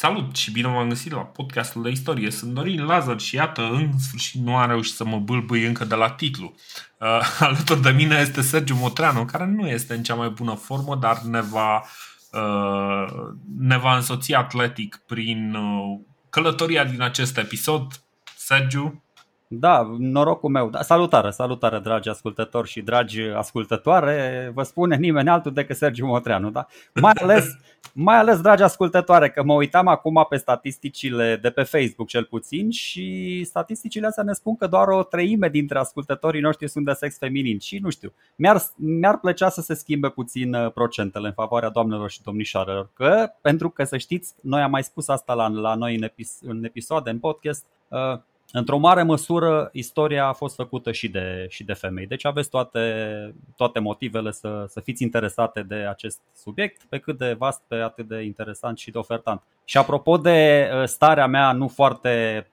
Salut și bine v-am găsit la podcastul de istorie. Sunt Dorin Lazar și iată, în sfârșit nu am reușit să mă bâlbâi încă de la titlu. Uh, alături de mine este Sergiu Motreanu, care nu este în cea mai bună formă, dar ne va, uh, ne va însoți atletic prin uh, călătoria din acest episod. Sergiu, da, norocul meu. Da, salutare, salutare, dragi ascultători și dragi ascultătoare. Vă spune nimeni altul decât Sergiu Motreanu, da? Mai ales, mai ales, dragi ascultătoare, că mă uitam acum pe statisticile de pe Facebook cel puțin și statisticile astea ne spun că doar o treime dintre ascultătorii noștri sunt de sex feminin și nu știu, mi-ar, mi-ar plăcea să se schimbe puțin uh, procentele în favoarea doamnelor și domnișoarelor, că, pentru că să știți, noi am mai spus asta la, la noi în, epis, în episoade, în podcast, uh, într-o mare măsură, istoria a fost făcută și de, și de femei. Deci aveți toate, toate motivele să, să fiți interesate de acest subiect, pe cât de vast, pe atât de interesant și de ofertant. Și apropo de uh, starea mea nu foarte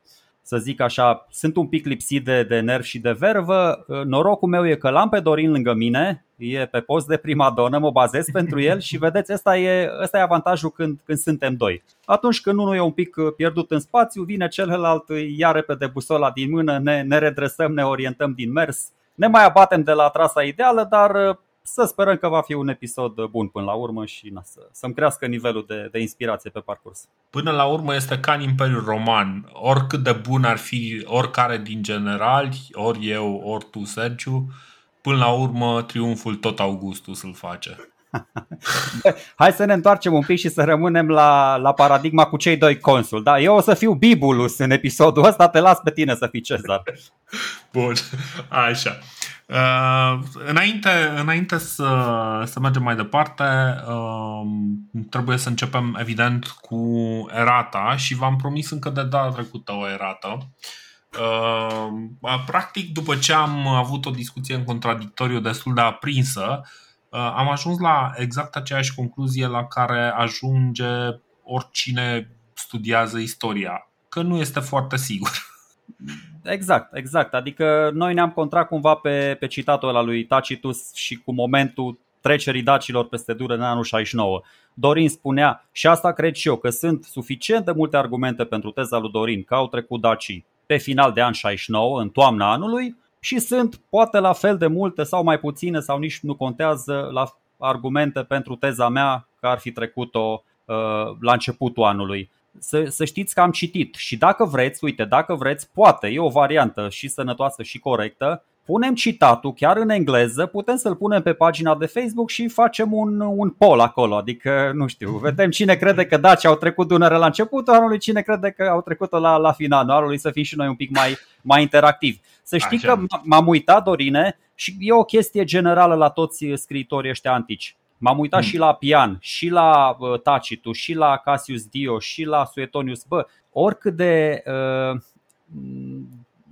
să zic așa, sunt un pic lipsit de, de nerv și de vervă. Norocul meu e că l-am pe Dorin lângă mine, e pe post de prima donă, mă bazez pentru el și vedeți, ăsta e, ăsta e avantajul când, când suntem doi. Atunci când unul e un pic pierdut în spațiu, vine celălalt, ia repede busola din mână, ne, ne redresăm, ne orientăm din mers, ne mai abatem de la trasa ideală, dar să sperăm că va fi un episod bun până la urmă și na, să, să-mi crească nivelul de, de inspirație pe parcurs. Până la urmă este ca în Imperiul Roman. Oricât de bun ar fi oricare din generali, ori eu, ori tu, Sergiu, până la urmă triumful tot Augustus îl face. Hai să ne întoarcem un pic și să rămânem la, la paradigma cu cei doi consul. Da? Eu o să fiu Bibulus în episodul ăsta, te las pe tine să fii Cezar. Bun, așa. Uh, înainte, înainte să, să mergem mai departe, uh, trebuie să începem evident cu erata și v-am promis încă de data trecută o erată. Uh, practic, după ce am avut o discuție în contradictoriu destul de aprinsă, uh, am ajuns la exact aceeași concluzie la care ajunge oricine studiază istoria, că nu este foarte sigur. Exact, exact. Adică noi ne-am contrat cumva pe, pe citatul ăla lui Tacitus și cu momentul trecerii dacilor peste Dură în anul 69. Dorin spunea, și asta cred și eu, că sunt suficient de multe argumente pentru teza lui Dorin că au trecut dacii pe final de an 69, în toamna anului, și sunt poate la fel de multe sau mai puține sau nici nu contează la argumente pentru teza mea că ar fi trecut-o uh, la începutul anului. Să, să știți că am citit și dacă vreți, uite, dacă vreți, poate, e o variantă și sănătoasă și corectă, punem citatul chiar în engleză, putem să-l punem pe pagina de Facebook și facem un, un poll acolo, adică, nu știu, vedem cine crede că Dacia au trecut Dunăre la începutul anului, cine crede că au trecut-o la, la finalul anului, să fim și noi un pic mai, mai interactivi. Să știi Așa. că m-am uitat, Dorine, și e o chestie generală la toți scriitorii ăștia antici. M-am uitat mm. și la Pian, și la uh, Tacitu, și la Cassius Dio, și la Suetonius. Bă, oricât de uh,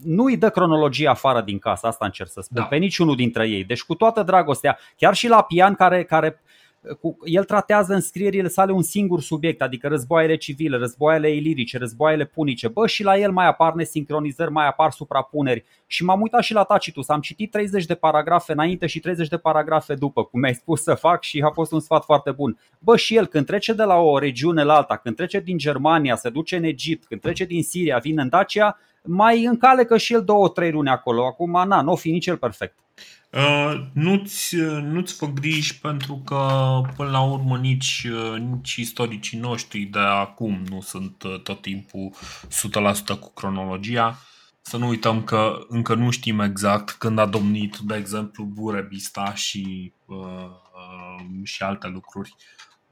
nu îi dă cronologia afară din casă, asta încerc să spun, da. pe niciunul dintre ei. Deci cu toată dragostea, chiar și la Pian care, care cu, el tratează în scrierile sale un singur subiect, adică războaiele civile, războaiele ilirice, războaiele punice. Bă, și la el mai apar nesincronizări, mai apar suprapuneri. Și m-am uitat și la Tacitus, am citit 30 de paragrafe înainte și 30 de paragrafe după, cum mi-ai spus să fac și a fost un sfat foarte bun. Bă, și el când trece de la o regiune la alta, când trece din Germania, se duce în Egipt, când trece din Siria, vine în Dacia, mai încalecă și el două, trei luni acolo. Acum, na, nu o fi nici el perfect. Uh, nu-ți, nu-ți fă griji pentru că până la urmă nici, uh, nici istoricii noștri de acum nu sunt uh, tot timpul 100% cu cronologia. Să nu uităm că încă nu știm exact când a domnit, de exemplu, Burebista și, uh, și alte lucruri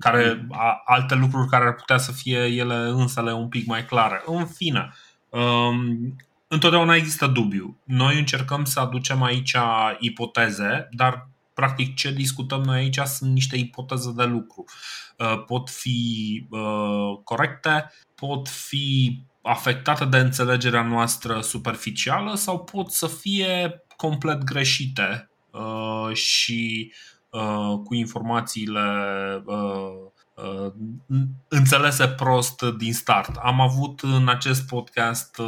care, a, alte lucruri care ar putea să fie ele însele un pic mai clare. În fine, um, întotdeauna există dubiu. Noi încercăm să aducem aici ipoteze, dar practic ce discutăm noi aici sunt niște ipoteze de lucru. Uh, pot fi uh, corecte, pot fi afectate de înțelegerea noastră superficială sau pot să fie complet greșite uh, și cu informațiile înțelese prost din start. Am avut în acest podcast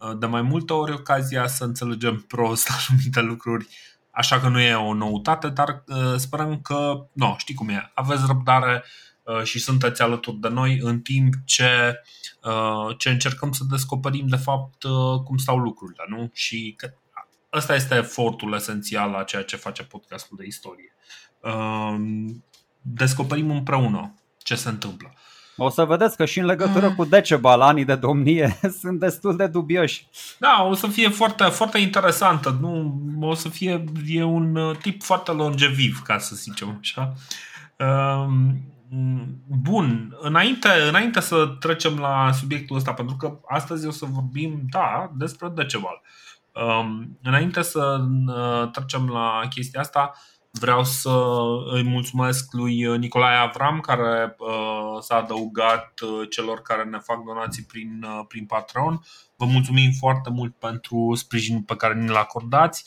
Uh, de mai multe ori ocazia să înțelegem prost anumite lucruri, așa că nu e o noutate, dar uh, sperăm că, nu, știi cum e, aveți răbdare, și sunteți alături de noi în timp ce, ce încercăm să descoperim de fapt cum stau lucrurile. Nu? Și că ăsta este efortul esențial a ceea ce face podcastul de istorie. Descoperim împreună ce se întâmplă. O să vedeți că și în legătură ah. cu Decebal, anii de domnie sunt destul de dubioși. Da, o să fie foarte, foarte interesantă. Nu, o să fie e un uh, tip foarte longeviv, ca să zicem așa. Um, bun, înainte, înainte să trecem la subiectul ăsta, pentru că astăzi o să vorbim, da, despre Decebal. Um, înainte să uh, trecem la chestia asta, Vreau să îi mulțumesc lui Nicolae Avram care uh, s-a adăugat uh, celor care ne fac donații prin, uh, prin Patreon. Vă mulțumim foarte mult pentru sprijinul pe care ni-l acordați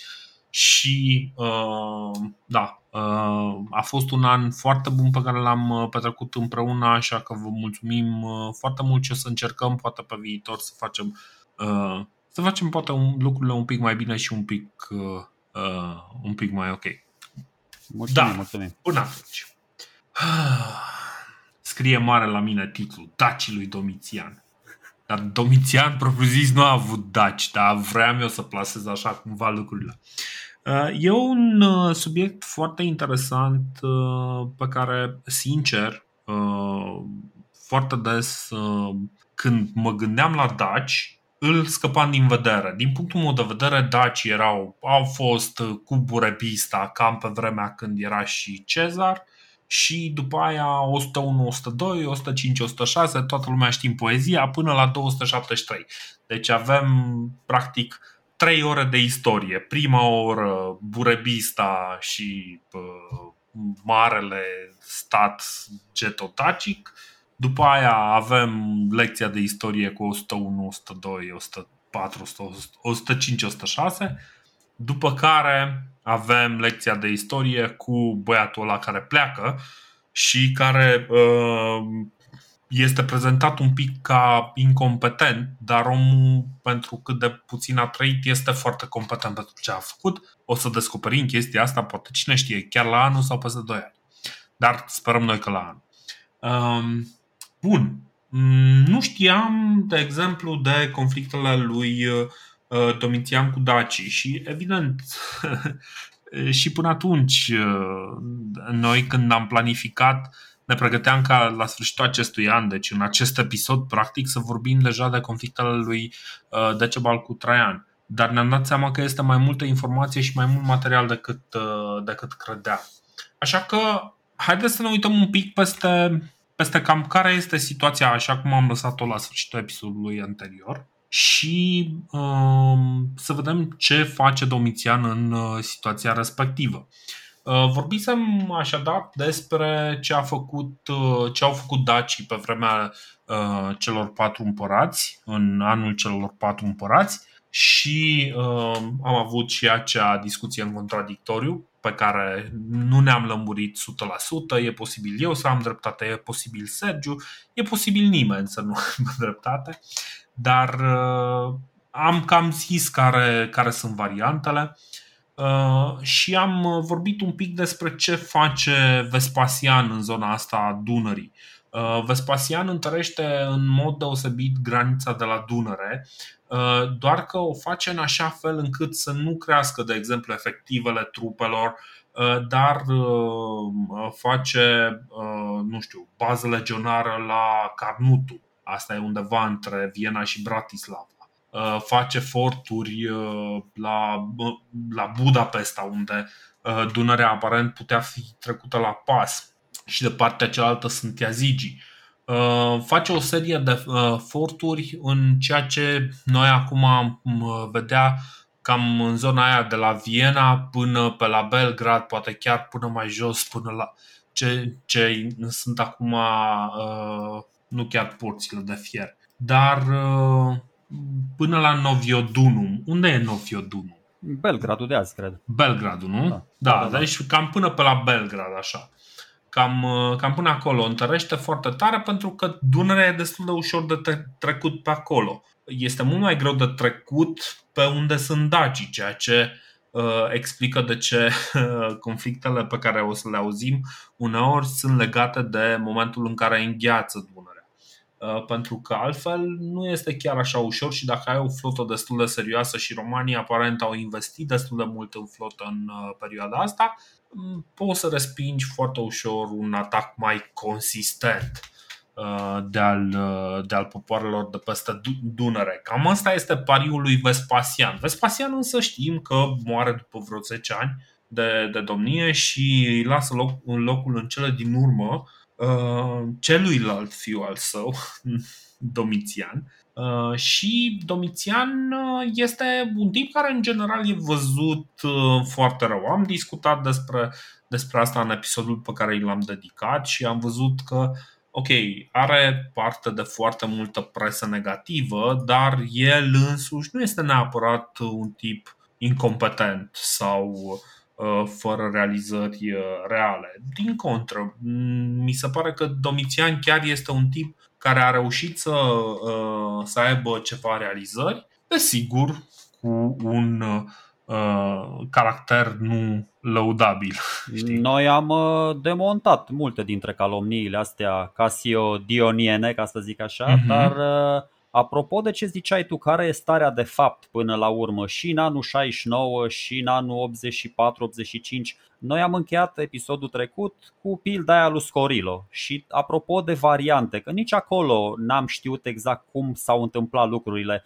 și da, a fost un an foarte bun pe care l-am petrecut împreună, așa că vă mulțumim foarte mult și o să încercăm poate pe viitor să facem să facem poate lucrurile un pic mai bine și un pic un pic mai ok. Mulțumim, da. mulțumim. Până atunci. Scrie mare la mine titlul Dacii lui Domitian. Dar Domitian, propriu zis, nu a avut daci, dar vreau eu să plasez așa cumva lucrurile. Uh, e un uh, subiect foarte interesant uh, pe care, sincer, foarte des când mă gândeam la daci, îl scăpam din vedere. Din punctul meu de vedere, Daci erau, au fost cu Burebista cam pe vremea când era și Cezar și după aia 101, 102, 105, 106, toată lumea știm poezia, până la 273. Deci avem practic 3 ore de istorie. Prima oră Burebista și uh, marele stat getotacic, după aia avem lecția de istorie cu 101, 102, 104, 105, 106. După care avem lecția de istorie cu băiatul ăla care pleacă și care uh, este prezentat un pic ca incompetent, dar omul, pentru cât de puțin a trăit, este foarte competent pentru ce a făcut. O să descoperim chestia asta, poate cine știe, chiar la anul sau peste 2 ani. Dar sperăm noi că la anul. Um, Bun. Mm, nu știam, de exemplu, de conflictele lui uh, Domitian cu Dacii și, evident, și până atunci, uh, noi când am planificat, ne pregăteam ca la sfârșitul acestui an, deci în acest episod, practic, să vorbim deja de conflictele lui uh, Decebal cu Traian. Dar ne-am dat seama că este mai multă informație și mai mult material decât, decât credeam. Așa că, haideți să ne uităm un pic peste peste cam care este situația așa cum am lăsat-o la sfârșitul episodului anterior. Și um, să vedem ce face Domitian în uh, situația respectivă. Uh, vorbisem așadar despre ce, a făcut, uh, ce au făcut dacii pe vremea uh, celor patru împărați, în anul celor patru împărați. Și uh, am avut și acea discuție în contradictoriu pe care nu ne-am lămurit 100%, e posibil eu să am dreptate, e posibil Sergiu, e posibil nimeni să nu am dreptate, dar uh, am cam zis care, care sunt variantele uh, și am vorbit un pic despre ce face Vespasian în zona asta a Dunării. Uh, Vespasian întărește în mod deosebit granița de la Dunăre, uh, doar că o face în așa fel încât să nu crească, de exemplu, efectivele trupelor, uh, dar face, nu știu, bază legionară la Carnutu. Asta e undeva între Viena și Bratislava. Face forturi la, la Budapesta, unde Dunărea aparent putea fi trecută la pas și de partea cealaltă sunt Yazigi. Uh, face o serie de uh, forturi în ceea ce noi acum vedea cam în zona aia de la Viena până pe la Belgrad, poate chiar până mai jos, până la ce, ce sunt acum uh, nu chiar porțile de fier, dar până la Noviodunum. Unde e Noviodunum? Belgradul de azi, cred. Belgradul, nu? Da, da, da, da. deci cam până pe la Belgrad, așa cam, uh, cam până acolo. Întărește foarte tare pentru că Dunărea e destul de ușor de trecut pe acolo. Este mult mai greu de trecut pe unde sunt dacii, ceea ce explică de ce conflictele pe care o să le auzim uneori sunt legate de momentul în care îngheață Dunărea. Pentru că altfel nu este chiar așa ușor și dacă ai o flotă destul de serioasă și România aparent au investit destul de mult în flotă în perioada asta, poți să respingi foarte ușor un atac mai consistent uh, de al, uh, de al popoarelor de peste Dunăre. Cam asta este pariul lui Vespasian. Vespasian însă știm că moare după vreo 10 ani de, de domnie și îi lasă loc, în locul în cele din urmă uh, celuilalt fiu al său, Domitian, Uh, și Domitian uh, este un tip care în general e văzut uh, foarte rău. Am discutat despre, despre asta în episodul pe care l-am dedicat și am văzut că ok, are parte de foarte multă presă negativă, dar el însuși nu este neapărat un tip incompetent sau fără realizări reale. Din contră, mi se pare că Domitian chiar este un tip care a reușit să, uh, să aibă ceva realizări, desigur, cu un uh, caracter nu lăudabil. Știi? Noi am uh, demontat multe dintre calomniile astea casio-dioniene, ca să zic așa, uh-huh. dar Apropo de ce ziceai tu, care e starea de fapt până la urmă? Și în anul 69 și în anul 84-85, noi am încheiat episodul trecut cu pilda aia lui Scorilo. Și apropo de variante, că nici acolo n-am știut exact cum s-au întâmplat lucrurile,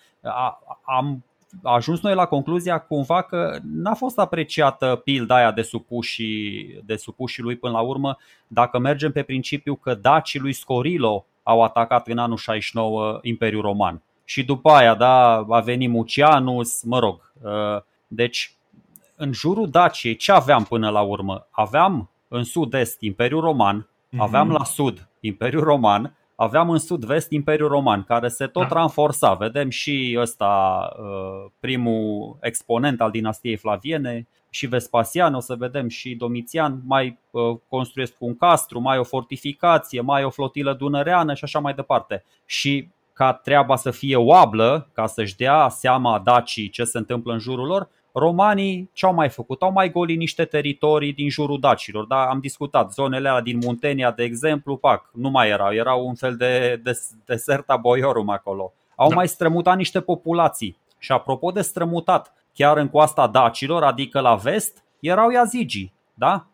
am ajuns noi la concluzia cumva că n-a fost apreciată pilda aia de supușii, de supușii lui până la urmă, dacă mergem pe principiu că dacii lui Scorilo au atacat în anul 69 Imperiul Roman. Și după aia, da, a venit Mucianus, mă rog. Uh, deci, în jurul Daciei, ce aveam până la urmă? Aveam în sud-est Imperiul Roman, mm-hmm. aveam la sud Imperiul Roman, aveam în sud-vest Imperiul Roman, care se tot da. ranforsa. Vedem și ăsta, uh, primul exponent al dinastiei Flaviene, și Vespasian, o să vedem și Domitian, mai uh, construiesc un castru, mai o fortificație, mai o flotilă dunăreană și așa mai departe. Și ca treaba să fie oablă, ca să-și dea seama dacii ce se întâmplă în jurul lor, romanii ce au mai făcut? Au mai golit niște teritorii din jurul dacilor. Da, am discutat zonele alea din Muntenia, de exemplu, pac, nu mai erau, erau un fel de, de deserta boiorum acolo. Au da. mai strămutat niște populații. Și apropo de strămutat, chiar în coasta dacilor, adică la vest, erau yazigii, da?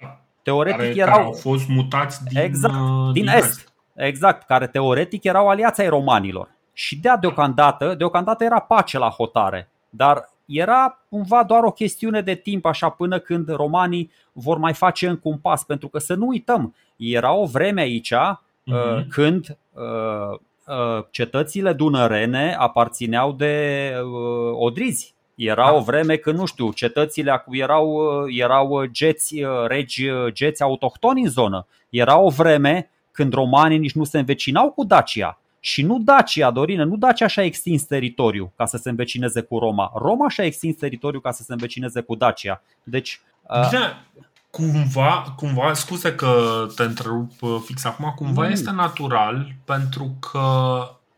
Teoretic care, erau care au fost mutați din, exact, uh, din, din est. est. Exact, care teoretic erau aliați ai romanilor. Și de deocamdată, deocamdată era pace la hotare, dar era cumva doar o chestiune de timp așa până când romanii vor mai face încă un pas, pentru că să nu uităm, era o vreme aici uh-huh. când uh, uh, cetățile dunărene aparțineau de uh, odrizi, era da. o vreme când, nu știu, cetățile erau, erau geți, regi geți autohtoni în zonă. Era o vreme când romanii nici nu se învecinau cu Dacia. Și nu Dacia, Dorine, nu Dacia și-a extins teritoriu ca să se învecineze cu Roma. Roma și-a extins teritoriu ca să se învecineze cu Dacia. Deci. Bine, cumva, cumva, scuze că te întrerup fix acum, cumva mm. este natural pentru că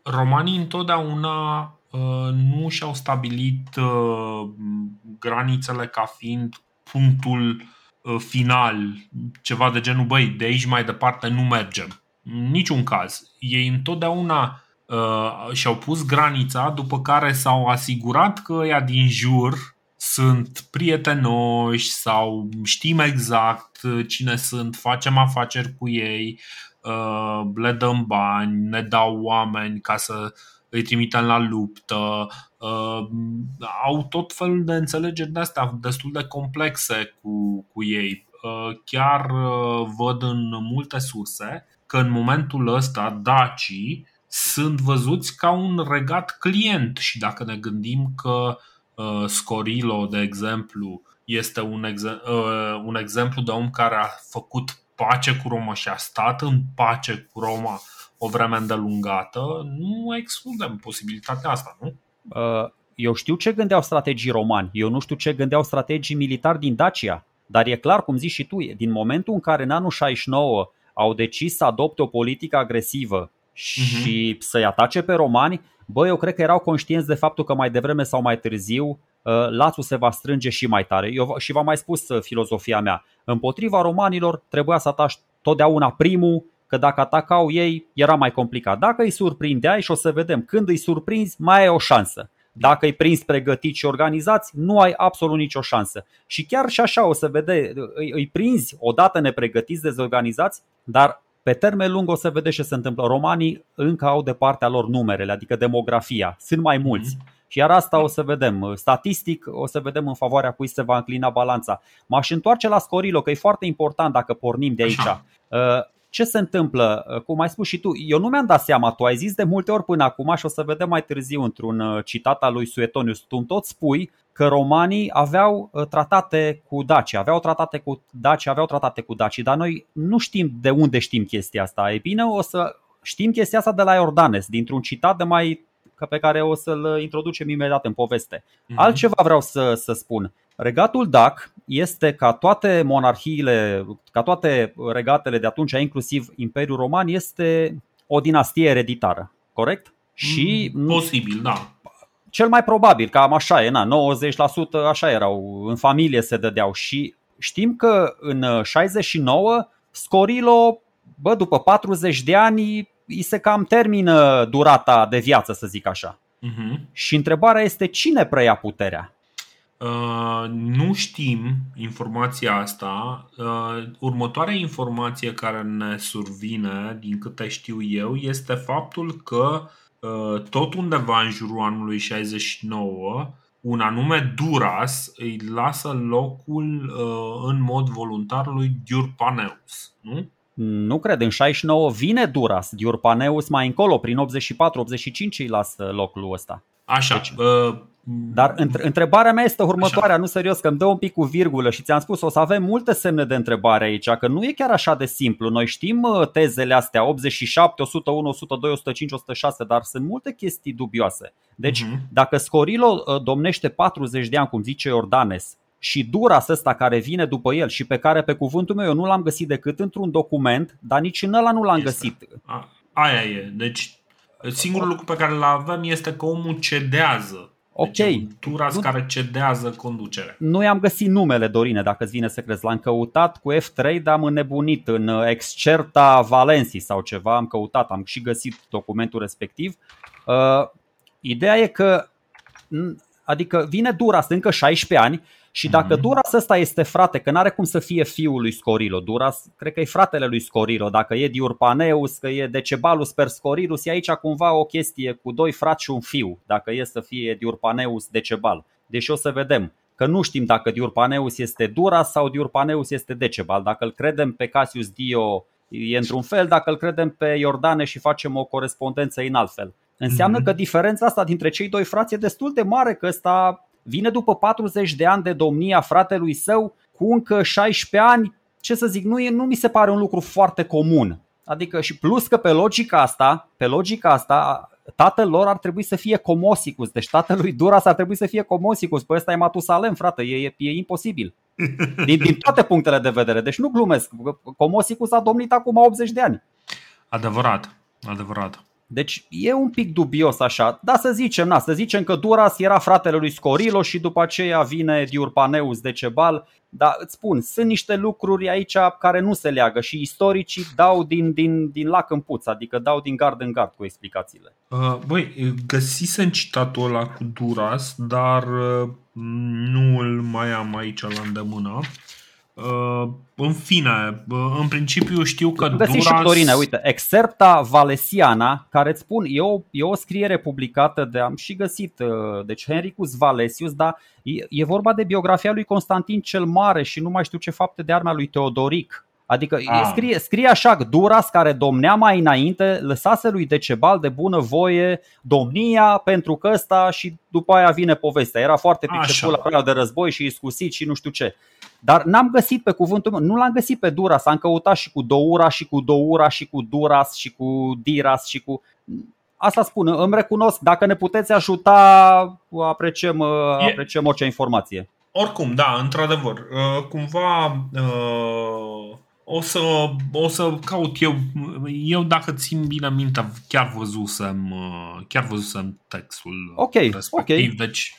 romanii întotdeauna Uh, nu și-au stabilit uh, granițele ca fiind punctul uh, final, ceva de genul, băi, de aici mai departe nu mergem. În niciun caz. Ei întotdeauna uh, și-au pus granița, după care s-au asigurat că ea din jur sunt prietenoși sau știm exact cine sunt, facem afaceri cu ei, uh, le dăm bani, ne dau oameni ca să uh, îi trimitem la luptă. Uh, au tot felul de înțelegeri de astea destul de complexe cu, cu ei. Uh, chiar uh, văd în multe surse că în momentul ăsta dacii sunt văzuți ca un regat client și dacă ne gândim că Scorilo, de exemplu, este un, exe- un exemplu de om care a făcut pace cu Roma și a stat în pace cu Roma o vreme îndelungată, nu excludem posibilitatea asta, nu? Uh, eu știu ce gândeau strategii romani, eu nu știu ce gândeau strategii militari din Dacia, dar e clar, cum zici și tu, din momentul în care în anul 69 au decis să adopte o politică agresivă și uh-huh. să-i atace pe romani, bă, eu cred că erau conștienți de faptul că mai devreme sau mai târziu uh, lațul se va strânge și mai tare. Eu și v-am mai spus uh, filozofia mea. Împotriva romanilor trebuia să ataci totdeauna primul, că dacă atacau ei era mai complicat. Dacă îi surprindeai și o să vedem când îi surprinzi, mai ai o șansă. Dacă îi prinzi pregătiți și organizați, nu ai absolut nicio șansă. Și chiar și așa o să vede, îi, îi prinzi odată nepregătiți, dezorganizați, dar pe termen lung o să vedeți ce se întâmplă. Romanii încă au de partea lor numerele, adică demografia. Sunt mai mulți. Mm-hmm. Și iar asta o să vedem. Statistic o să vedem în favoarea cui se va înclina balanța. M-aș întoarce la Scorilo, că e foarte important dacă pornim de aici. Așa. Uh, ce se întâmplă? Uh, cum ai spus și tu, eu nu mi-am dat seama, tu ai zis de multe ori până acum și o să vedem mai târziu într-un uh, citat al lui Suetonius, tu tot spui că romanii aveau uh, tratate cu Daci, aveau tratate cu Daci, aveau tratate cu Daci, dar noi nu știm de unde știm chestia asta. E bine, o să știm chestia asta de la Iordanes, dintr-un citat de mai pe care o să-l introducem imediat în poveste. Mm-hmm. Altceva vreau să, să spun. Regatul Dac este ca toate monarhiile, ca toate regatele de atunci, inclusiv Imperiul Roman, este o dinastie ereditară, corect? Și mm, posibil, da. Cel mai probabil, cam așa e, na, 90% așa erau, în familie se dădeau și știm că în 69 Scorilo, bă, după 40 de ani, îi se cam termină durata de viață, să zic așa. Uh-huh. Și întrebarea este cine preia puterea? Uh, nu știm informația asta. Uh, următoarea informație care ne survine, din câte știu eu, este faptul că uh, tot undeva în jurul anului 69, un anume Duras îi lasă locul uh, în mod voluntar lui Diurpaneus, nu? Nu cred, în 69 vine Duras, Diurpaneus mai încolo, prin 84-85 îi lasă locul ăsta. Așa, deci, uh, dar întrebarea mea este următoarea, așa. nu serios, că îmi dă un pic cu virgulă și ți-am spus, o să avem multe semne de întrebare aici, că nu e chiar așa de simplu. Noi știm uh, tezele astea, 87, 101, 102, 105, 106, dar sunt multe chestii dubioase. Deci, uh-huh. dacă Scorilo uh, domnește 40 de ani, cum zice Jordanes, și Duras ăsta care vine după el și pe care pe cuvântul meu eu nu l-am găsit decât într-un document, dar nici în ăla nu l-am este. găsit. A, aia e. Deci singurul lucru pe care îl avem este că omul cedează. Ok. Deci Duras nu, care cedează conducerea. Nu i-am găsit numele, Dorine, dacă îți vine să crezi. L-am căutat cu F3, dar am înnebunit în Excerta Valensi sau ceva. Am căutat, am și găsit documentul respectiv. Uh, ideea e că adică vine Duras încă 16 ani și dacă mm-hmm. Duras ăsta este frate, că n-are cum să fie fiul lui Scorilo, Duras cred că e fratele lui Scorilo, dacă e Diurpaneus, că e Decebalus per Scorilus, e aici cumva o chestie cu doi frați și un fiu, dacă e să fie Diurpaneus Decebal. Deci o să vedem că nu știm dacă Diurpaneus este Duras sau Diurpaneus este Decebal. Dacă îl credem pe Cassius Dio e într-un fel, dacă îl credem pe Iordane și facem o corespondență în alt fel. Înseamnă mm-hmm. că diferența asta dintre cei doi frați e destul de mare, că ăsta vine după 40 de ani de domnia fratelui său cu încă 16 ani, ce să zic, nu, e, nu mi se pare un lucru foarte comun. Adică și plus că pe logica asta, pe logica asta, tatăl lor ar trebui să fie Comosicus. Deci tatălui Duras ar trebui să fie Comosicus. Păi ăsta e Matusalem, frate, e, e, e imposibil. Din, din toate punctele de vedere. Deci nu glumesc. Comosicus a domnit acum 80 de ani. Adevărat, adevărat. Deci e un pic dubios așa, dar să zicem, na, să zicem că Duras era fratele lui Scorilo și după aceea vine Diurpaneus de Cebal, dar îți spun, sunt niște lucruri aici care nu se leagă și istoricii dau din, din, din lac în puț, adică dau din gard în gard cu explicațiile. Uh, băi, găsisem citatul ăla cu Duras, dar uh, nu îl mai am aici la îndemână. Uh, în fine, uh, în principiu știu că Duras... și Dorine, uite, Excerpta Valesiana, care îți spun, e o, e o scriere publicată de, am și găsit, uh, deci Henricus Valesius, dar e, e vorba de biografia lui Constantin cel Mare și nu mai știu ce fapte de arma lui Teodoric. Adică ah. scrie, scrie așa, Duras care domnea mai înainte, lăsase lui Decebal de bună voie domnia pentru că ăsta și după aia vine povestea. Era foarte priceput la de război și iscusit și nu știu ce. Dar n-am găsit pe cuvântul meu, nu l-am găsit pe Duras, am căutat și cu Doura și cu Doura și cu Duras și cu Diras și cu... Asta spun, îmi recunosc, dacă ne puteți ajuta, apreciem, e... apreciem orice informație. Oricum, da, într-adevăr, uh, cumva uh, o să, o să caut eu. Eu, dacă țin bine minte, chiar văzusem, chiar văzusem textul okay, respectiv. Okay. Deci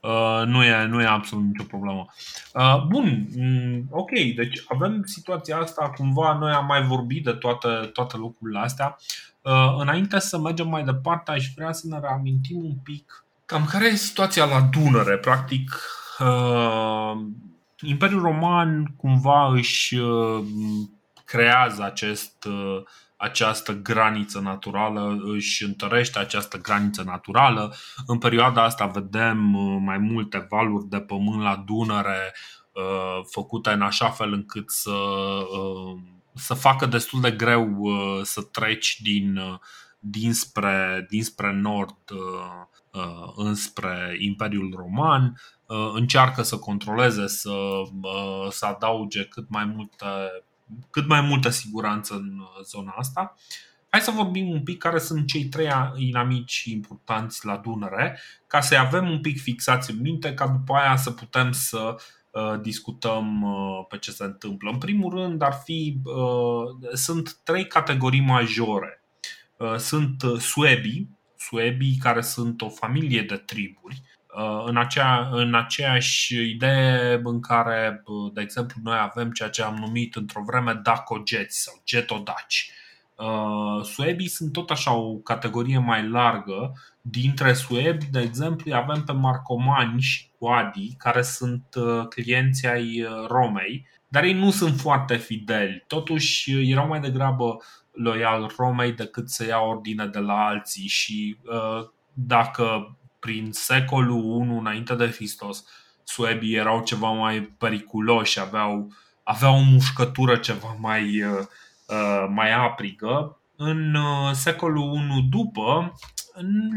Uh, nu, e, nu e absolut nicio problemă. Uh, bun, mm, ok, deci avem situația asta, cumva noi am mai vorbit de toate, toate lucrurile astea. Uh, înainte să mergem mai departe, aș vrea să ne reamintim un pic cam care e situația la Dunăre. Practic, uh, Imperiul Roman cumva își uh, creează acest uh, această graniță naturală, își întărește această graniță naturală. În perioada asta vedem uh, mai multe valuri de pământ la Dunăre uh, făcute în așa fel încât să, uh, să facă destul de greu să treci din, dinspre, dinspre nord înspre Imperiul Roman. Încearcă să controleze, să, să adauge cât mai multe cât mai multă siguranță în uh, zona asta. Hai să vorbim un pic care sunt cei trei inamici importanți la Dunăre, ca să avem un pic fixați în minte, ca după aia să putem să uh, discutăm uh, pe ce se întâmplă. În primul rând, ar fi, uh, sunt trei categorii majore. Uh, sunt uh, suebii, suebii care sunt o familie de triburi, Uh, în, acea, în aceeași idee în care, uh, de exemplu, noi avem ceea ce am numit într-o vreme dacogeți sau getodaci. Uh, suebii sunt tot așa o categorie mai largă. Dintre suebi, de exemplu, avem pe marcomani și coadi, care sunt clienții ai Romei, dar ei nu sunt foarte fideli. Totuși, erau mai degrabă loial Romei decât să ia ordine de la alții și dacă prin secolul 1 înainte de Hristos, suebii erau ceva mai periculoși, aveau, aveau o mușcătură ceva mai, uh, uh mai aprigă. În uh, secolul 1 după,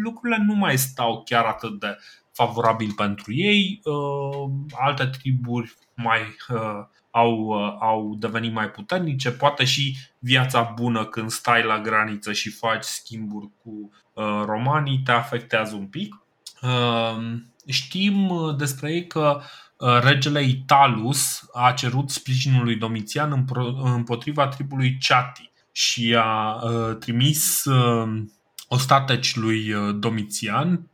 lucrurile nu mai stau chiar atât de favorabil pentru ei. Uh, alte triburi mai uh, au, uh, au devenit mai puternice, poate și viața bună când stai la graniță și faci schimburi cu uh, romanii te afectează un pic. Ehm, știm uh, despre ei că uh, regele Italus a cerut sprijinul lui Domitian împotriva tribului Chatti și a uh, trimis ostateci lui Domitian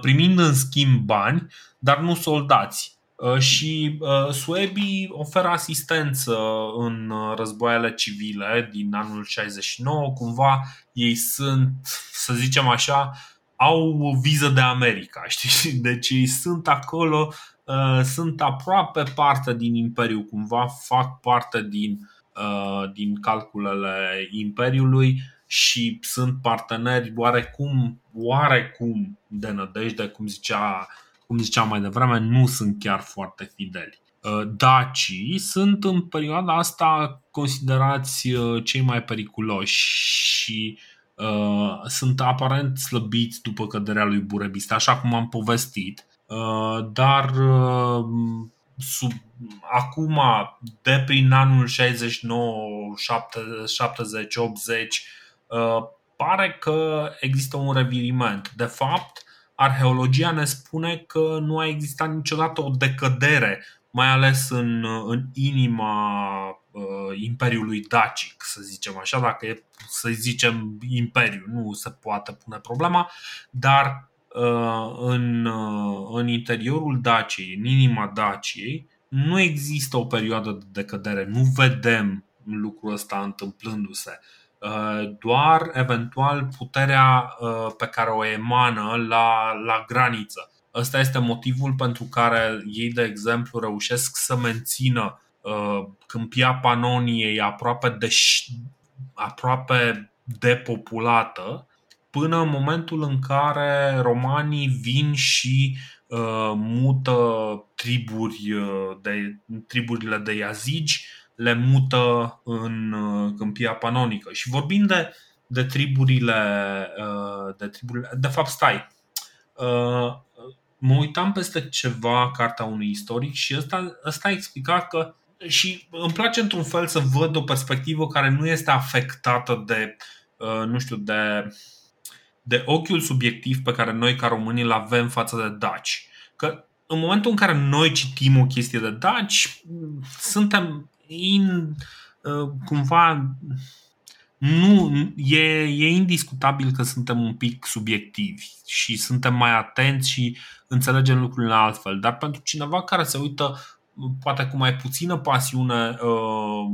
primind în schimb bani, dar nu soldați. Și suebii oferă asistență în războaiele civile din anul 69. Cumva ei sunt, să zicem așa, au viză de America, știi? Deci ei sunt acolo, uh, sunt aproape parte din Imperiu, cumva fac parte din, uh, din calculele Imperiului și sunt parteneri oarecum, oarecum de nădejde, cum zicea, cum zicea mai devreme, nu sunt chiar foarte fideli. Uh, Dacii sunt în perioada asta considerați cei mai periculoși și uh, uh, sunt aparent slăbiți după căderea lui Burebista, așa cum am povestit, uh, dar uh, sub, acum, de prin anul 69, 70, 80, uh, pare că există un reviriment. De fapt, arheologia ne spune că nu a existat niciodată o decădere, mai ales în, în inima uh, Imperiului Dacic, să zicem așa, dacă e să zicem imperiu, nu se poate pune problema, dar uh, în, uh, în interiorul Daciei, în inima Daciei, nu există o perioadă de decădere, nu vedem lucrul ăsta întâmplându-se. Uh, doar eventual puterea pe care o emană la, la graniță. Ăsta este motivul pentru care ei, de exemplu, reușesc să mențină câmpia Panoniei aproape de, aproape depopulată până în momentul în care romanii vin și uh, mută triburi uh, de, triburile de Yazigi, le mută în uh, câmpia panonică. Și vorbim de, de triburile, uh, de triburile. De fapt, stai. Uh, mă uitam peste ceva, cartea unui istoric, și ăsta, ăsta explica că și îmi place într-un fel să văd o perspectivă care nu este afectată de, uh, nu știu, de, de ochiul subiectiv pe care noi ca români îl avem față de daci. Că în momentul în care noi citim o chestie de daci, suntem in, cumva nu, e, e indiscutabil că suntem un pic subiectivi și suntem mai atenți și înțelegem lucrurile altfel. Dar pentru cineva care se uită poate cu mai puțină pasiune uh,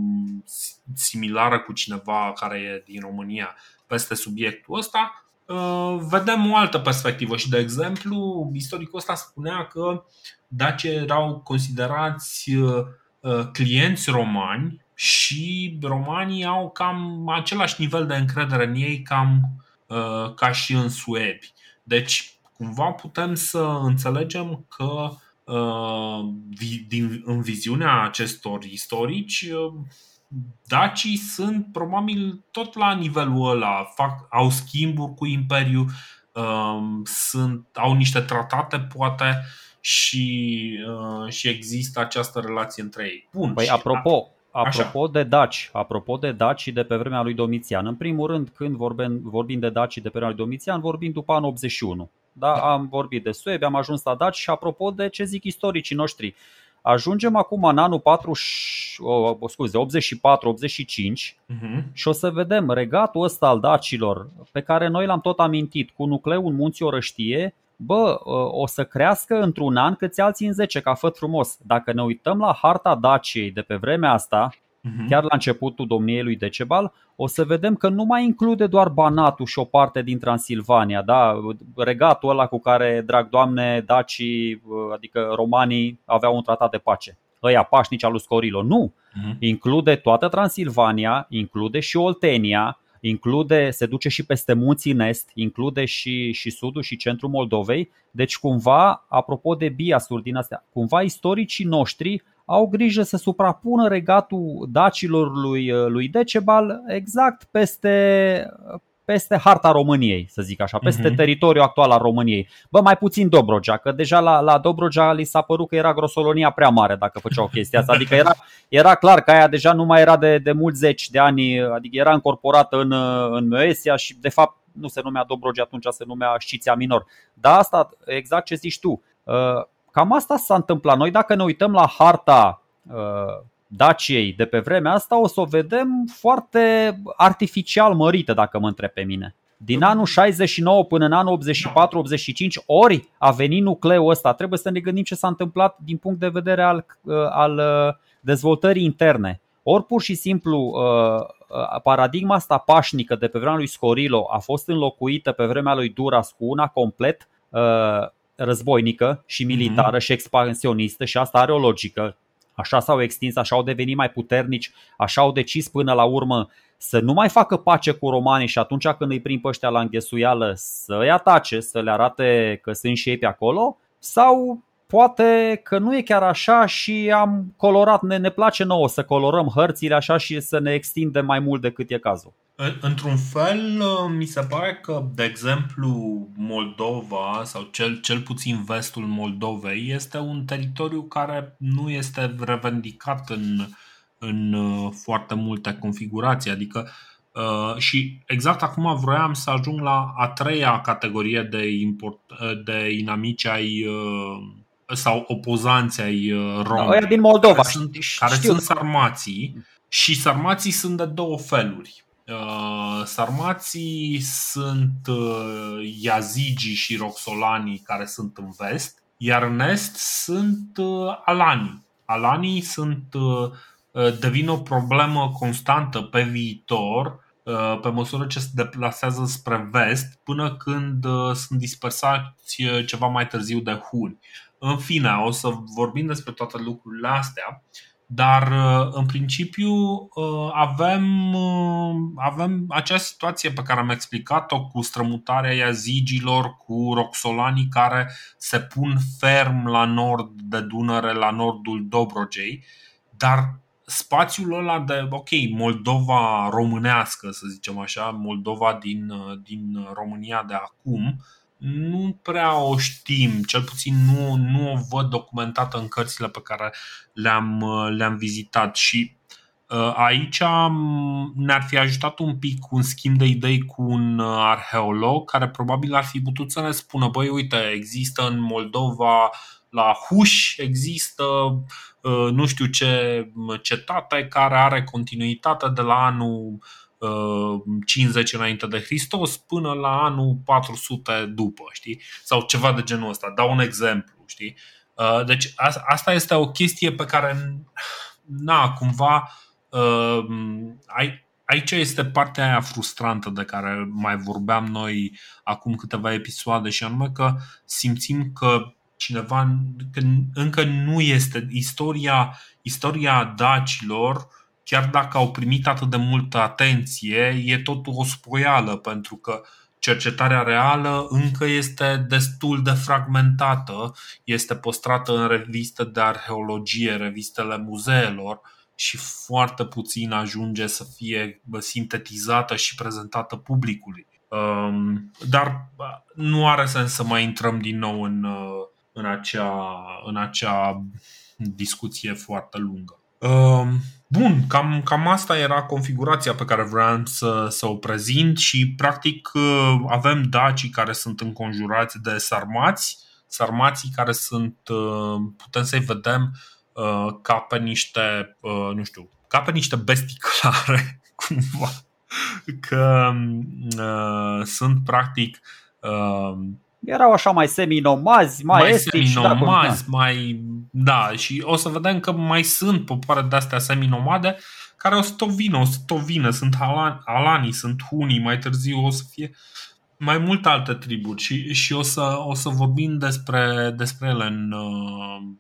similară cu cineva care e din România peste subiectul ăsta, uh, vedem o altă perspectivă și, de exemplu, istoricul ăsta spunea că daci erau considerați uh, clienți romani și romanii au cam același nivel de încredere în ei cam uh, ca și în suebi. Deci, cumva putem să înțelegem că uh, din, în viziunea acestor istorici, uh, dacii sunt probabil tot la nivelul ăla, fac, au schimburi cu Imperiu, sunt, au niște tratate, poate, și, și există această relație între ei. Bun, păi, apropo, Apropo Așa. de daci, apropo de daci de pe vremea lui Domitian, în primul rând când vorbim, vorbim de daci de pe vremea lui Domitian, vorbim după anul 81. Da? da? Am vorbit de Suebi, am ajuns la daci și apropo de ce zic istoricii noștri, ajungem acum în anul 4, oh, scuze, 84-85 uh-huh. Mhm. și o să vedem regatul ăsta al dacilor pe care noi l-am tot amintit cu nucleul în munții Orăștie, bă, o să crească într-un an câți alții în 10, ca făt frumos. Dacă ne uităm la harta Daciei de pe vremea asta, uh-huh. chiar la începutul domniei lui Decebal, o să vedem că nu mai include doar Banatul și o parte din Transilvania, da? regatul ăla cu care, drag doamne, dacii, adică romanii, aveau un tratat de pace. Ăia pașnici al lui Scorilo. Nu! Uh-huh. Include toată Transilvania, include și Oltenia, include, se duce și peste munții în est, include și, și sudul și centrul Moldovei. Deci cumva, apropo de biasuri din astea, cumva istoricii noștri au grijă să suprapună regatul dacilor lui, lui Decebal exact peste, peste harta României, să zic așa, peste uh-huh. teritoriul actual al României. Bă, mai puțin Dobrogea, că deja la, la Dobrogea li s-a părut că era grosolonia prea mare dacă făceau chestia asta. Adică era, era clar că aia deja nu mai era de, de mulți zeci de ani, adică era încorporată în, în Moesia și de fapt nu se numea Dobrogea atunci, se numea Știția Minor. Dar asta, exact ce zici tu, uh, cam asta s-a întâmplat. Noi dacă ne uităm la harta uh, Daciei de pe vremea asta o să o vedem foarte artificial mărită dacă mă întreb pe mine. Din anul 69 până în anul 84-85 ori a venit nucleul ăsta. Trebuie să ne gândim ce s-a întâmplat din punct de vedere al, uh, al uh, dezvoltării interne. Ori pur și simplu uh, paradigma asta pașnică de pe vremea lui Scorilo a fost înlocuită pe vremea lui Duras cu una complet războinică și militară mm-hmm. și expansionistă și asta are o logică Așa s-au extins, așa au devenit mai puternici, așa au decis până la urmă să nu mai facă pace cu romanii și atunci când îi prind pe ăștia la înghesuială să-i atace, să le arate că sunt și ei pe acolo sau poate că nu e chiar așa și am colorat, ne, ne place nouă să colorăm hărțile așa și să ne extindem mai mult decât e cazul. Într-un fel, uh, mi se pare că, de exemplu, Moldova sau cel, cel puțin vestul Moldovei este un teritoriu care nu este revendicat în, în uh, foarte multe configurații. Adică, uh, și exact acum vroiam să ajung la a treia categorie de, import, de inamici ai sau opozanți ai romilor. Da, din Moldova. Care sunt, care sunt sarmații și sarmații sunt de două feluri Uh, sarmații sunt uh, Yazigi și Roxolanii care sunt în vest, iar în est sunt uh, Alanii. Alanii sunt, devin o problemă constantă pe viitor pe măsură ce se deplasează spre vest până când sunt dispersați ceva mai târziu de huni. În fine, o să vorbim despre toate lucrurile astea dar uh, în principiu uh, avem, uh, avem acea situație pe care am explicat-o cu strămutarea iazigilor, cu roxolanii care se pun ferm la nord de Dunăre, la nordul Dobrogei, dar spațiul ăla de, ok, Moldova românească, să zicem așa, Moldova din, din România de acum, nu prea o știm, cel puțin nu, nu o văd documentată în cărțile pe care le-am, le-am vizitat și Aici ne-ar fi ajutat un pic un schimb de idei cu un arheolog care probabil ar fi putut să ne spună băi, uite, există în Moldova la Huș există nu știu ce cetate care are continuitate de la anul 50 înainte de Hristos până la anul 400 după, știi? Sau ceva de genul ăsta. Dau un exemplu, știi? Deci asta este o chestie pe care, na, cumva, aici este partea aia frustrantă de care mai vorbeam noi acum câteva episoade și anume că simțim că cineva că încă nu este istoria, istoria dacilor chiar dacă au primit atât de multă atenție, e tot o spoială pentru că cercetarea reală încă este destul de fragmentată, este păstrată în reviste de arheologie, revistele muzeelor și foarte puțin ajunge să fie sintetizată și prezentată publicului. Um, dar nu are sens să mai intrăm din nou în, uh, în, acea, în acea discuție foarte lungă. Um, bun, cam, cam asta era configurația pe care vreau să, să o prezint și practic uh, avem dacii care sunt înconjurați de sarmați, sarmații care sunt, uh, putem să-i vedem ca pe niște, nu știu, ca pe niște bestii clare, cumva, că uh, sunt practic uh, erau așa mai semi-nomazi, mai, mai estici. Semi-nomazi, da, mai... Da, și o să vedem că mai sunt popoare de-astea semi-nomade care o să tot vină, o să tot vină. Sunt alanii, sunt hunii, mai târziu o să fie mai multe alte triburi și, și o, să, o să vorbim despre, despre ele în,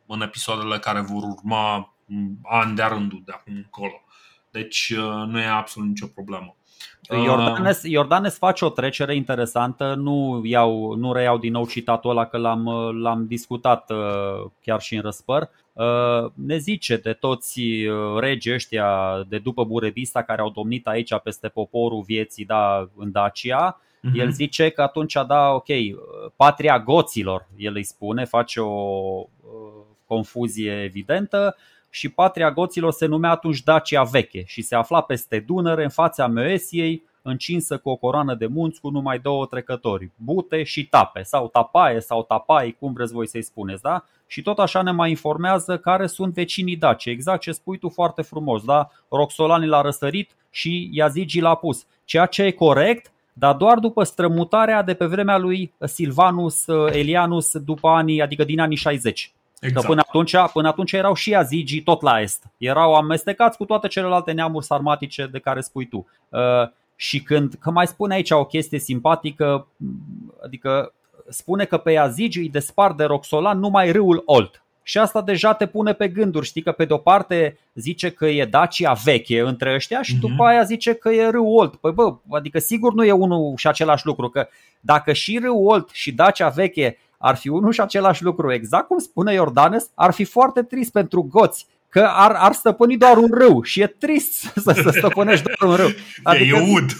în episoadele care vor urma ani de rândul de acum încolo. Deci nu e absolut nicio problemă. Iordanes, Iordanes face o trecere interesantă, nu, iau, nu reiau din nou citatul ăla că l-am, l-am discutat uh, chiar și în răspăr. Uh, ne zice de toți uh, regii ăștia de după Burebista care au domnit aici peste poporul vieții da, în Dacia, uh-huh. el zice că atunci da, ok, patria goților, el îi spune, face o confuzie evidentă, și patria goților se numea atunci Dacia Veche și se afla peste Dunăre în fața Moesiei, încinsă cu o coroană de munți cu numai două trecători, Bute și Tape, sau Tapaie sau Tapai, cum vreți voi să-i spuneți, da? Și tot așa ne mai informează care sunt vecinii Daci, exact ce spui tu foarte frumos, da? Roxolani l-a răsărit și Iazigi l-a pus, ceea ce e corect, dar doar după strămutarea de pe vremea lui Silvanus Elianus după anii, adică din anii 60. Exact. Că până atunci, până atunci erau și azigii tot la est. Erau amestecați cu toate celelalte neamuri sarmatice de care spui tu. Uh, și când, că mai spune aici o chestie simpatică, adică spune că pe azigi îi despart de Roxolan numai râul Olt. Și asta deja te pune pe gânduri, știi că pe de-o parte zice că e Dacia veche între ăștia și mm-hmm. după aia zice că e râul Olt. Păi bă, adică sigur nu e unul și același lucru, că dacă și râul Olt și Dacia veche ar fi unul și același lucru. Exact cum spune Iordanes, ar fi foarte trist pentru goți că ar, ar stăpâni doar un râu și e trist să, să stăpânești doar un râu. Adică, e ud.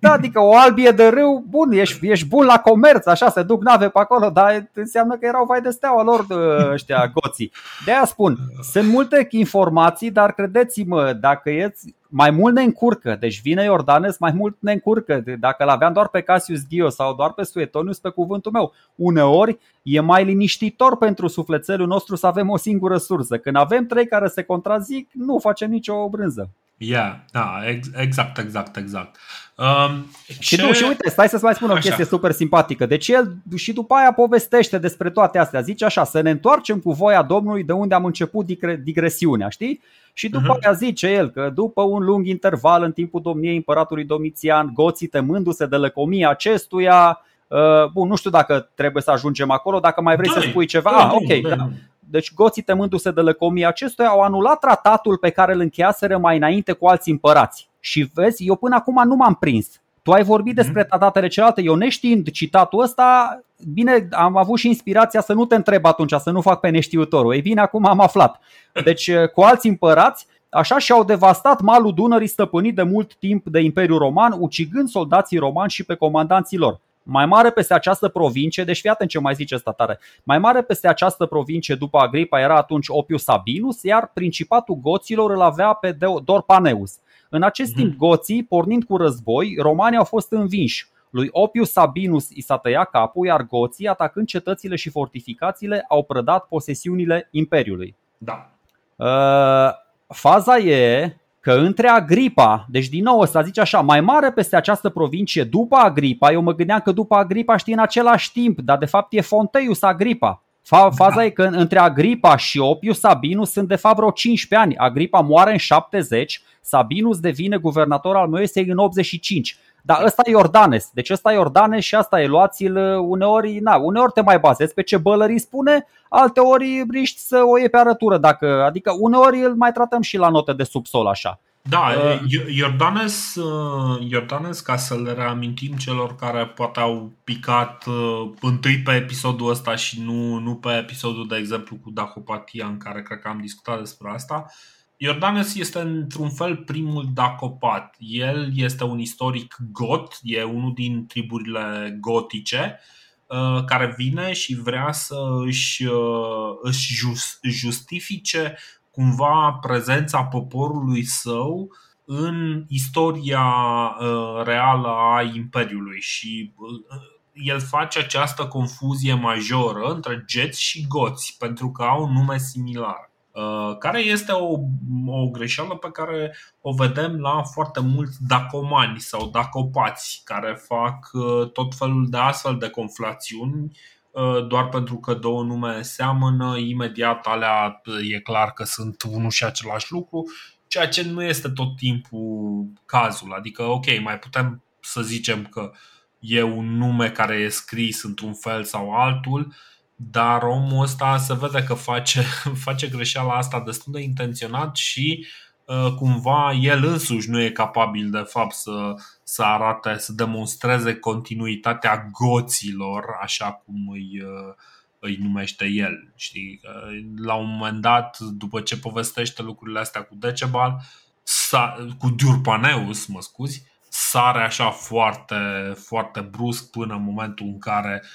Da, adică o albie de râu, bun, ești, ești bun la comerț, așa, se duc nave pe acolo, dar înseamnă că erau vai de steaua lor ăștia goții. De aia spun, sunt multe informații, dar credeți-mă, dacă eți mai mult ne încurcă. Deci vine Iordanes, mai mult ne încurcă. Dacă l aveam doar pe Cassius Dio sau doar pe Suetonius, pe cuvântul meu, uneori e mai liniștitor pentru sufletelul nostru să avem o singură sursă. Când avem trei care se contrazic, nu facem nicio brânză. Yeah, da, exact, exact, exact. Um, și, ce... tu, și uite, stai să-ți mai spun o așa. chestie super simpatică. Deci el și după aia povestește despre toate astea. Zice așa, să ne întoarcem cu voia Domnului de unde am început digresiunea, știi? Și după uh-huh. aia zice el că după un lung interval în timpul domniei împăratului Domitian, goții temându-se de lăcomia acestuia, uh, bun, nu știu dacă trebuie să ajungem acolo, dacă mai vrei Dai, să spui ceva. ah, ok, da. Deci goții temându-se de lăcomia acestuia au anulat tratatul pe care îl încheiaseră mai înainte cu alți împărați. Și vezi, eu până acum nu m-am prins. Tu ai vorbit mhm. despre tratatele celelalte, eu neștiind citatul ăsta, bine, am avut și inspirația să nu te întreb atunci, să nu fac pe neștiutorul. Ei bine, acum am aflat. Deci, cu alți împărați, Așa și-au devastat malul Dunării stăpânit de mult timp de Imperiul Roman, ucigând soldații romani și pe comandanții lor. mai mare peste această provincie, deci fii atent ce mai zice statare, mai mare peste această provincie după Agripa era atunci Opius Sabinus, iar principatul goților îl avea pe Dorpaneus. În acest mm-hmm. timp, goții, pornind cu război, romanii au fost învinși. Lui Opius Sabinus i s-a tăiat capul, iar goții, atacând cetățile și fortificațiile, au prădat posesiunile Imperiului. Da. Uh, faza e că între Agripa, deci din nou ăsta zice așa, mai mare peste această provincie după Agripa, eu mă gândeam că după Agripa știi în același timp, dar de fapt e Fonteius Agripa. Faza da. e că între Agripa și Opius Sabinus sunt de fapt vreo 15 ani. Agripa moare în 70, Sabinus devine guvernator al Moesei în 85. Dar ăsta e Iordanes. Deci ăsta e Iordanes și asta e. Luați-l uneori, na, uneori te mai bazezi pe ce bălării spune, alte ori riști să o iei pe arătură. Dacă, adică uneori îl mai tratăm și la note de subsol așa. Da, uh, Iordanes, uh, Iordanes, ca să le reamintim celor care poate au picat uh, întâi pe episodul ăsta și nu, nu pe episodul, de exemplu, cu Dacopatia, în care cred că am discutat despre asta, uh, Iordanes este într-un fel primul dacopat. El este un istoric got, e unul din triburile gotice uh, care vine și vrea să își, uh, își justifice cumva prezența poporului său în istoria uh, reală a Imperiului și el face această confuzie majoră între geți și goți pentru că au nume similar. Uh, care este o, o greșeală pe care o vedem la foarte mulți dacomani sau dacopați care fac uh, tot felul de astfel de conflațiuni uh, doar pentru că două nume seamănă, imediat alea e clar că sunt unul și același lucru, ceea ce nu este tot timpul cazul. Adică, ok, mai putem să zicem că e un nume care e scris într-un fel sau altul, dar omul ăsta se vede că face, face greșeala asta destul de intenționat și uh, cumva el însuși nu e capabil de fapt să, să arate, să demonstreze continuitatea goților așa cum îi, uh, îi numește el. Știi? La un moment dat, după ce povestește lucrurile astea cu Decebal, cu Diurpaneus, mă scuzi, sare așa foarte, foarte brusc până în momentul în care uh,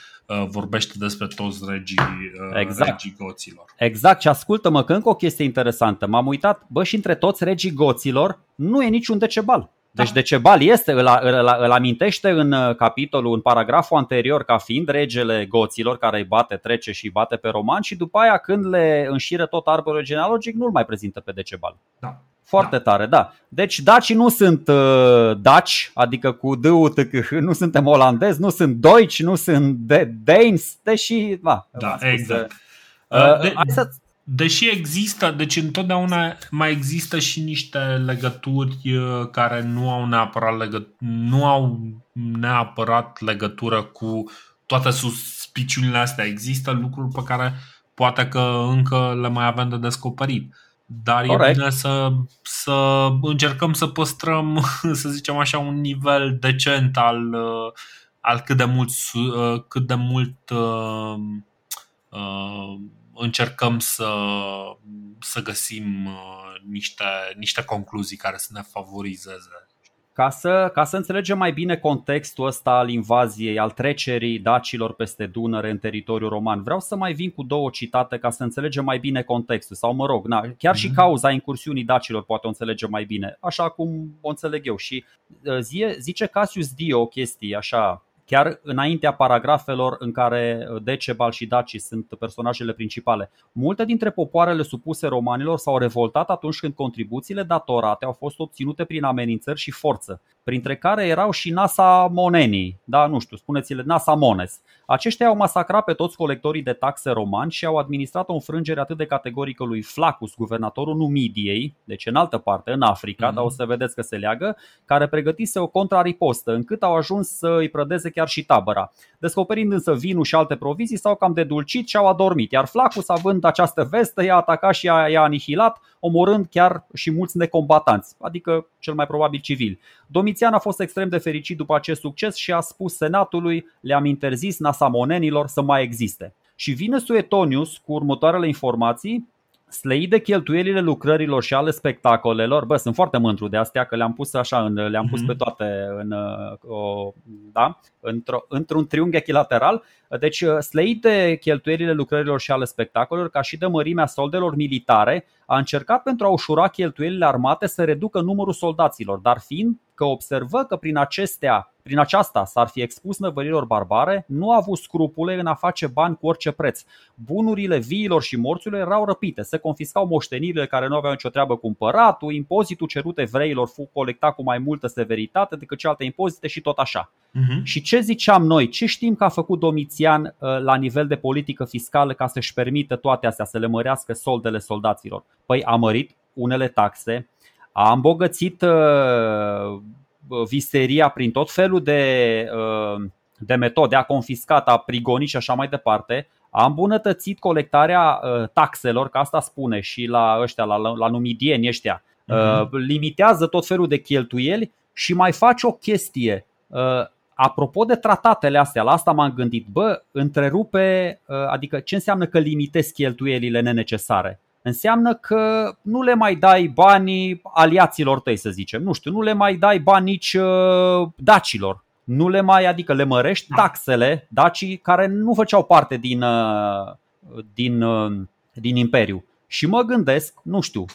vorbește despre toți regii, uh, exact. regii goților. Exact, și ascultă-mă că încă o chestie interesantă. M-am uitat, bă, și între toți regii goților nu e niciun decebal. Deci da. Decebal este, îl, îl, îl amintește în uh, capitolul, în paragraful anterior ca fiind regele goților care îi bate, trece și îi bate pe roman și după aia când le înșiră tot arborul genealogic nu-l mai prezintă pe Decebal. Da. Foarte da. tare, da. Deci dacii nu sunt uh, daci, adică cu d nu suntem olandezi, nu sunt deutsch, nu sunt de- danes, deși, da, da exact. Uh, uh, de, să... Deși există, deci întotdeauna mai există și niște legături uh, care nu au neapărat, legă, nu au neapărat legătură cu toate suspiciunile astea. Există lucruri pe care poate că încă le mai avem de descoperit. Dar Correct. e bine să, să încercăm să păstrăm, să zicem așa, un nivel decent al, al cât de mult, cât de mult uh, uh, încercăm să, să găsim uh, niște, niște concluzii care să ne favorizeze ca să, ca să înțelegem mai bine contextul ăsta al invaziei, al trecerii dacilor peste Dunăre în teritoriul roman, vreau să mai vin cu două citate ca să înțelegem mai bine contextul. Sau mă rog, na, chiar și mhm. cauza incursiunii dacilor poate o înțelegem mai bine, așa cum o înțeleg eu. Și uh, zie, zice Cassius Dio o chestie așa chiar înaintea paragrafelor în care uh, Decebal și Daci sunt personajele principale. Multe dintre popoarele supuse romanilor s-au revoltat atunci când contribuțiile datorate au fost obținute prin amenințări și forță, printre care erau și Nasa Monenii, da, nu știu, spuneți-le Nasa Mones. Aceștia au masacrat pe toți colectorii de taxe romani și au administrat o înfrângere atât de categorică lui Flacus, guvernatorul Numidiei, deci în altă parte, în Africa, mm-hmm. dar o să vedeți că se leagă, care pregătise o contraripostă, încât au ajuns să îi prădeze chiar și tabăra. Descoperind însă vinul și alte provizii, s-au cam dedulcit și au adormit, iar Flacus, având această vestă, i-a atacat și i-a, anihilat, omorând chiar și mulți necombatanți, adică cel mai probabil civili. Domitian a fost extrem de fericit după acest succes și a spus senatului, le-am interzis nasamonenilor să mai existe. Și vine Suetonius cu următoarele informații slăit de cheltuielile lucrărilor și ale spectacolelor, bă, sunt foarte mândru de astea că le-am pus așa, în, le-am pus pe toate în, o, da, într-o, într-un triunghi echilateral. Deci slăit de cheltuielile lucrărilor și ale spectacolelor, ca și de mărimea soldelor militare, a încercat pentru a ușura cheltuielile armate să reducă numărul soldaților, dar fiind că observă că prin acestea prin aceasta s-ar fi expus năvărilor barbare, nu a avut scrupule în a face bani cu orice preț. Bunurile viilor și morților erau răpite, se confiscau moștenirile care nu aveau nicio treabă cu împăratul, impozitul cerut evreilor fu colectat cu mai multă severitate decât celelalte impozite și tot așa. Uh-huh. Și ce ziceam noi? Ce știm că a făcut Domitian uh, la nivel de politică fiscală ca să-și permită toate astea, să le mărească soldele soldaților? Păi a mărit unele taxe, a îmbogățit uh, visteria prin tot felul de, uh, de metode, a confiscat, a prigonit și așa mai departe, a îmbunătățit colectarea uh, taxelor, ca asta spune și la ăștia, la, la numidieni ăștia, uh-huh. limitează tot felul de cheltuieli și mai face o chestie. Apropo de tratatele astea, la asta m-am gândit, bă, întrerupe, adică ce înseamnă că limitezi cheltuielile nenecesare? Înseamnă că nu le mai dai banii aliaților tăi, să zicem. Nu știu, nu le mai dai bani nici uh, dacilor. Nu le mai, adică le mărești da. taxele dacii care nu făceau parte din, uh, din, uh, din imperiu. Și mă gândesc, nu știu,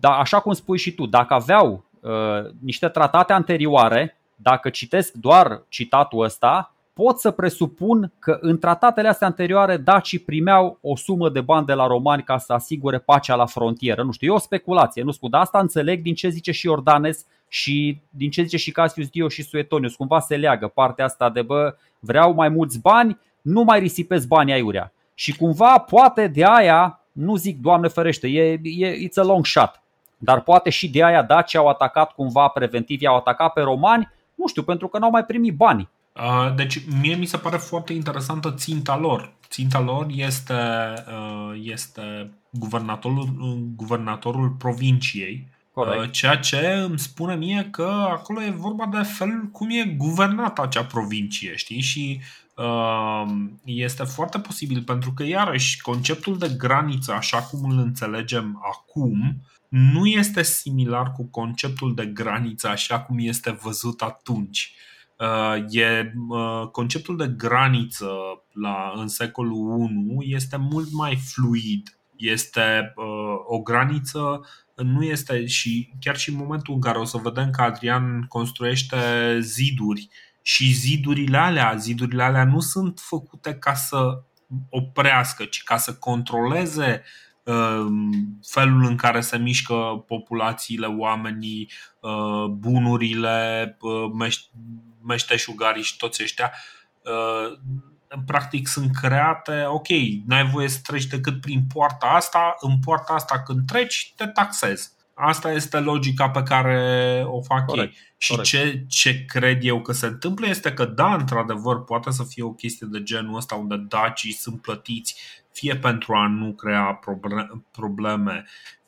da, așa cum spui și tu, dacă aveau uh, niște tratate anterioare, dacă citesc doar citatul ăsta, pot să presupun că în tratatele astea anterioare dacii primeau o sumă de bani de la romani ca să asigure pacea la frontieră. Nu știu, e o speculație, nu spun, dar asta înțeleg din ce zice și Ordanes și din ce zice și Cassius Dio și Suetonius. Cumva se leagă partea asta de bă, vreau mai mulți bani, nu mai risipesc banii aiurea. Și cumva poate de aia, nu zic Doamne ferește, e, e it's a long shot, dar poate și de aia dacii au atacat cumva preventiv, i-au atacat pe romani, nu știu, pentru că n-au mai primit bani deci, mie mi se pare foarte interesantă ținta lor. Ținta lor este, este guvernatorul, guvernatorul provinciei, Corect. ceea ce îmi spune mie că acolo e vorba de felul cum e guvernată acea provincie, știi? Și este foarte posibil pentru că, iarăși, conceptul de graniță, așa cum îl înțelegem acum, nu este similar cu conceptul de graniță așa cum este văzut atunci. Uh, e uh, conceptul de graniță la, în secolul I este mult mai fluid. Este uh, o graniță nu este și chiar și în momentul în care o să vedem că Adrian construiește ziduri și zidurile alea, zidurile alea nu sunt făcute ca să oprească, ci ca să controleze felul în care se mișcă populațiile, oamenii, bunurile, meșteșugarii și toți ăștia uh, practic sunt create, ok, n-ai voie să treci decât prin poarta asta, în poarta asta când treci te taxezi. Asta este logica pe care o fac corect, ei. Și corect. ce, ce cred eu că se întâmplă este că, da, într-adevăr, poate să fie o chestie de genul ăsta unde dacii sunt plătiți fie pentru a nu crea probleme,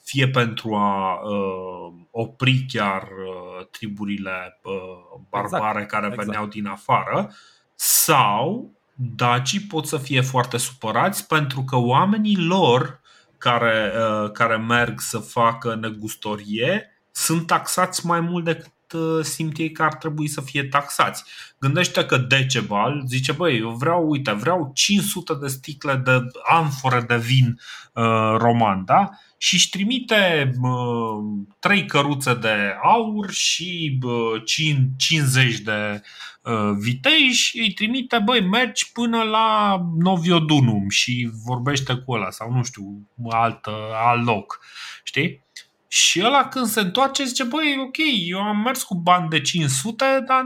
fie pentru a uh, opri chiar uh, triburile uh, barbare exact, care exact. veneau din afară, sau dacii pot să fie foarte supărați pentru că oamenii lor care, uh, care merg să facă negustorie sunt taxați mai mult decât uh, simt ei că ar trebui să fie taxați. Gândește că Decebal zice, băi, eu vreau, uite, vreau 500 de sticle de amfore de vin uh, roman, da? Și își trimite uh, trei căruțe de aur și uh, 50 de uh, vitei și îi trimite, băi, mergi până la Noviodunum și vorbește cu ăla sau nu știu, alt, alt loc, știi? Și ăla când se întoarce zice, băi, ok, eu am mers cu bani de 500, dar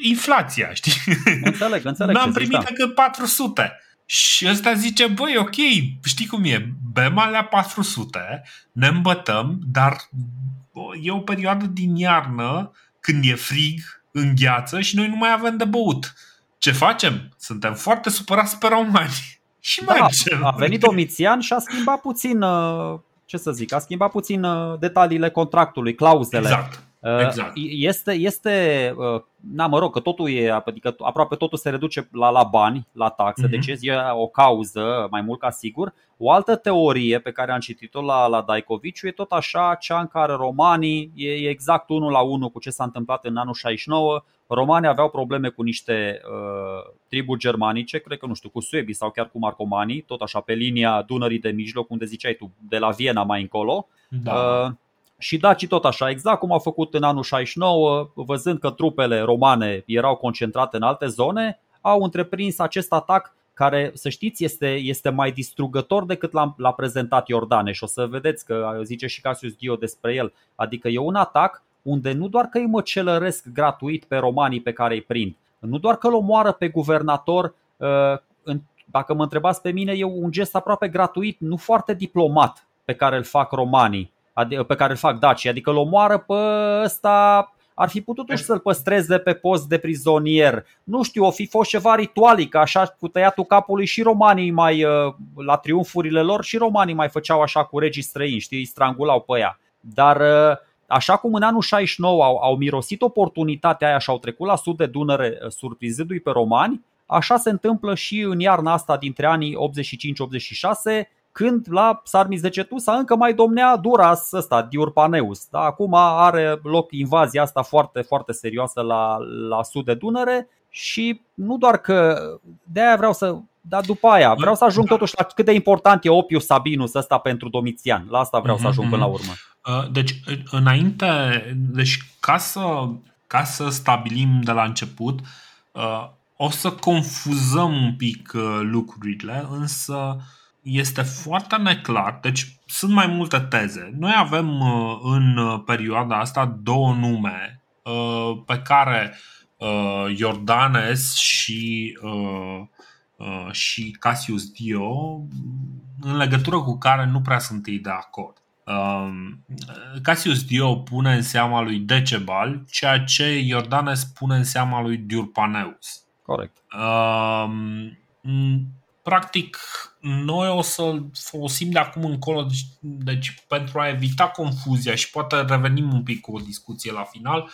inflația, știi? Înțeleg, înțeleg. N-am primit da. decât 400. Și ăsta zice, băi, ok, știi cum e, bem alea 400, ne îmbătăm, dar e o perioadă din iarnă când e frig, în gheață și noi nu mai avem de băut. Ce facem? Suntem foarte supărați pe romani. Și da, mergem. A venit Domitian și a schimbat puțin, uh, ce să zic, a schimbat puțin uh, detaliile contractului, clauzele. Exact. Exact. Este, este na, mă rog, că totul e, adică aproape totul se reduce la, la bani, la taxe, uh-huh. deci e o cauză mai mult ca sigur. O altă teorie pe care am citit-o la, la Daikoviciu e tot așa, cea în care romanii e, e exact unul la unul cu ce s-a întâmplat în anul 69. Romanii aveau probleme cu niște uh, triburi germanice, cred că nu știu, cu suebii sau chiar cu marcomanii, tot așa pe linia Dunării de mijloc, unde ziceai tu, de la Viena mai încolo. Da. Uh, și dacii tot așa, exact cum au făcut în anul 69, văzând că trupele romane erau concentrate în alte zone, au întreprins acest atac care, să știți, este, este mai distrugător decât l-a, l-a prezentat Iordaneș și o să vedeți că zice și Cassius Dio despre el. Adică e un atac unde nu doar că îi măcelăresc gratuit pe romanii pe care îi prind, nu doar că îl omoară pe guvernator, uh, dacă mă întrebați pe mine, e un gest aproape gratuit, nu foarte diplomat pe care îl fac romanii pe care îl fac Daci, adică îl omoară pe ăsta ar fi putut și să-l păstreze pe post de prizonier. Nu știu, o fi fost ceva ritualic, așa cu tăiatul capului și romanii mai, uh, la triumfurile lor, și romanii mai făceau așa cu regii străini, știi, îi strangulau pe ea. Dar uh, așa cum în anul 69 au, au mirosit oportunitatea aia și au trecut la sud de Dunăre uh, surprizându-i pe romani, așa se întâmplă și în iarna asta dintre anii 85-86, când la Sarmis de Cetusa încă mai domnea Duras ăsta, Diurpaneus. Da? Acum are loc invazia asta foarte, foarte serioasă la, la sud de Dunăre și nu doar că de aia vreau să dar după aia vreau să ajung totuși la cât de important e Opius Sabinus ăsta pentru Domitian. La asta vreau să ajung până la urmă. Uh, deci, înainte, deci ca să, ca să stabilim de la început, uh, o să confuzăm un pic uh, lucrurile, însă este foarte neclar, deci sunt mai multe teze. Noi avem uh, în uh, perioada asta două nume uh, pe care Jordanes și, și Cassius Dio, în legătură cu care nu prea sunt ei de acord. Um, Cassius Dio pune în seama lui Decebal, ceea ce Jordanes pune în seama lui Diurpaneus. Corect. Um, practic, noi o să folosim de acum încolo, deci, deci pentru a evita confuzia și poate revenim un pic cu o discuție la final,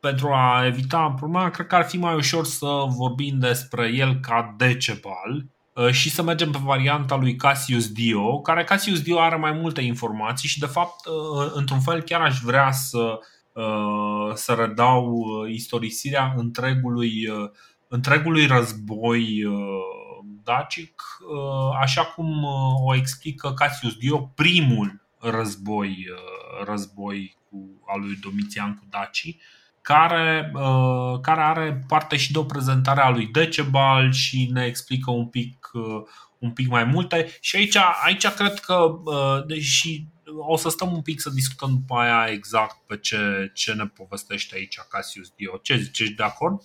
pentru a evita problema, cred că ar fi mai ușor să vorbim despre el ca Decebal uh, și să mergem pe varianta lui Cassius Dio, care Cassius Dio are mai multe informații și de fapt, uh, într-un fel, chiar aș vrea să, uh, să redau istorisirea întregului, întregului război dacic, uh, așa cum uh, o explică Cassius Dio, primul război, uh, război cu, al lui Domitian cu dacii, care, care are parte și de o prezentare a lui Decebal și ne explică un pic, un pic mai multe. Și aici, aici cred că, deși o să stăm un pic să discutăm după aia exact pe ce, ce ne povestește aici Cassius Dio. Ce zici, ești de acord?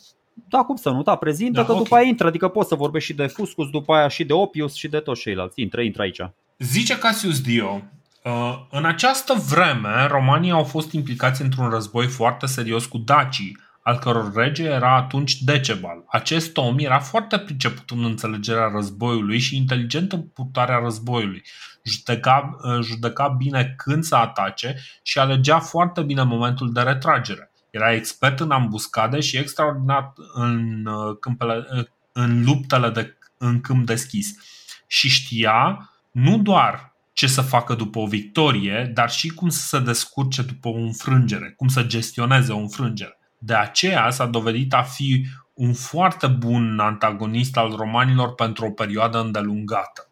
Da, cum să nu, da, prezintă da, că okay. după aia intră, adică poți să vorbești și de Fuscus, după aia și de Opius și de toți ceilalți. Intră, intră aici. Zice Cassius Dio, uh, în această vreme, romanii au fost implicați într-un război foarte serios cu dacii, al căror rege era atunci Decebal. Acest om era foarte priceput în înțelegerea războiului și inteligent în purtarea războiului. Judeca, uh, judeca bine când să atace și alegea foarte bine momentul de retragere. Era expert în ambuscade și extraordinar în, uh, câmpele, uh, în luptele de, în câmp deschis. Și știa nu doar ce să facă după o victorie, dar și cum să se descurce după o înfrângere, cum să gestioneze o înfrângere. De aceea s-a dovedit a fi un foarte bun antagonist al romanilor pentru o perioadă îndelungată.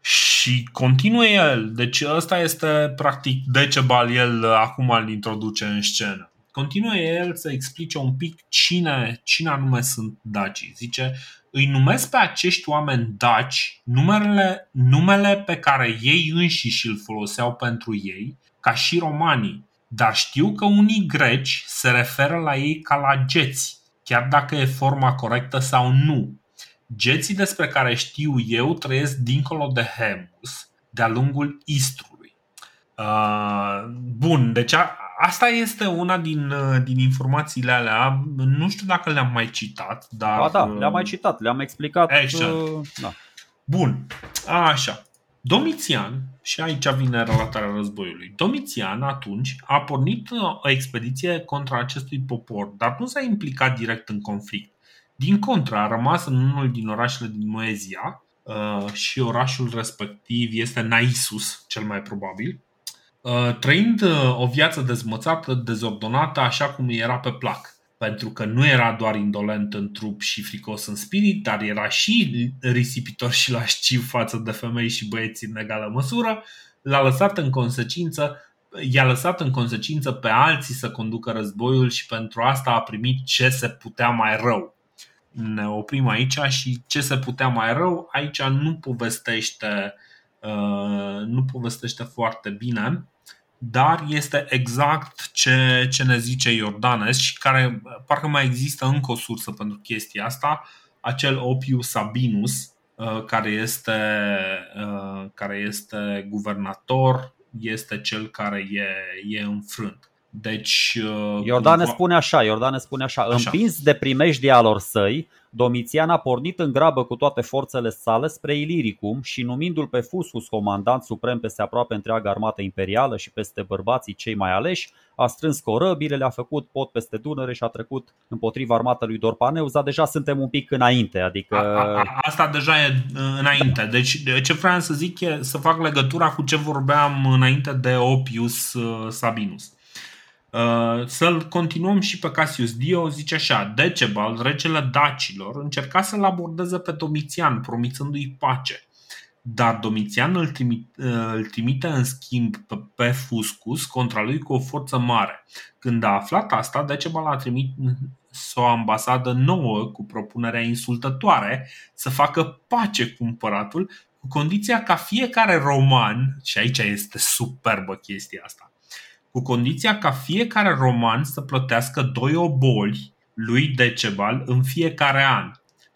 Și continuă el, deci ăsta este practic Decebal, el acum îl introduce în scenă. Continuă el să explice un pic cine, cine anume sunt dacii. Zice, îi numesc pe acești oameni daci numele, numele pe care ei înșiși îl foloseau pentru ei, ca și romanii, dar știu că unii greci se referă la ei ca la geți, chiar dacă e forma corectă sau nu. Geții despre care știu eu trăiesc dincolo de Hemus, de-a lungul Istrului. Uh, bun, deci a, asta este una din, uh, din informațiile alea. Nu știu dacă le-am mai citat, dar. Ba da, le-am mai citat, le-am explicat. Exact. Uh, da. Bun, așa. Domitian, și aici vine relatarea războiului, Domitian atunci a pornit o expediție contra acestui popor, dar nu s-a implicat direct în conflict. Din contră, a rămas în unul din orașele din Moezia uh, și orașul respectiv este Naisus, cel mai probabil, uh, trăind uh, o viață dezmățată, dezordonată, așa cum era pe plac pentru că nu era doar indolent în trup și fricos în spirit, dar era și risipitor și lasciv față de femei și băieți în egală măsură, l-a lăsat în consecință i-a lăsat în consecință pe alții să conducă războiul și pentru asta a primit ce se putea mai rău. Ne oprim aici și ce se putea mai rău, aici nu povestește, uh, nu povestește foarte bine, dar este exact ce, ce ne zice Iordanes și care parcă mai există încă o sursă pentru chestia asta, acel Opius Sabinus, uh, care este, uh, care este guvernator, este cel care e, e înfrânt. Deci, uh, Iordane spune așa, Iordane spune așa, așa. împins de primejdia lor săi, Domitian a pornit în grabă cu toate forțele sale spre Iliricum și numindu-l pe Fuscus comandant suprem peste aproape întreaga armată imperială și peste bărbații cei mai aleși, a strâns corăbile, le-a făcut pot peste Dunăre și a trecut împotriva armatei lui Dorpaneus, dar deja suntem un pic înainte. Adică... A, a, asta deja e uh, înainte. Deci ce vreau să zic e să fac legătura cu ce vorbeam înainte de Opius uh, Sabinus. Uh, să-l continuăm și pe Cassius Dio, zice așa, Decebal, regele dacilor, încerca să-l abordeze pe Domitian, promițându-i pace. Dar Domitian îl trimite, uh, îl trimite în schimb pe, pe Fuscus contra lui cu o forță mare. Când a aflat asta, Decebal a trimit o ambasadă nouă cu propunerea insultătoare să facă pace cu împăratul cu condiția ca fiecare roman, și aici este superbă chestia asta, cu condiția ca fiecare roman să plătească doi oboli lui Decebal în fiecare an.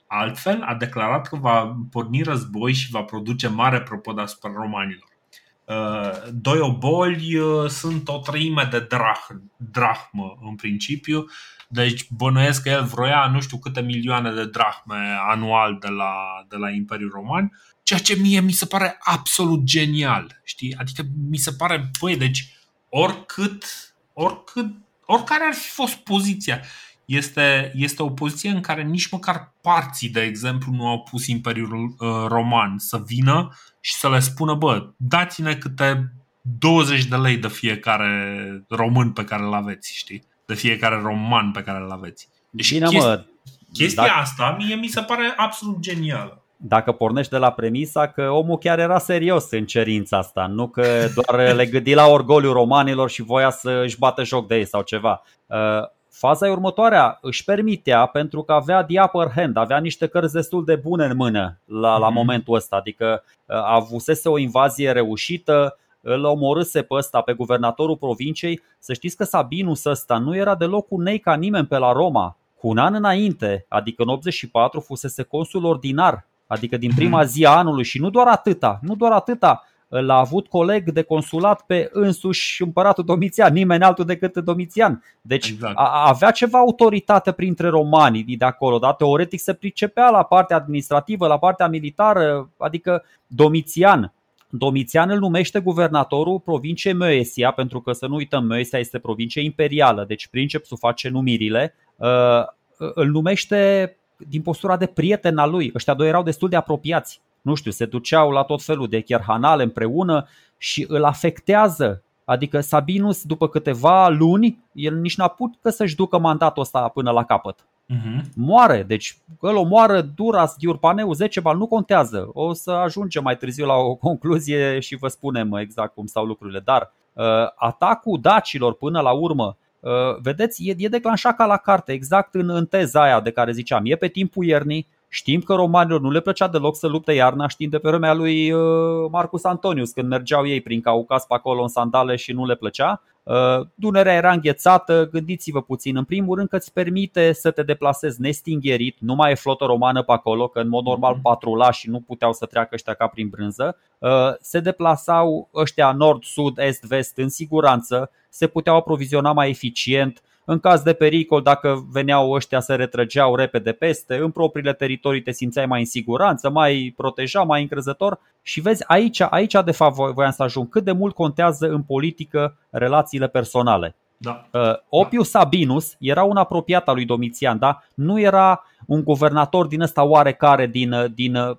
Altfel, a declarat că va porni război și va produce mare propod asupra romanilor. Uh, doi oboli uh, sunt o treime de drahm, drahmă în principiu, deci bănuiesc că el vroia nu știu câte milioane de drahme anual de la, de la Imperiul Roman, ceea ce mie mi se pare absolut genial. Știi? Adică mi se pare, băi, deci oricât, oricât, oricare ar fi fost poziția, este, este o poziție în care nici măcar parții, de exemplu, nu au pus Imperiul uh, Roman să vină și să le spună, bă, dați-ne câte 20 de lei de fiecare român pe care îl aveți, știi? De fiecare roman pe care îl aveți. Deci Bine, chestia, mă, chestia dacă... asta mie mi se pare absolut genială dacă pornești de la premisa că omul chiar era serios în cerința asta, nu că doar le gândi la orgoliu romanilor și voia să își bată joc de ei sau ceva. Uh, faza e următoarea, își permitea pentru că avea the upper hand, avea niște cărți destul de bune în mână la, la mhm. momentul ăsta, adică uh, avusese o invazie reușită, îl omorâse pe ăsta, pe guvernatorul provinciei. Să știți că Sabinus ăsta nu era deloc un nei ca nimeni pe la Roma. Cu un an înainte, adică în 84, fusese consul ordinar Adică din prima zi a anului și nu doar atâta, nu doar atâta, l-a avut coleg de consulat pe însuși împăratul Domitian, nimeni altul decât Domitian. Deci exact. a, avea ceva autoritate printre romanii de acolo, dar teoretic se pricepea la partea administrativă, la partea militară, adică Domitian. Domitian îl numește guvernatorul provinciei Moesia, pentru că să nu uităm, Moesia este provincie imperială, deci princepsul face numirile. Uh, îl numește din postura de prieten al lui. Ăștia doi erau destul de apropiați. Nu știu, se duceau la tot felul de cherhanale împreună și îl afectează. Adică Sabinus, după câteva luni, el nici n-a putut să-și ducă mandatul ăsta până la capăt. Uh-huh. Moare, deci îl omoară Duras, Diurpaneu, 10 bal, nu contează. O să ajungem mai târziu la o concluzie și vă spunem exact cum stau lucrurile. Dar uh, atacul dacilor până la urmă Uh, vedeți, e, e declanșat ca la carte, exact în, în teza aia de care ziceam. E pe timpul iernii, Știm că romanilor nu le plăcea deloc să lupte iarna, știm de pe vremea lui uh, Marcus Antonius, când mergeau ei prin Caucas pe acolo în sandale și nu le plăcea. Uh, Dunărea era înghețată, gândiți-vă puțin. În primul rând că îți permite să te deplasezi nestingherit, nu mai e flotă romană pe acolo, că în mod normal mhm. patrula și nu puteau să treacă ăștia ca prin brânză. Se deplasau ăștia nord, sud, est, vest în siguranță, se puteau aproviziona mai eficient, în caz de pericol, dacă veneau ăștia se retrăgeau repede peste, în propriile teritorii te simțeai mai în siguranță, mai protejat, mai încrezător și vezi aici, aici de fapt voiam să ajung, cât de mult contează în politică relațiile personale. Da. Uh, Opius Sabinus era un apropiat al lui Domitian, da? nu era un guvernator din ăsta oarecare din, uh, din uh,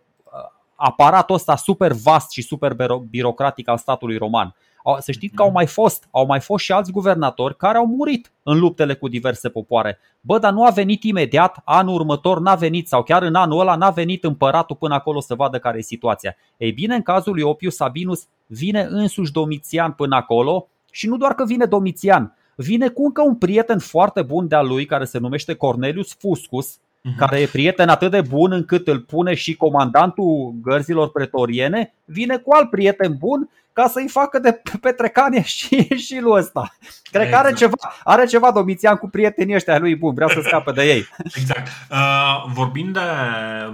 aparatul ăsta super vast și super birocratic al statului roman. Să știți că au mai fost, au mai fost și alți guvernatori care au murit în luptele cu diverse popoare. Bă, dar nu a venit imediat, anul următor n-a venit sau chiar în anul ăla n-a venit împăratul până acolo să vadă care e situația. Ei bine, în cazul lui Opius Sabinus vine însuși Domitian până acolo și nu doar că vine Domitian, vine cu încă un prieten foarte bun de-a lui care se numește Cornelius Fuscus, uh-huh. care e prieten atât de bun încât îl pune și comandantul gărzilor pretoriene, vine cu alt prieten bun ca să-i facă de petrecanie și, și lui ăsta. Cred exact. că are exact. ceva, are ceva Domitian cu prietenii ăștia lui bun, vrea să scape de ei. Exact. Uh, vorbind, de,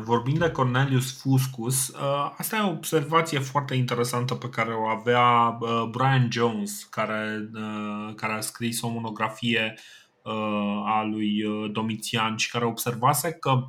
vorbind de Cornelius Fuscus, uh, asta e o observație foarte interesantă pe care o avea uh, Brian Jones, care, uh, care a scris o monografie uh, a lui uh, Domitian și care observase că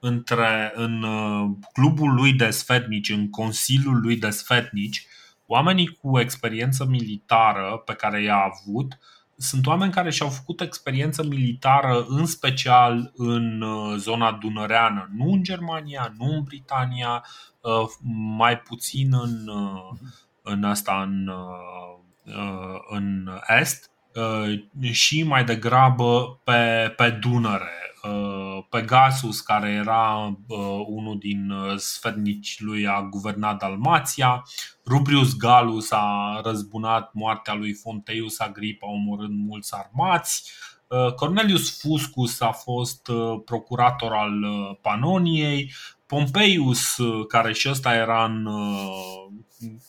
între, în uh, clubul lui de sfetnici, în consiliul lui de sfetnici, Oamenii cu experiență militară pe care i-a avut sunt oameni care și-au făcut experiență militară în special în uh, zona dunăreană, nu în Germania, nu în Britania, uh, mai puțin în, uh, în asta în, în Est și mai degrabă pe, pe Dunăre Uh, Pegasus, care era uh, unul din uh, sfernici lui, a guvernat Dalmația. Rubrius Galus a răzbunat moartea lui Fonteius Agripa, omorând mulți armați. Cornelius Fuscus a fost procurator al Panoniei. Pompeius, care și ăsta era în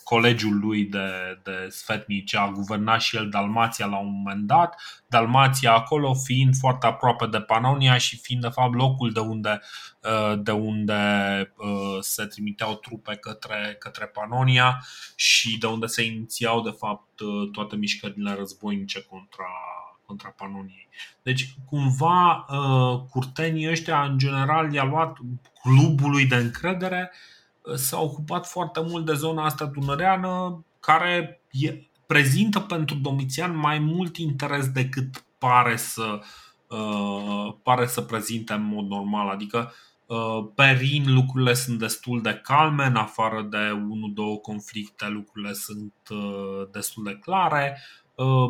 colegiul lui de, de sfetnici a guvernat și el Dalmația la un moment dat. Dalmația acolo fiind foarte aproape de Panonia și fiind de fapt locul de unde, uh, de unde uh, se trimiteau trupe către, către Panonia și de unde se inițiau de fapt uh, toate mișcările războinice contra, contra Panoniei. Deci, cumva, curtenii ăștia, în general, i-a luat clubului de încredere uh, s-a ocupat foarte mult de zona asta dunăreană, care e, prezintă pentru Domitian mai mult interes decât pare să, uh, pare să prezinte în mod normal. Adică uh, pe Rin lucrurile sunt destul de calme, în afară de unul-două conflicte lucrurile sunt uh, destul de clare, uh,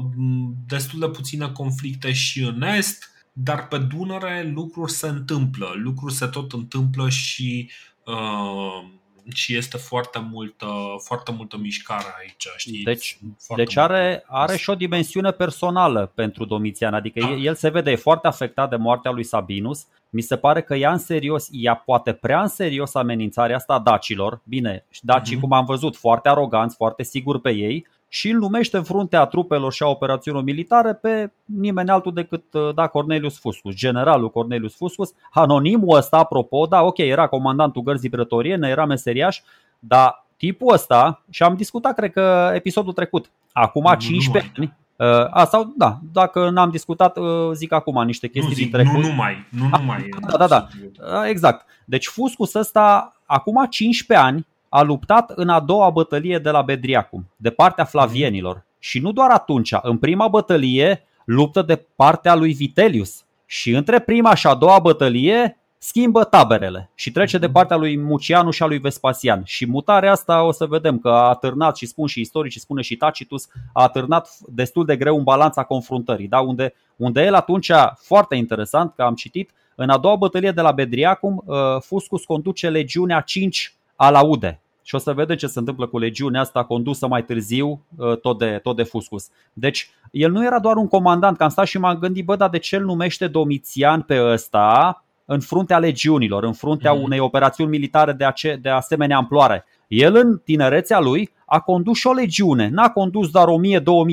destul de puține conflicte și în Est, dar pe Dunăre lucruri se întâmplă, lucruri se tot întâmplă și uh, și este foarte multă, foarte multă mișcare aici. Știi? Deci, deci are, are și o dimensiune personală pentru Domitian, adică da. el se vede e foarte afectat de moartea lui Sabinus. Mi se pare că ia în serios, ia poate prea în serios amenințarea asta a dacilor. Bine, dacii, uh-huh. cum am văzut, foarte aroganți, foarte siguri pe ei, și îl numește în fruntea trupelor și a operațiunilor militare pe nimeni altul decât uh, da, Cornelius Fuscus, generalul Cornelius Fuscus. Anonimul ăsta, apropo, da, ok, era comandantul gărzii pretoriene, era meseriaș, dar tipul ăsta, și am discutat, cred că, episodul trecut, acum nu, 15 nu ani, Uh, a, sau da, dacă n-am discutat, uh, zic acum niște chestii nu zic, din trecut. Nu numai, nu numai. Da, da, da. Uh, exact. Deci Fuscus ăsta, acum 15 ani, a luptat în a doua bătălie de la Bedriacum, de partea flavienilor. Și nu doar atunci, în prima bătălie luptă de partea lui Vitelius. Și între prima și a doua bătălie schimbă taberele și trece de partea lui Mucianu și a lui Vespasian. Și mutarea asta o să vedem că a târnat și spun și istoricii, spune și Tacitus, a târnat destul de greu în balanța confruntării, da? unde, unde el atunci, foarte interesant că am citit, în a doua bătălie de la Bedriacum, uh, Fuscus conduce legiunea 5 alaude. Și o să vedeți ce se întâmplă cu legiunea asta condusă mai târziu uh, tot de, tot de Fuscus. Deci el nu era doar un comandant, că am stat și m-am gândit, bă, dar de ce îl numește Domitian pe ăsta în fruntea legiunilor, în fruntea mm-hmm. unei operațiuni militare de, ace- de asemenea amploare? El în tinerețea lui a condus și o legiune, n-a condus doar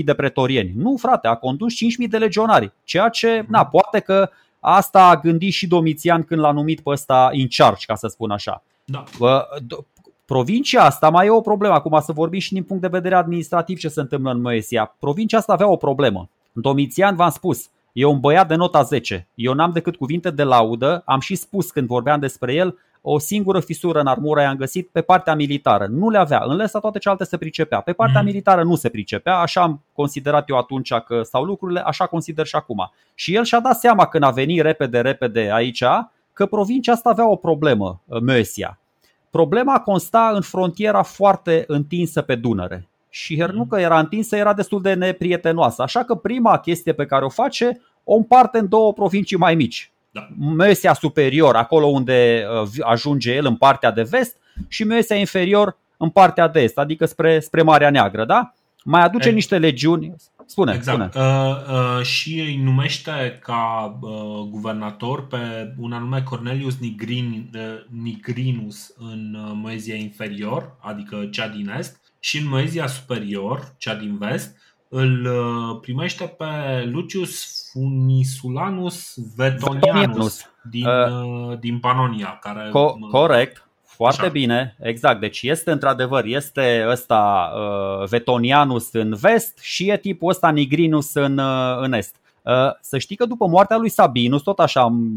1000-2000 de pretorieni. Nu, frate, a condus 5000 de legionari, ceea ce, mm-hmm. na, poate că asta a gândit și Domitian când l-a numit pe ăsta in charge, ca să spun așa. Da. Provincia asta mai e o problemă. Acum să vorbim și din punct de vedere administrativ ce se întâmplă în Moesia. Provincia asta avea o problemă. Domitian, v-am spus, E un băiat de nota 10. Eu n-am decât cuvinte de laudă, am și spus când vorbeam despre el, o singură fisură în armură i-am găsit pe partea militară. Nu le avea, în lesa toate celelalte se pricepea. Pe partea mm. militară nu se pricepea, așa am considerat eu atunci că stau lucrurile, așa consider și acum. Și el și-a dat seama când a venit repede, repede aici, că provincia asta avea o problemă, Mösia. Problema consta în frontiera foarte întinsă pe Dunăre. Și Hernucă era întinsă, era destul de neprietenoasă. Așa că prima chestie pe care o face, o împarte în două provincii mai mici. Da. Mesia superior, acolo unde uh, ajunge el în partea de vest, și Mesia inferior în partea de est, adică spre, spre Marea Neagră. Da? Mai aduce e, niște legiuni. Spune, exact. spune. Uh, uh, și îi numește ca uh, guvernator pe un anume Cornelius Nigrin, uh, Nigrinus în uh, Moezia inferior, adică cea din est, și în Moezia superior, cea din vest, îl uh, primește pe Lucius Funisulanus Vetonianus din, uh, din Panonia. Care, co- corect, foarte Așa. bine, exact. Deci este într-adevăr, este ăsta uh, Vetonianus în vest și e tipul ăsta Nigrinus în, uh, în est. Uh, să știi că după moartea lui Sabinus, tot așa am,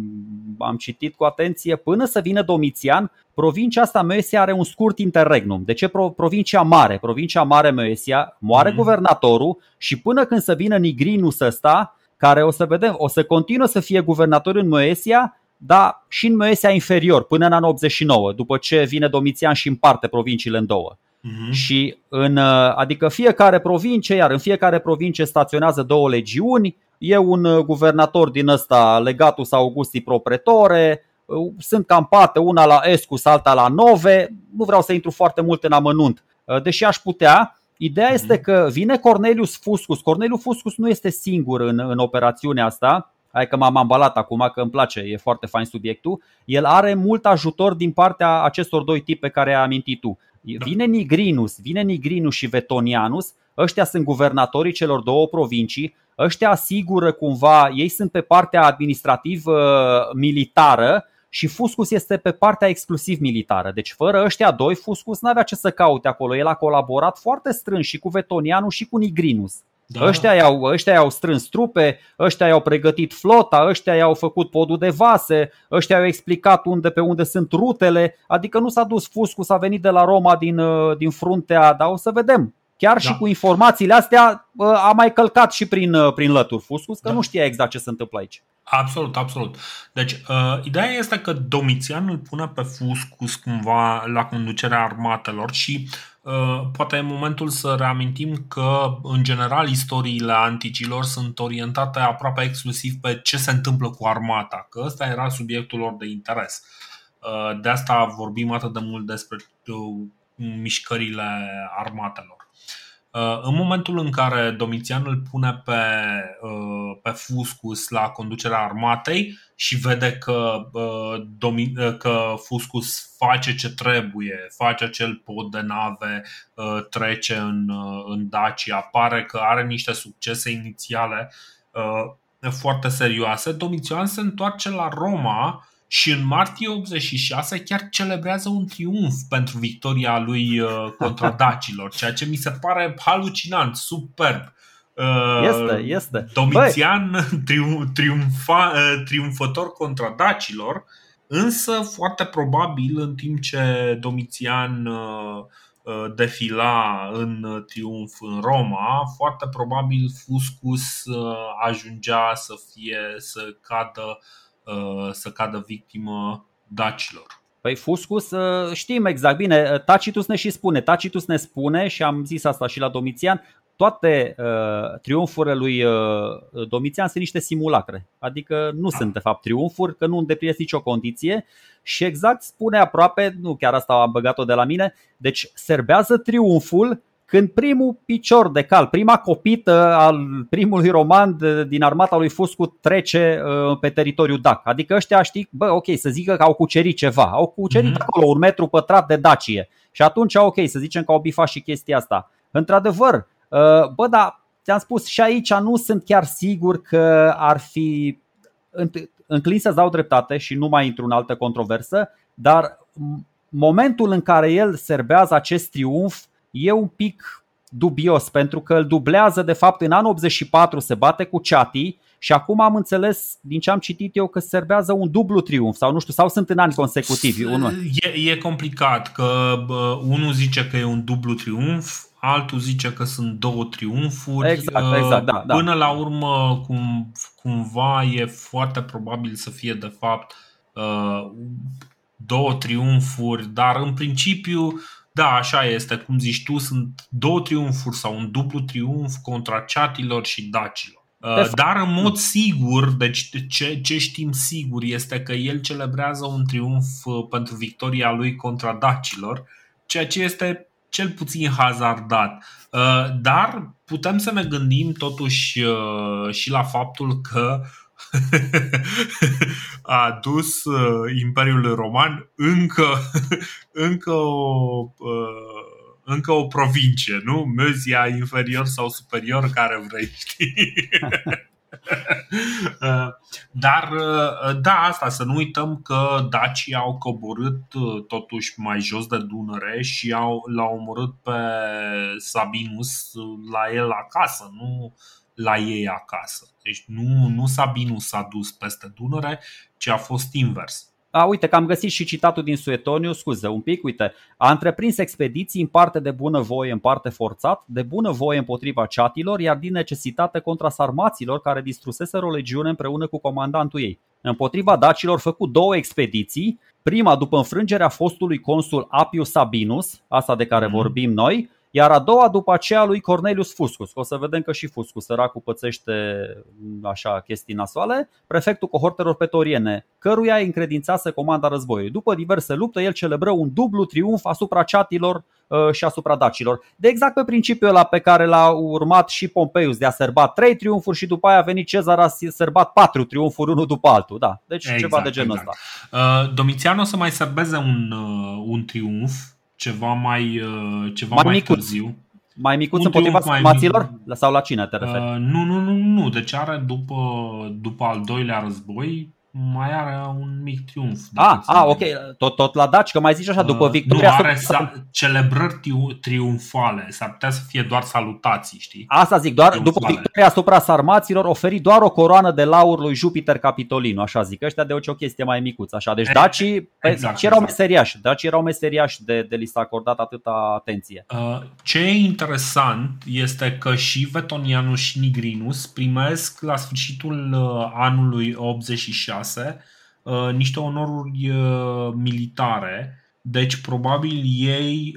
am citit cu atenție, până să vină Domitian, provincia asta Moesia are un scurt interregnum. De ce provincia mare? Provincia mare Moesia moare mm. guvernatorul și până când să vină Nigrinus ăsta, care o să vedem, o să continuă să fie guvernator în Moesia, dar și în Moesia inferior, până în anul 89, după ce vine Domitian și împarte provinciile în două. Uh-huh. Și în, uh, adică fiecare provincie, iar în fiecare provincie staționează două legiuni, e un uh, guvernator din ăsta, Legatus Augusti Propretore, uh, sunt campate, una la Escus, alta la Nove, nu vreau să intru foarte mult în amănunt, deși aș putea. Ideea este mhm. că vine Cornelius Fuscus. Cornelius Fuscus nu este singur în, în operațiunea asta, Hai că m-am ambalat acum că îmi place, e foarte fain subiectul. El are mult ajutor din partea acestor doi tipi pe care ai amintit tu. Da. Vine Nigrinus, vine Nigrinus și Vetonianus, ăștia sunt guvernatorii celor două provincii, ăștia asigură cumva, ei sunt pe partea administrativ-militară și Fuscus este pe partea exclusiv militară. Deci fără ăștia doi, Fuscus n-avea ce să caute acolo. El a colaborat foarte strâns și cu Vetonianus și cu Nigrinus. Da. Ăștia, i-au, ăștia i-au strâns trupe, ăștia i-au pregătit flota, ăștia i-au făcut podul de vase, ăștia i-au explicat unde pe unde sunt rutele, adică nu s-a dus Fuscu, s-a venit de la Roma din, uh, din fruntea, dar o să vedem. Chiar da. și cu informațiile astea uh, a mai călcat și prin, uh, prin lături Fuscus, că da. nu știa exact ce se întâmplă aici. Absolut, absolut. Deci, uh, ideea este că Domitian îl pune pe Fuscus cumva la conducerea armatelor și uh, poate e momentul să reamintim că, în general, istoriile anticilor sunt orientate aproape exclusiv pe ce se întâmplă cu armata, că ăsta era subiectul lor de interes. Uh, de asta vorbim atât de mult despre uh, mișcările armatelor. Uh, în momentul în care Domitian îl pune pe, uh, pe Fuscus la conducerea armatei și vede că, uh, că Fuscus face ce trebuie, face acel pod de nave, trece în, în Dacia, pare că are niște succese inițiale foarte serioase, Domitian se întoarce la Roma și în martie 86 chiar celebrează un triumf pentru victoria lui uh, contra dacilor, ceea ce mi se pare halucinant, superb. Uh, este, este. Domitian trium, triumfa, uh, triumfător contra dacilor, însă foarte probabil în timp ce Domitian defila în triumf în Roma, foarte probabil Fuscus ajungea să fie să cadă Uh, să cadă victimă dacilor. Păi Fuscus uh, știm exact bine, Tacitus ne și spune, Tacitus ne spune și am zis asta și la Domitian, toate uh, triumfurile lui uh, Domitian sunt niște simulacre. Adică nu sunt de fapt triumfuri, că nu îndeplinesc nicio condiție și exact spune aproape, nu chiar asta am băgat-o de la mine, deci serbează triumful când primul picior de cal, prima copită al primului roman din armata lui Fuscu trece uh, pe teritoriul Dac. Adică ăștia știi, bă, ok, să zică că au cucerit ceva. Au cucerit mm-hmm. acolo un metru pătrat de Dacie. Și atunci, ok, să zicem că au bifat și chestia asta. Într-adevăr, uh, bă, dar ți-am spus și aici nu sunt chiar sigur că ar fi înclin să dau dreptate și nu mai intru în altă controversă, dar momentul în care el serbează acest triumf e un pic dubios pentru că îl dublează de fapt în anul 84 se bate cu Chati și acum am înțeles din ce am citit eu că serbează un dublu triumf sau nu știu, sau sunt în ani consecutivi. E, e complicat că bă, unul zice că e un dublu triumf, altul zice că sunt două triumfuri. Exact, exact, da, da. Până la urmă, cum, cumva e foarte probabil să fie de fapt uh, două triumfuri, dar în principiu da, așa este, cum zici tu, sunt două triumfuri sau un dublu triumf contra ceatilor și dacilor. Uh, dar în mod sigur, deci ce, ce știm sigur este că el celebrează un triumf uh, pentru victoria lui contra dacilor, ceea ce este cel puțin hazardat. Uh, dar putem să ne gândim totuși și la faptul că a dus Imperiul Roman încă, încă o încă o provincie, nu? Mezia inferior sau superior, care vrei, știi? Dar, da, asta, să nu uităm că dacii au coborât totuși mai jos de Dunăre și au, l-au omorât pe Sabinus la el acasă, nu la ei acasă. Deci nu, nu Sabinus s-a dus peste Dunăre, ci a fost invers. A, uite că am găsit și citatul din Suetoniu, scuze un pic, uite. A întreprins expediții în parte de bună voie, în parte forțat, de bună voie împotriva ceatilor, iar din necesitate contra sarmaților care distruseseră o legiune împreună cu comandantul ei. Împotriva dacilor făcut două expediții, prima după înfrângerea fostului consul Appius Sabinus, asta de care mm-hmm. vorbim noi, iar a doua după aceea lui Cornelius Fuscus. O să vedem că și Fuscus, săracul, pățește așa chestii nasoale, prefectul cohortelor petoriene, căruia îi încredințase comanda războiului. După diverse lupte, el celebră un dublu triumf asupra ceatilor uh, și asupra dacilor. De exact pe principiul ăla pe care l-a urmat și Pompeius de a sărba trei triumfuri și după aia a venit Cezar a sărbat patru triumfuri unul după altul. Da, deci exact, ceva de genul exact. ăsta. Uh, Domitian o să mai sărbeze un, uh, un triumf ceva mai, uh, ceva mai, mai târziu. Mai micuț împotriva sarmaților? Sau la cine te referi? Uh, nu, nu, nu, nu. Deci are după, după al doilea război mai are un mic triumf. Ah, ah ok, tot, tot la Daci, că mai zici așa, după uh, victoria... Nu, are sa- celebrări triumfale, s-ar putea să fie doar salutații, știi? Asta zic, doar triumfale. după victoria asupra sarmaților oferi doar o coroană de laur lui Jupiter Capitolinu, așa zic, ăștia de o chestie mai micuță, așa. Deci dacii, exact, erau exact. meseriași, dacii erau meseriași de, de li s-a acordat atâta atenție. Uh, ce e interesant este că și Vetonianus și Nigrinus primesc la sfârșitul uh, anului 86 6 uh, niște onoruri uh, militare. Deci probabil ei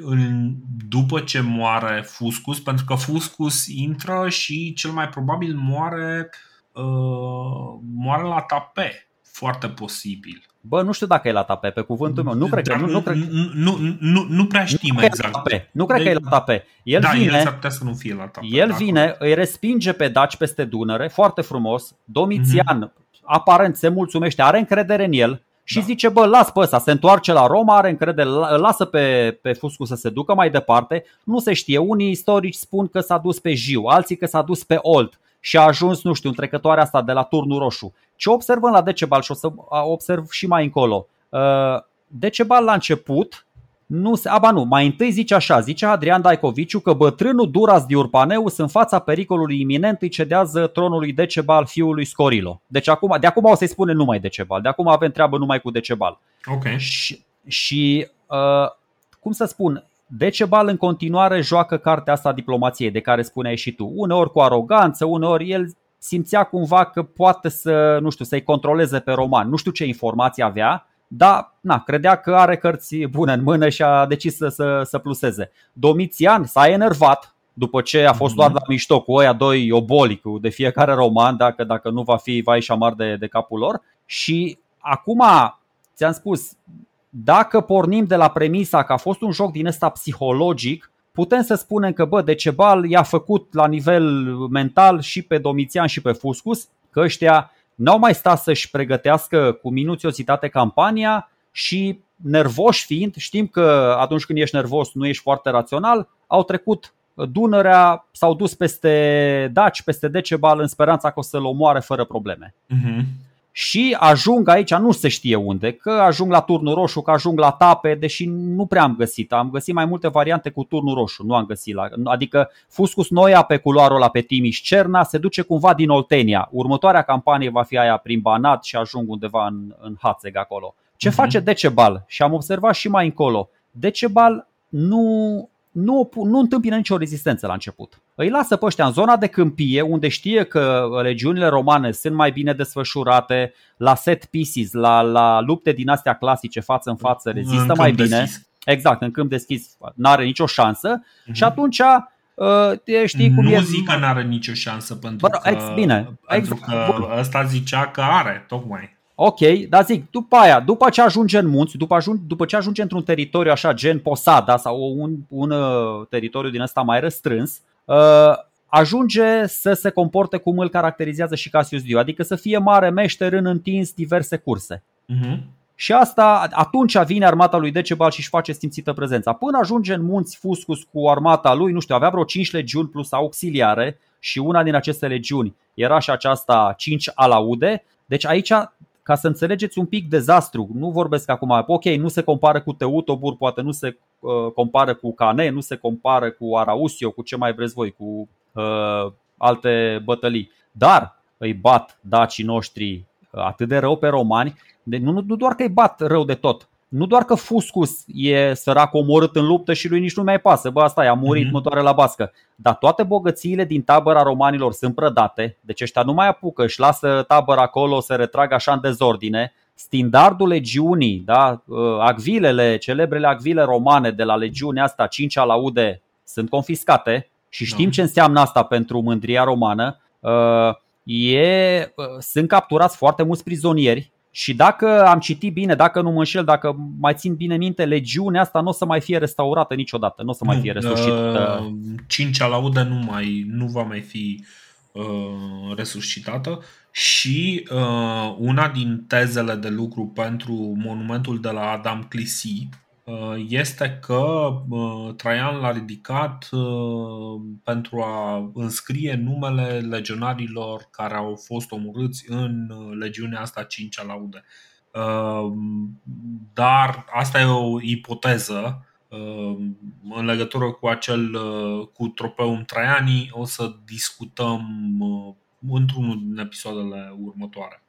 după ce moare Fuscus, pentru că Fuscus intră și cel mai probabil moare uh, moare la tape, foarte posibil. Bă, nu știu dacă e la tape, pe cuvântul meu. Nu cred că, nu, nu, cred... nu, nu, nu, nu prea știm nu exact. Tape. Nu cred de... că e la tape. El da, vine, el s-ar putea să nu fie la tape. El vine, îi respinge pe Daci peste Dunăre, foarte frumos. Domitian mm-hmm aparent se mulțumește, are încredere în el și da. zice, bă, las pe ăsta, se întoarce la Roma, are încredere, lasă pe, pe Fuscu să se ducă mai departe. Nu se știe, unii istorici spun că s-a dus pe Jiu, alții că s-a dus pe Olt și a ajuns, nu știu, în trecătoarea asta de la Turnul Roșu. Ce observăm la Decebal și o să observ și mai încolo. Uh, Decebal la început nu se, aba nu, mai întâi zice așa, zice Adrian Daicoviciu că bătrânul Duras Diurpaneus în fața pericolului iminent îi cedează tronului Decebal fiului Scorilo. Deci acum, de acum o să-i spune numai Decebal, de acum avem treabă numai cu Decebal. Ok. Și, și uh, cum să spun, Decebal în continuare joacă cartea asta a diplomației de care spuneai și tu. Uneori cu aroganță, uneori el simțea cumva că poate să, nu știu, să-i controleze pe roman. Nu știu ce informații avea, dar na, credea că are cărți bune în mână și a decis să, să, să pluseze. Domitian s-a enervat după ce a fost luat la mișto cu oia doi oboli de fiecare roman, dacă, dacă nu va fi vai și amar de, de capul lor. Și acum, ți-am spus, dacă pornim de la premisa că a fost un joc din ăsta psihologic, putem să spunem că, bă, Decebal i-a făcut la nivel mental și pe Domitian și pe Fuscus, că ăștia n-au mai stat să-și pregătească cu minuțiozitate campania și nervoși fiind, știm că atunci când ești nervos nu ești foarte rațional, au trecut Dunărea, s-au dus peste Daci, peste Decebal în speranța că o să-l omoare fără probleme. Uh-huh. Și ajung aici, nu se știe unde, că ajung la turnul roșu, că ajung la tape, deși nu prea am găsit. Am găsit mai multe variante cu turnul roșu, nu am găsit. La, adică Fuscus Noia pe culoarul ăla pe Timiș Cerna se duce cumva din Oltenia. Următoarea campanie va fi aia prin Banat și ajung undeva în, în Hațeg acolo. Ce uh-huh. face Decebal? Și am observat și mai încolo. Decebal nu nu, nu întâmpină nicio rezistență la început. Îi lasă pe ăștia în zona de câmpie, unde știe că legiunile romane sunt mai bine desfășurate, la set pieces, la, la lupte din astea clasice față în față, rezistă în mai bine. Deschis. Exact, în câmp deschis nu are nicio șansă uh-huh. și atunci Uh, știi cum nu e... zic că nu are nicio șansă pentru Bă, că, ex, bine, pentru ex, că bun. ăsta zicea că are, tocmai. Ok, dar zic, după aia, după ce ajunge în munți, după, ajung, după ce ajunge într-un teritoriu așa gen Posada sau un, un uh, teritoriu din ăsta mai răstrâns, uh, ajunge să se comporte cum îl caracterizează și Cassius Dio, adică să fie mare meșter în întins diverse curse. Uh-huh. Și asta, atunci vine armata lui Decebal și își face simțită prezența. Până ajunge în munți Fuscus cu armata lui, nu știu, avea vreo 5 legiuni plus auxiliare și una din aceste legiuni era și aceasta 5 alaude. Deci aici ca să înțelegeți un pic dezastru, nu vorbesc acum, ok, nu se compară cu Teutobur, poate nu se uh, compară cu Cane, nu se compară cu Arausio, cu ce mai vreți voi, cu uh, alte bătălii, dar îi bat dacii noștri uh, atât de rău pe romani, de, nu, nu doar că îi bat rău de tot, nu doar că Fuscus e sărac omorât în luptă și lui nici nu mai pasă, bă, asta e, a murit, mm-hmm. mătoare la bască. Dar toate bogățiile din tabăra romanilor sunt prădate, deci ăștia nu mai apucă, își lasă tabăra acolo, se retrag așa în dezordine. Standardul legiunii, da, uh, acvilele, celebrele acvile romane de la legiunea asta, 5 alaude, sunt confiscate și știm da. ce înseamnă asta pentru mândria romană. Uh, e, uh, sunt capturați foarte mulți prizonieri și dacă am citit bine, dacă nu mă înșel, dacă mai țin bine minte, legiunea asta nu o să mai fie restaurată niciodată, nu o să mai fie resuscitată. Uh, cincea laudă nu, mai, nu va mai fi uh, resuscitată și uh, una din tezele de lucru pentru monumentul de la Adam Clisi Uh, este că uh, Traian l-a ridicat uh, pentru a înscrie numele legionarilor care au fost omorâți în legiunea asta 5 a laude. Dar asta e o ipoteză în legătură cu acel cu tropeul Traianii o să discutăm într-unul din episoadele următoare.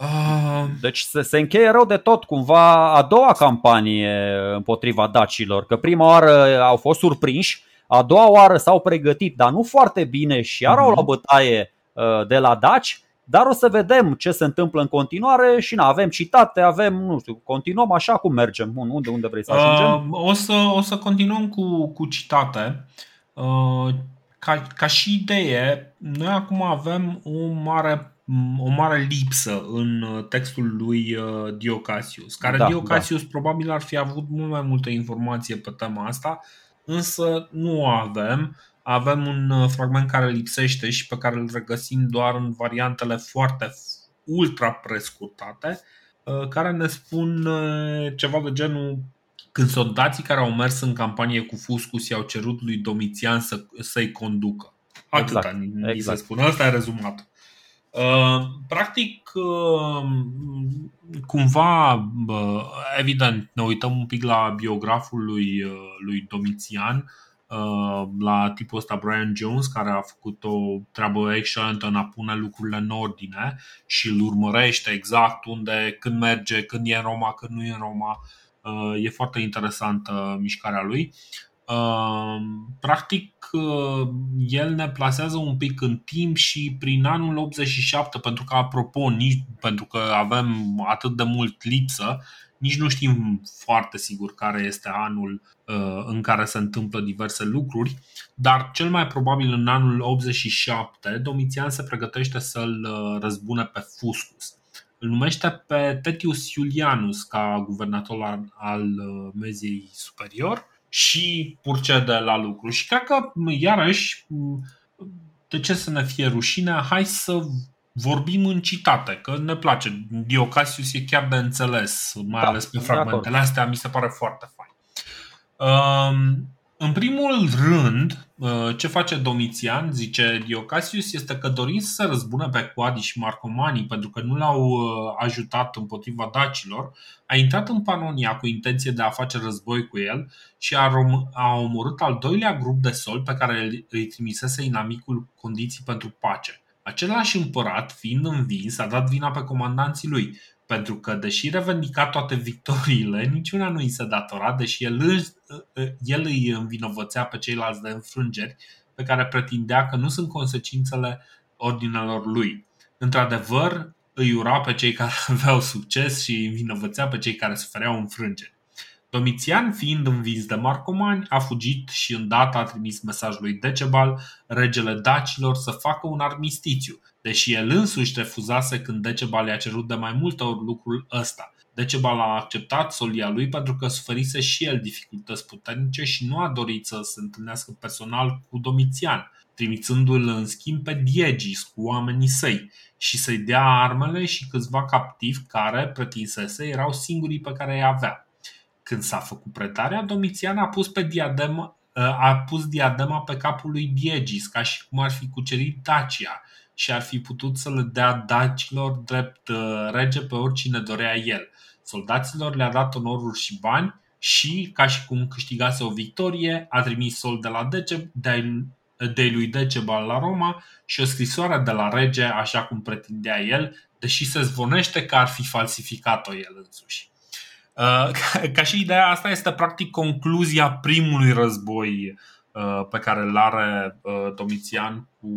Ah. Deci se, se încheie rău de tot cumva a doua campanie împotriva dacilor, că prima oară au fost surprinși, a doua oară s-au pregătit, dar nu foarte bine și iar au mhm. la bătaie uh, de la daci, dar o să vedem ce se întâmplă în continuare și na, avem citate, avem, nu știu, continuăm așa cum mergem. Unde, unde vrei să ajungem? Uh, o, să, o să continuăm cu, cu citate. Uh, ca, ca și idee, noi acum avem o mare o mare lipsă în uh, textul lui uh, Diocasius, care da, Diocasius da. probabil ar fi avut mult mai multă informație pe tema asta, însă nu o avem. Avem un uh, fragment care lipsește și pe care îl regăsim doar în variantele foarte ultra prescurtate, care ne spun ceva de genul când soldații care au mers în campanie cu Fuscus i-au cerut lui Domitian să, să-i conducă. Atâta exact, ni exact. se spune. Asta e rezumat. Uh, practic, uh, cumva, evident, ne uităm un pic la biograful lui, uh, lui Domitian, la tipul ăsta Brian Jones, care a făcut o treabă excelentă în a pune lucrurile în ordine și îl urmărește exact unde, când merge, când e în Roma, când nu e în Roma. E foarte interesantă mișcarea lui. Practic, el ne plasează un pic în timp și prin anul 87, pentru că, apropo, nici pentru că avem atât de mult lipsă, nici nu știm foarte sigur care este anul uh, în care se întâmplă diverse lucruri, dar cel mai probabil în anul 87 Domitian se pregătește să-l uh, răzbune pe Fuscus. Îl numește pe Tetius Iulianus ca guvernator al, al uh, Meziei Superior și procede la lucru. Și cred că, iarăși, de ce să ne fie rușine, hai să vorbim în citate, că ne place. Diocasius e chiar de înțeles, mai da, ales pe fragmentele astea, mi se pare foarte fain. Um, În primul rând, uh, ce face Domitian, zice Diocasius, este că dorind să se răzbune pe Coadi și Marcomanii pentru că nu l-au uh, ajutat împotriva dacilor, a intrat în Panonia cu intenție de a face război cu el și a, rom- a omorât al doilea grup de sol pe care îi trimisese inamicul condiții pentru pace. Același împărat, fiind învins, a dat vina pe comandanții lui, pentru că, deși revendica toate victoriile, niciuna nu îi se datora, deși el, el îi învinovățea pe ceilalți de înfrângeri pe care pretindea că nu sunt consecințele ordinelor lui. Într-adevăr, îi ura pe cei care aveau succes și îi învinovățea pe cei care sufereau înfrângeri. Domitian, fiind învins de marcomani, a fugit și îndată a trimis mesajul lui Decebal, regele dacilor, să facă un armistițiu, deși el însuși refuzase când Decebal i-a cerut de mai multe ori lucrul ăsta. Decebal a acceptat solia lui pentru că suferise și el dificultăți puternice și nu a dorit să se întâlnească personal cu Domitian, trimițându-l în schimb pe Diegis cu oamenii săi și să-i dea armele și câțiva captivi care, pretinsese, erau singurii pe care îi avea. Când s-a făcut predarea, Domitian a pus, pe diadema, a pus diadema pe capul lui Diegis, ca și cum ar fi cucerit Dacia și ar fi putut să le dea dacilor drept uh, rege pe oricine dorea el. Soldaților le-a dat onoruri și bani și, ca și cum câștigase o victorie, a trimis sol de la Dece, de lui Decebal la Roma și o scrisoare de la rege, așa cum pretindea el, deși se zvonește că ar fi falsificat-o el însuși. Uh, ca și ideea asta este practic concluzia primului război uh, pe care îl are uh, Domitian cu,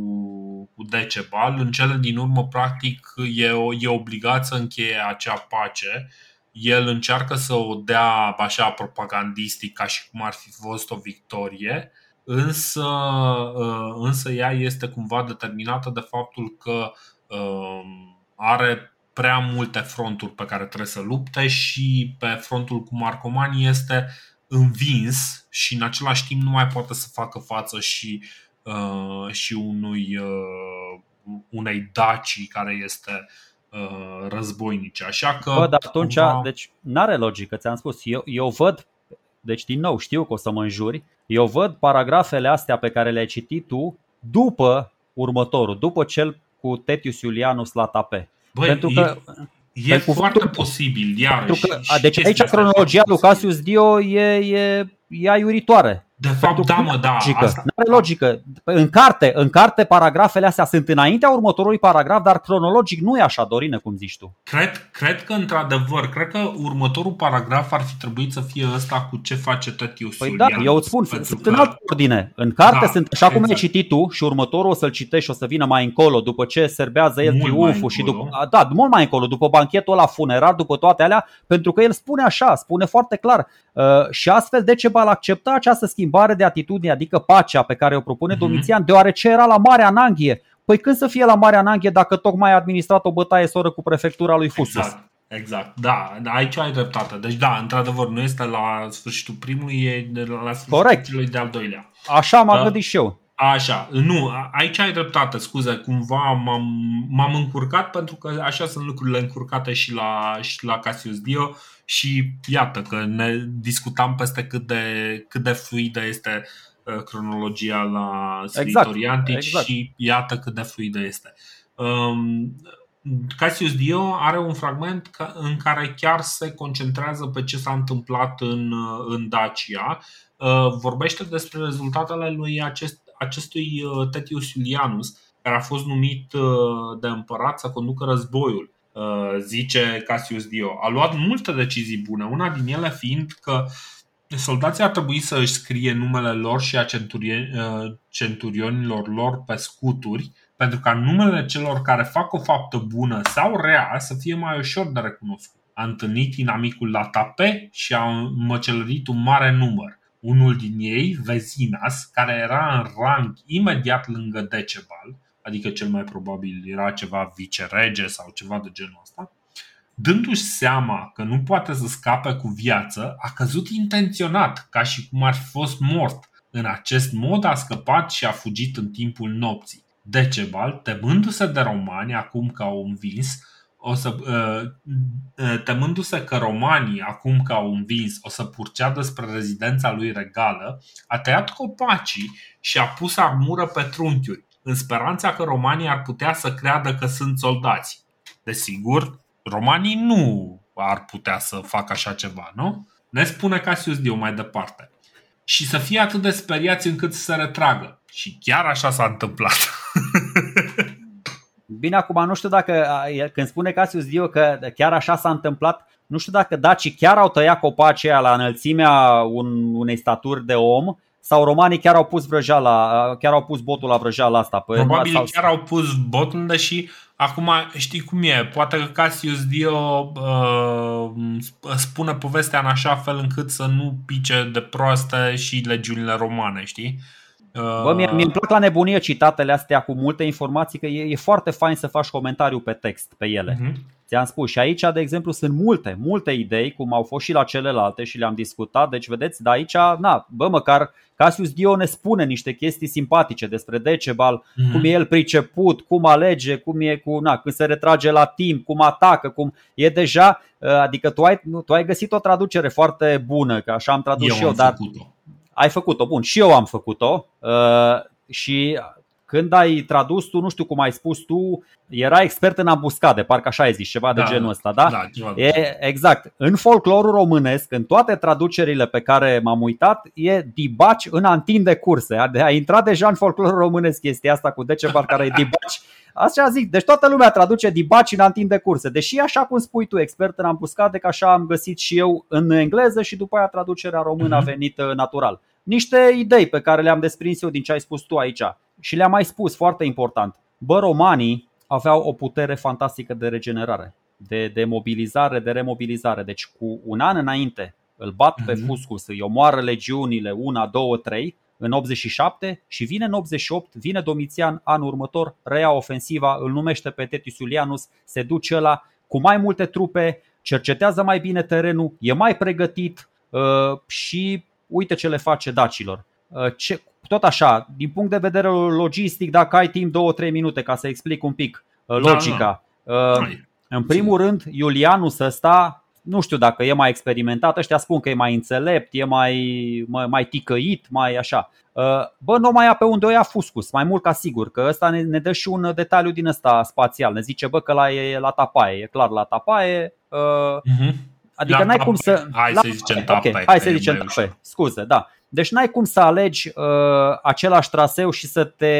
cu Decebal. În cele din urmă, practic, e, e obligat să încheie acea pace. El încearcă să o dea așa propagandistic, ca și cum ar fi fost o victorie, însă, însă ea este cumva determinată de faptul că are prea multe fronturi pe care trebuie să lupte și pe frontul cu Marcomani este învins și în același timp nu mai poate să facă față și, uh, și unui, uh, unei Daci care este uh, războinice. Așa că. Bă, dar atunci, cumva... deci n-are logică, ți-am spus. Eu, eu văd, deci din nou știu că o să mă înjuri, eu văd paragrafele astea pe care le-ai citit tu după următorul, după cel cu Tetius Iulianus la tape. Băi, pentru că E, e foarte posibil, iarăși. Că, deci aici cronologia lui Cassius Dio e, e, e aiuritoare. De fapt, da, mă, da. Logică. Asta... Nu are logică. În carte, în carte, paragrafele astea sunt înaintea următorului paragraf, dar cronologic nu e așa, Dorine, cum zici tu. Cred, cred că, într-adevăr, cred că următorul paragraf ar fi trebuit să fie ăsta cu ce face Tătius Păi da, eu îți spun, sunt că... în altă ordine. În carte da, sunt așa exact. cum ai citit tu și următorul o să-l citești și o să vină mai încolo, după ce serbează el triumful și după... Da, mult mai încolo, după banchetul ăla funerar, după toate alea, pentru că el spune așa, spune foarte clar. Uh, și astfel Decebal accepta această schimbare de atitudine, adică pacea pe care o propune uh-huh. Domitian, deoarece era la Marea Ananghie. Păi când să fie la Marea Ananghie dacă tocmai a administrat o bătaie soră cu prefectura lui Fusus? Exact. Exact, da, aici ai dreptate. Deci da, într-adevăr, nu este la sfârșitul primului, e la sfârșitul Corect. celui de-al doilea. Așa m-am da? gândit și eu. Așa, nu, aici ai dreptate, scuze, cumva m-am, m-am încurcat pentru că așa sunt lucrurile încurcate și la, și la Cassius Dio și iată că ne discutam peste cât de, cât de fluidă este uh, cronologia la scriitorii exact, antici exact. și iată cât de fluidă este. Um, Cassius Dio are un fragment în care chiar se concentrează pe ce s-a întâmplat în, uh, în Dacia. Uh, vorbește despre rezultatele lui acest, acestui Tetius Iulianus, care a fost numit de împărat să conducă războiul. Uh, zice Cassius Dio, a luat multe decizii bune, una din ele fiind că soldații ar trebui să își scrie numele lor și a uh, centurionilor lor pe scuturi, pentru ca numele celor care fac o faptă bună sau rea să fie mai ușor de recunoscut. A întâlnit inamicul la tape și a măcelărit un mare număr. Unul din ei, Vezinas, care era în rang imediat lângă Decebal, adică cel mai probabil era ceva vicerege sau ceva de genul ăsta, dându-și seama că nu poate să scape cu viață, a căzut intenționat, ca și cum ar fi fost mort. În acest mod a scăpat și a fugit în timpul nopții. Decebal, temându-se de romani acum că au învins, o să, temându-se că romanii, acum că au învins, o să purceadă spre rezidența lui regală, a tăiat copacii și a pus armură pe trunchiuri, în speranța că romanii ar putea să creadă că sunt soldați. Desigur, romanii nu ar putea să facă așa ceva, nu? Ne spune Cassius Dio mai departe. Și să fie atât de speriați încât să se retragă. Și chiar așa s-a întâmplat. Bine, acum nu știu dacă, când spune Cassius Dio că chiar așa s-a întâmplat, nu știu dacă dacii chiar au tăiat copacii aia la înălțimea un, unei staturi de om sau romanii chiar au pus vrăjeala, chiar au pus botul la vrăjeala asta. Păi, Probabil sau... chiar au pus botul, deși acum știi cum e, poate că Cassius Dio uh, spune povestea în așa fel încât să nu pice de proaste și legiunile romane, știi? Bă, mie, mi plac la nebunie citatele astea cu multe informații, că e, e foarte fain să faci comentariu pe text pe ele. Uh-huh. Ți-am spus și aici, de exemplu, sunt multe, multe idei, cum au fost și la celelalte și le-am discutat. Deci, vedeți, de aici, na, bă, măcar Cassius Dio ne spune niște chestii simpatice despre Decebal, mm-hmm. cum e el priceput, cum alege, cum e cu, na, când se retrage la timp, cum atacă, cum e deja, adică tu ai, nu, tu ai găsit o traducere foarte bună, că așa am tradus eu și eu, dar făcut-o. ai făcut-o, bun, și eu am făcut-o uh, și când ai tradus tu, nu știu cum ai spus tu, era expert în ambuscade, parcă așa ai zis, ceva da, de genul ăsta, da? da ceva e, exact. În folclorul românesc, în toate traducerile pe care m-am uitat, e dibaci în antin de curse. A, a intrat deja în folclorul românesc chestia asta cu Decebal care e dibaci. Așa zic, deci toată lumea traduce dibaci în antin de curse. Deși așa cum spui tu, expert în ambuscade, că așa am găsit și eu în engleză și după aia traducerea română mm-hmm. a mhm. venit uh, natural. Niște idei pe care le-am desprins eu din ce ai spus tu aici. Și le-am mai spus, foarte important. Bă, romanii aveau o putere fantastică de regenerare, de, de mobilizare, de remobilizare. Deci cu un an înainte îl bat pe mhm. Fuscus, îi omoară legiunile, una, două, trei, în 87 și vine în 88, vine Domitian anul următor, reia ofensiva, îl numește pe Tetius Iulianus, se duce la cu mai multe trupe, cercetează mai bine terenul, e mai pregătit uh, și uite ce le face dacilor. Uh, ce, tot așa, din punct de vedere logistic, dacă ai timp 2-3 minute ca să explic un pic uh, da, logica. Da, da. În primul rând, Iulianus ăsta, nu știu dacă e mai experimentat, ăștia spun că e mai înțelept, e mai, mai, mai ticăit, mai așa. Bă, nu mai ia pe unde o ia Fuscus, mai mult ca sigur, că ăsta ne, ne dă și un detaliu din ăsta spațial. Ne zice, bă, că la, e la tapaie, e clar la tapaie. Uh-huh. Adică la n-ai tapaie. cum să... Hai la... să zicem tapaie. Okay, hai să zicem tapaie, scuze, da. Deci n-ai cum să alegi uh, același traseu și să te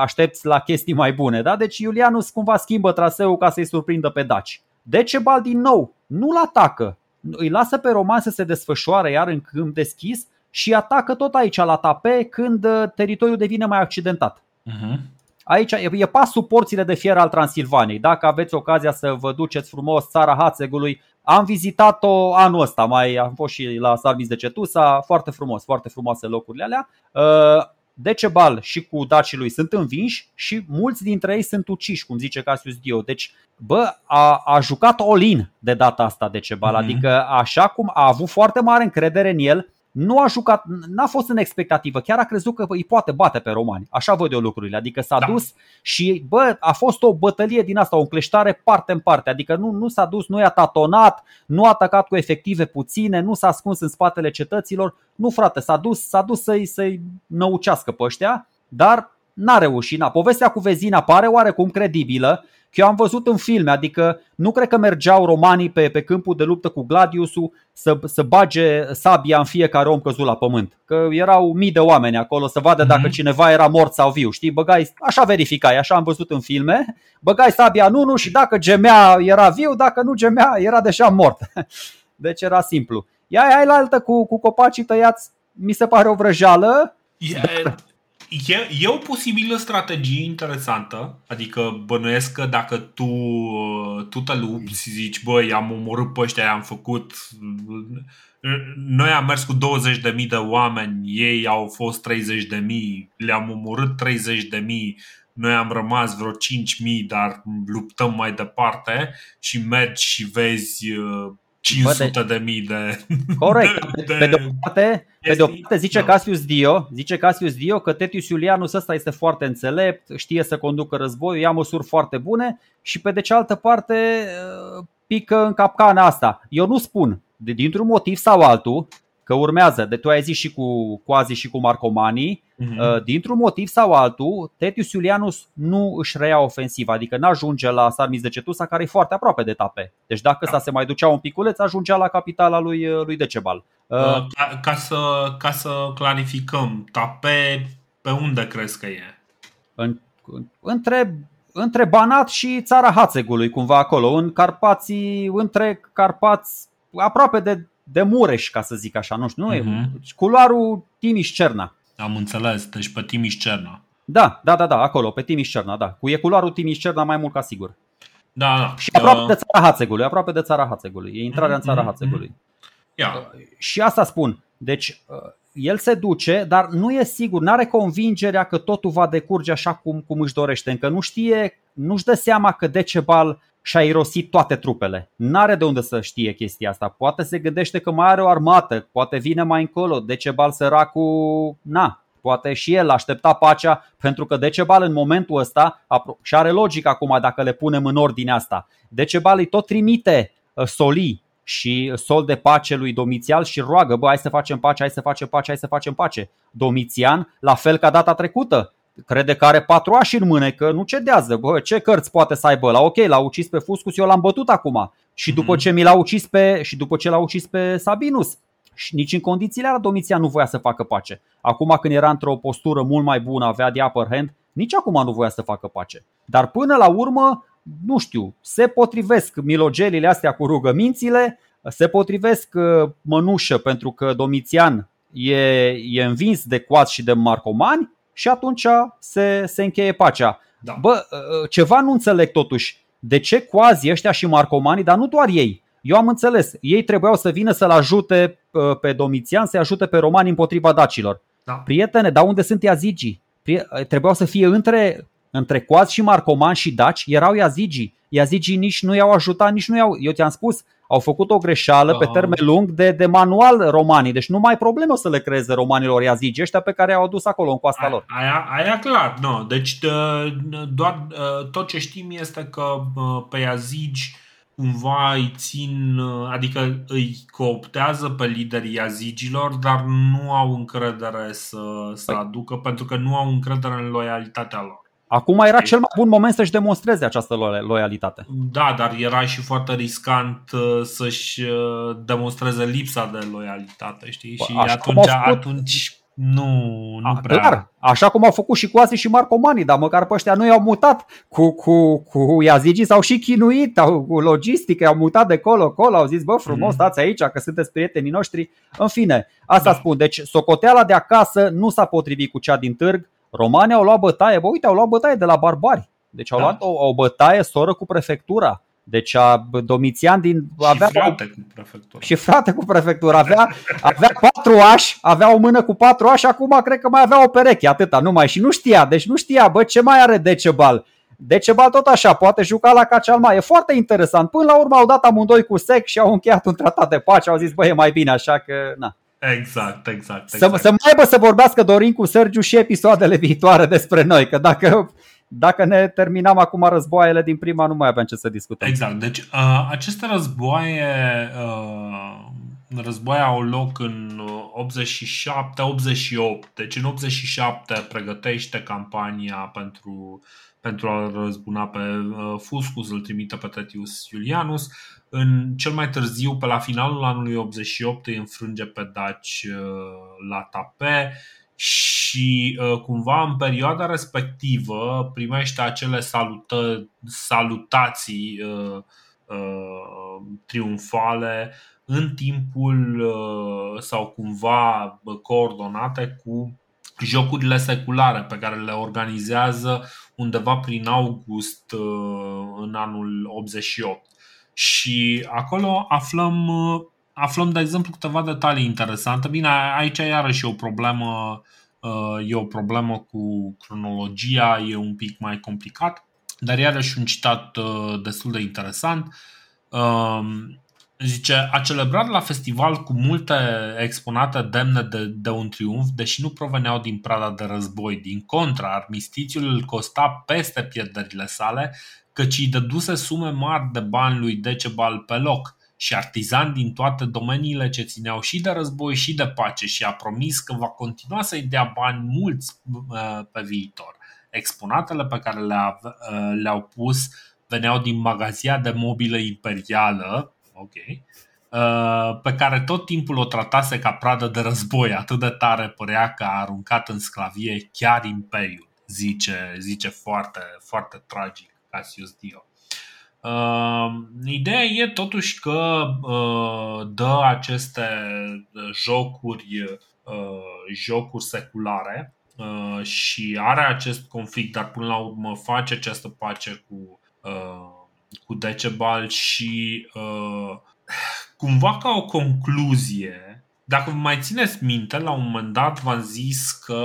aștepți la chestii mai bune. Da? Deci Iulianus cumva schimbă traseul ca să-i surprindă pe Daci. Decebal din nou nu-l atacă. Îi lasă pe roman să se desfășoare iar în câmp deschis și atacă tot aici la tape când uh, teritoriul devine mai accidentat. Uh-huh. Aici e pasul porțile de fier al Transilvaniei. Dacă aveți ocazia să vă duceți frumos țara Hațegului, am vizitat-o anul ăsta, mai am fost și la Sarmis de Cetusa, foarte frumos, foarte frumoase locurile alea. Uh, Decebal și cu dacii lui sunt învinși și mulți dintre ei sunt uciși, cum zice Cassius Dio. Deci, bă, a, a jucat all-in de data asta Decebal, mm-hmm. adică așa cum a avut foarte mare încredere în el, nu a jucat, n-a fost în expectativă, chiar a crezut că îi poate bate pe romani. Așa văd eu lucrurile, adică s-a da. dus și bă, a fost o bătălie din asta, o încleștare parte în parte, adică nu, nu s-a dus, nu i-a tatonat, nu a atacat cu efective puține, nu s-a ascuns în spatele cetăților, nu frate, s-a dus, s-a dus să-i, să-i năucească pe ăștia, dar n-a reușit. Na. Povestea cu Vezina pare oarecum credibilă, că eu am văzut în filme, adică nu cred că mergeau romanii pe, pe câmpul de luptă cu Gladiusul să, să bage sabia în fiecare om căzut la pământ. Că erau mii de oameni acolo să vadă mm-hmm. dacă cineva era mort sau viu. Știi, băgai, așa verificai, așa am văzut în filme, băgai sabia în unul și dacă gemea era viu, dacă nu gemea era deja mort. Deci era simplu. Ia ai la altă cu, cu copacii tăiați, mi se pare o vrăjeală. Yeah. E, e o posibilă strategie interesantă, adică bănuiesc că dacă tu, tu te lupți, zici, băi, am omorât pe ăștia, am făcut... Noi am mers cu 20.000 de oameni, ei au fost 30.000, le-am omorât 30.000, noi am rămas vreo 5.000, dar luptăm mai departe și mergi și vezi 500 de mii de... Corect. De, de, pe de o parte, pe de o parte zice, da. Cassius Dio, zice Cassius Dio că Tetius Iulianus ăsta este foarte înțelept, știe să conducă războiul, ia măsuri foarte bune și pe de cealaltă parte pică în capcana asta. Eu nu spun, dintr-un motiv sau altul, că urmează, de tu ai zis și cu Quasi și cu Marcomani, uh-huh. dintr-un motiv sau altul, Tetius Iulianus nu își reia ofensiva, adică nu ajunge la Sarmis de Cetusa, care e foarte aproape de Tape. Deci dacă da. se mai ducea un piculeț, ajungea la capitala lui, lui Decebal. Uh, uh, ca, ca, să, ca să clarificăm, Tape pe unde crezi că e? În, între între Banat și țara Hațegului, cumva acolo, în Carpații, între Carpați, aproape de de Mureș, ca să zic așa, nu știu, nu uh-huh. e mhm. culoarul Timiș-Cerna. Am înțeles, deci pe Timiș-Cerna. Da, da, da, da, acolo, pe Timiș-Cerna, da. Cu e culoarul Timiș-Cerna mai mult ca sigur. Da, da. Și aproape uh... de țara Hațegului, aproape de țara Hațegului. E intrarea uh-huh. în țara mhm, Hațegului. Yeah. Și asta spun. Deci, uh, el se duce, dar nu e sigur, nu are convingerea că totul va decurge așa cum, cum își dorește. Încă nu știe, nu-și dă seama că Decebal și-a irosit toate trupele. N-are de unde să știe chestia asta. Poate se gândește că mai are o armată, poate vine mai încolo. Decebal săracul, na, poate și el aștepta pacea pentru că Decebal în momentul ăsta, și are logic acum dacă le punem în ordine asta, Decebal îi tot trimite uh, solii și sol de pace lui Domitian și roagă, bă, hai să facem pace, hai să facem pace, hai să facem pace. Domitian, la fel ca data trecută, crede că are patru ași în mânecă, nu cedează. Bă, ce cărți poate să aibă? La ok, l-a ucis pe Fuscus, eu l-am bătut acum. Și după mhm. ce mi l-a ucis pe, și după ce l-a ucis pe Sabinus, și nici în condițiile alea Domitian nu voia să facă pace. Acum când era într-o postură mult mai bună, avea de upper hand, nici acum nu voia să facă pace. Dar până la urmă, nu știu, se potrivesc milogelile astea cu rugămințile, se potrivesc uh, mănușă pentru că Domitian e, e învins de coați și de marcomani și atunci se, se încheie pacea. Da. Bă, ă, ă, ceva nu înțeleg totuși. De ce coazi ăștia și marcomanii, dar nu doar ei? Eu am înțeles, ei trebuiau să vină să-l ajute ă, pe Domitian, să-i ajute pe romani împotriva dacilor. Da. Prietene, dar unde sunt iazigii? Trebuiau să fie între, între coazi și marcomani și daci, erau iazigii. Iazigii nici nu i-au ajutat, nici nu i-au... Eu ți-am spus, au făcut o greșeală pe termen lung de, de manual romanii. Deci nu mai probleme o să le creeze romanilor iazigi ăștia pe care au adus acolo în coasta lor. Aia, aia clar, nu. Deci doar tot ce știm este că pe iazigi cumva îi țin, adică îi cooptează pe liderii iazigilor, dar nu au încredere să, să păi. aducă pentru că nu au încredere în loialitatea lor. Acum era cel mai bun moment să-și demonstreze această loialitate. Da, dar era și foarte riscant uh, să-și uh, demonstreze lipsa de loialitate, știi? Și Așa atunci, făcut... atunci nu, nu A, prea. Clar, așa cum au făcut și cu și Marcomani, dar măcar pe ăștia nu i-au mutat cu, cu, cu Iazigii, s-au și chinuit, au, cu logistică, i-au mutat de colo, colo, au zis, bă, frumos, mm. stați aici, că sunteți prietenii noștri. În fine, asta da. spun. Deci, socoteala de acasă nu s-a potrivit cu cea din târg, Romanii au luat bătaie, bă, uite, au luat bătaie de la barbari. Deci au da. luat o, o bătaie soră cu prefectura. Deci a, Domitian din avea și frate cu prefectura. Și frate cu prefectura. Avea, avea patru ași, avea o mână cu patru ași, acum cred că mai avea o pereche, atâta, numai. Și nu știa, deci nu știa, bă, ce mai are Decebal? Decebal tot așa, poate juca la Cacealma. E foarte interesant. Până la urmă au dat amândoi cu sec și au încheiat un tratat de pace. Au zis, bă, e mai bine așa că, na. Exact, exact. exact. Să, să mai aibă să vorbească Dorin cu Sergiu și episoadele viitoare despre noi, că dacă, dacă ne terminam acum războaiele din prima, nu mai aveam ce să discutăm. Exact, deci uh, aceste războaie, uh, războaie au loc în 87-88, deci în 87 pregătește campania pentru, pentru a răzbuna pe uh, Fuscus, îl trimite pe Tetius Iulianus, în cel mai târziu, pe la finalul anului 88, îi înfrânge pe Daci uh, la tape și uh, cumva în perioada respectivă primește acele salută, salutații uh, uh, triumfale în timpul uh, sau cumva coordonate cu jocurile seculare pe care le organizează undeva prin august uh, în anul 88. Și acolo aflăm, aflăm, de exemplu, câteva detalii interesante. Bine, aici iarăși e o problemă, e o problemă cu cronologia, e un pic mai complicat, dar iarăși un citat destul de interesant. Zice, a celebrat la festival cu multe exponate demne de, de un triumf, deși nu proveneau din prada de război. Din contra, armistițiul îl costa peste pierderile sale, căci îi dăduse sume mari de bani lui Decebal pe loc și artizani din toate domeniile ce țineau și de război și de pace și a promis că va continua să-i dea bani mulți uh, pe viitor. Exponatele pe care le-a, uh, le-au pus veneau din magazia de mobilă imperială, ok, uh, pe care tot timpul o tratase ca pradă de război, atât de tare părea că a aruncat în sclavie chiar imperiul, zice, zice foarte, foarte tragic Cassius Dio. Uh, ideea e totuși că uh, dă aceste jocuri, uh, jocuri seculare uh, și are acest conflict, dar până la urmă face această pace cu, uh, cu Decebal și uh, cumva ca o concluzie, dacă vă mai țineți minte, la un moment dat v-am zis că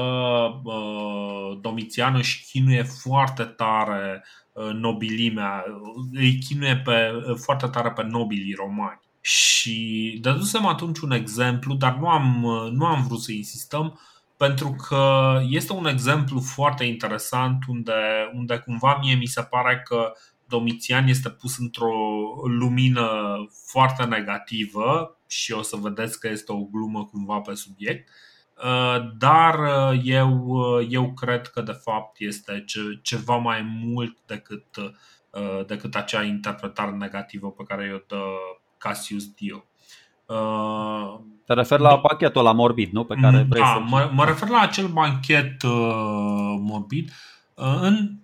uh, Domitian își chinuie foarte tare uh, nobilimea, îi chinuie pe, uh, foarte tare pe nobilii romani. Și dădusem atunci un exemplu, dar nu am, uh, nu am vrut să insistăm, pentru că este un exemplu foarte interesant unde, unde cumva mie mi se pare că Domitian este pus într-o lumină foarte negativă și o să vedeți că este o glumă cumva pe subiect. Uh, dar uh, eu, uh, eu cred că de fapt este ceva mai mult decât, decât acea interpretare negativă pe care o dă Cassius Dio. Te referi la pachetul la morbid, nu? Pe care vrei da, să... mă, mă refer la acel banchet morbid. În,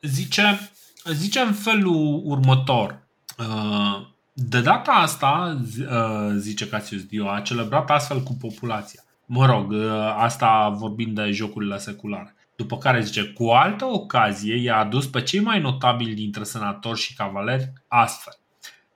zice, zice în felul următor. Uh, de data asta, uh, zice Cassius Dio, a celebrat astfel cu populația. Mă rog, uh, asta vorbind de jocurile seculare. După care zice, cu altă ocazie i-a adus pe cei mai notabili dintre senatori și cavaleri astfel.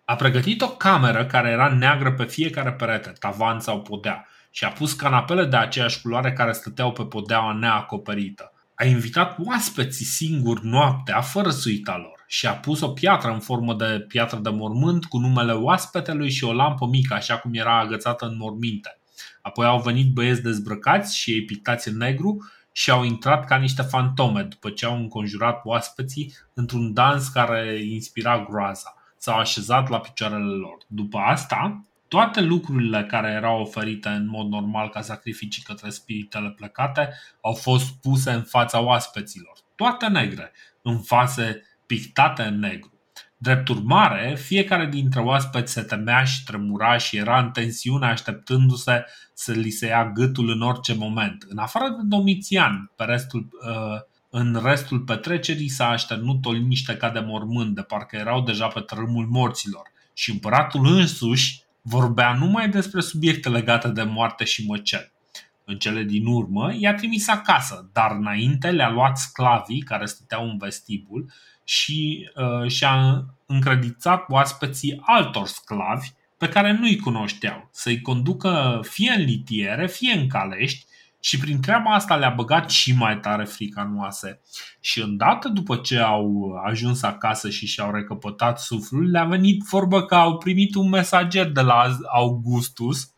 A pregătit o cameră care era neagră pe fiecare perete, tavan sau podea, și a pus canapele de aceeași culoare care stăteau pe podeaua neacoperită a invitat oaspeții singuri noaptea, fără suita lor, și a pus o piatră în formă de piatră de mormânt cu numele oaspetelui și o lampă mică, așa cum era agățată în morminte. Apoi au venit băieți dezbrăcați și ei pictați în negru și au intrat ca niște fantome după ce au înconjurat oaspeții într-un dans care inspira groaza. S-au așezat la picioarele lor. După asta, toate lucrurile care erau oferite în mod normal ca sacrificii către spiritele plecate au fost puse în fața oaspeților, toate negre, în fase pictate în negru. Drept urmare, fiecare dintre oaspeți se temea și tremura și era în tensiune așteptându-se să li se ia gâtul în orice moment. În afară de Domitian, pe restul, uh, în restul petrecerii s-a așternut o liniște ca de mormânt, de parcă erau deja pe trâmul morților. Și împăratul însuși vorbea numai despre subiecte legate de moarte și măcel. În cele din urmă, i-a trimis acasă, dar înainte le-a luat sclavii care stăteau în vestibul și uh, și-a încredițat oaspeții altor sclavi pe care nu-i cunoșteau, să-i conducă fie în litiere, fie în calești și prin treaba asta le-a băgat și mai tare frica în oase. Și îndată după ce au ajuns acasă și și-au recăpătat suflul, le-a venit vorbă că au primit un mesager de la Augustus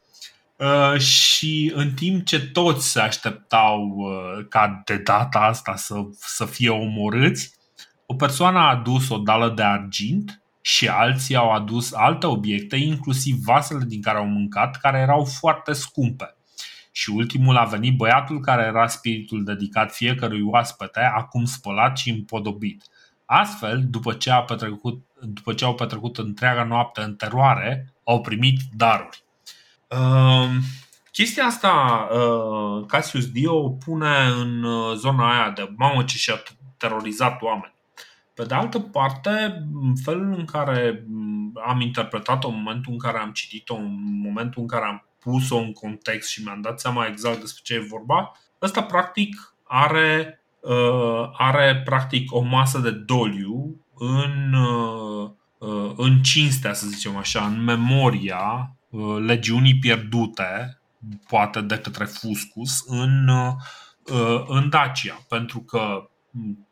uh, și în timp ce toți se așteptau uh, ca de data asta să, să fie omorâți, o persoană a adus o dală de argint și alții au adus alte obiecte, inclusiv vasele din care au mâncat, care erau foarte scumpe și ultimul a venit băiatul care era spiritul dedicat fiecărui oaspete, acum spălat și împodobit. Astfel, după ce, a petrecut, după ce au petrecut întreaga noapte în teroare, au primit daruri. Uh, chestia asta uh, Cassius Dio o pune în uh, zona aia de mamă ce și-a terorizat oameni. Pe de altă parte, felul în care am interpretat-o în momentul în care am citit-o, în momentul în care am pus-o în context și mi-am dat seama exact despre ce e vorba, ăsta practic are, uh, are practic o masă de doliu în, uh, uh, în cinstea, să zicem așa, în memoria uh, legiunii pierdute, poate de către Fuscus, în, uh, în Dacia. Pentru că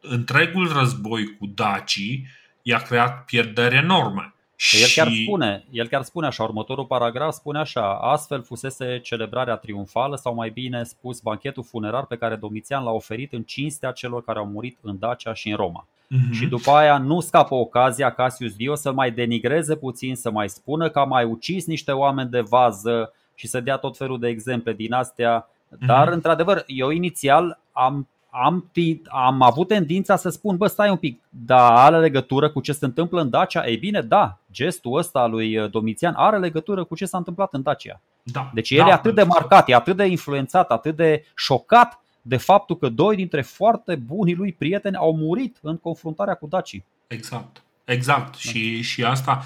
întregul război cu dacii i-a creat pierderi enorme El chiar spune, el chiar spune așa, următorul paragraf spune așa, astfel fusese celebrarea triumfală sau mai bine spus banchetul funerar pe care Domitian l-a oferit în cinstea celor care au murit în Dacia și în Roma. Uh-huh. Și după aia nu scapă ocazia Cassius Dio să mai denigreze puțin, să mai spună că a mai ucis niște oameni de vază și să dea tot felul de exemple din astea. Dar, uh-huh. într-adevăr, eu inițial am am, am avut tendința să spun, bă, stai un pic, dar are legătură cu ce se întâmplă în Dacia? Ei bine, da, gestul ăsta lui uh, Domitian are legătură cu ce s-a întâmplat în Dacia. Da, deci el da, e atât de marcat, e atât de influențat, atât de șocat de faptul că doi dintre foarte bunii lui prieteni au murit în confruntarea cu Daci. Exact. Exact. Da. Și, și asta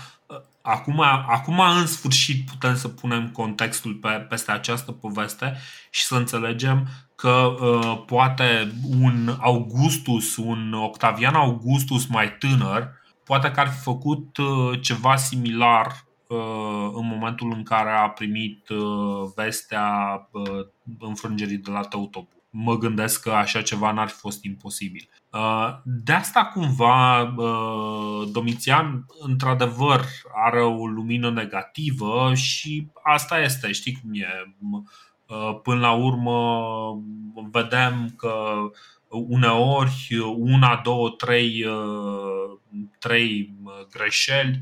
Acum, acum, în sfârșit, putem să punem contextul pe, peste această poveste și să înțelegem că uh, poate un Augustus, un Octavian Augustus mai tânăr, poate că ar fi făcut uh, ceva similar uh, în momentul în care a primit uh, vestea uh, înfrângerii de la Teutobu mă gândesc că așa ceva n-ar fi fost imposibil. Uh, de asta cumva uh, Domitian într-adevăr are o lumină negativă și asta este, știi cum e. Uh, până la urmă vedem că uneori una, două, trei, trei greșeli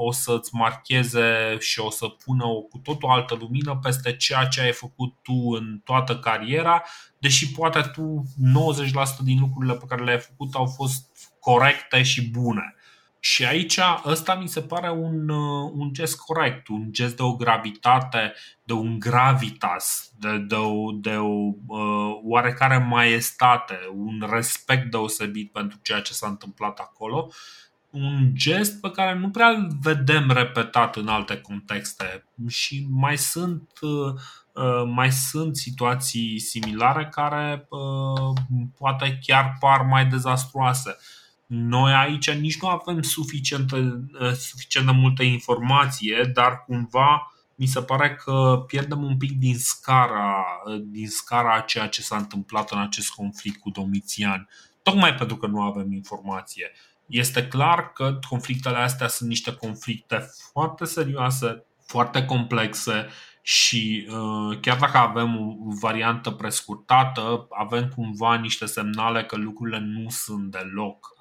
o să-ți marcheze și o să pună o cu totul altă lumină peste ceea ce ai făcut tu în toată cariera, deși poate tu 90% din lucrurile pe care le-ai făcut au fost corecte și bune. Și aici ăsta mi se pare un, un gest corect, un gest de o gravitate, de un gravitas, de, de o, de o uh, oarecare maestate, un respect deosebit pentru ceea ce s-a întâmplat acolo un gest pe care nu prea îl vedem repetat în alte contexte și mai sunt uh, uh, mai sunt situații similare care uh, poate chiar par mai dezastruoase. Noi aici nici nu avem suficient, suficient de multă informație, dar cumva mi se pare că pierdem un pic din scara, din scara a ceea ce s-a întâmplat în acest conflict cu Domitian, tocmai pentru că nu avem informație. Este clar că conflictele astea sunt niște conflicte foarte serioase, foarte complexe și uh, chiar dacă avem o variantă prescurtată, avem cumva niște semnale că lucrurile nu sunt deloc uh,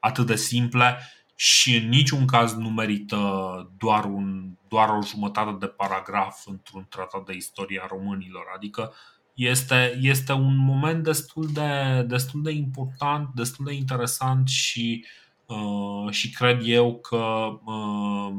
atât de simple și în niciun caz nu merită doar, un, doar o jumătate de paragraf într-un tratat de istorie a românilor. Adică este, este un moment destul de, destul de important, destul de interesant și, uh, și cred eu că uh,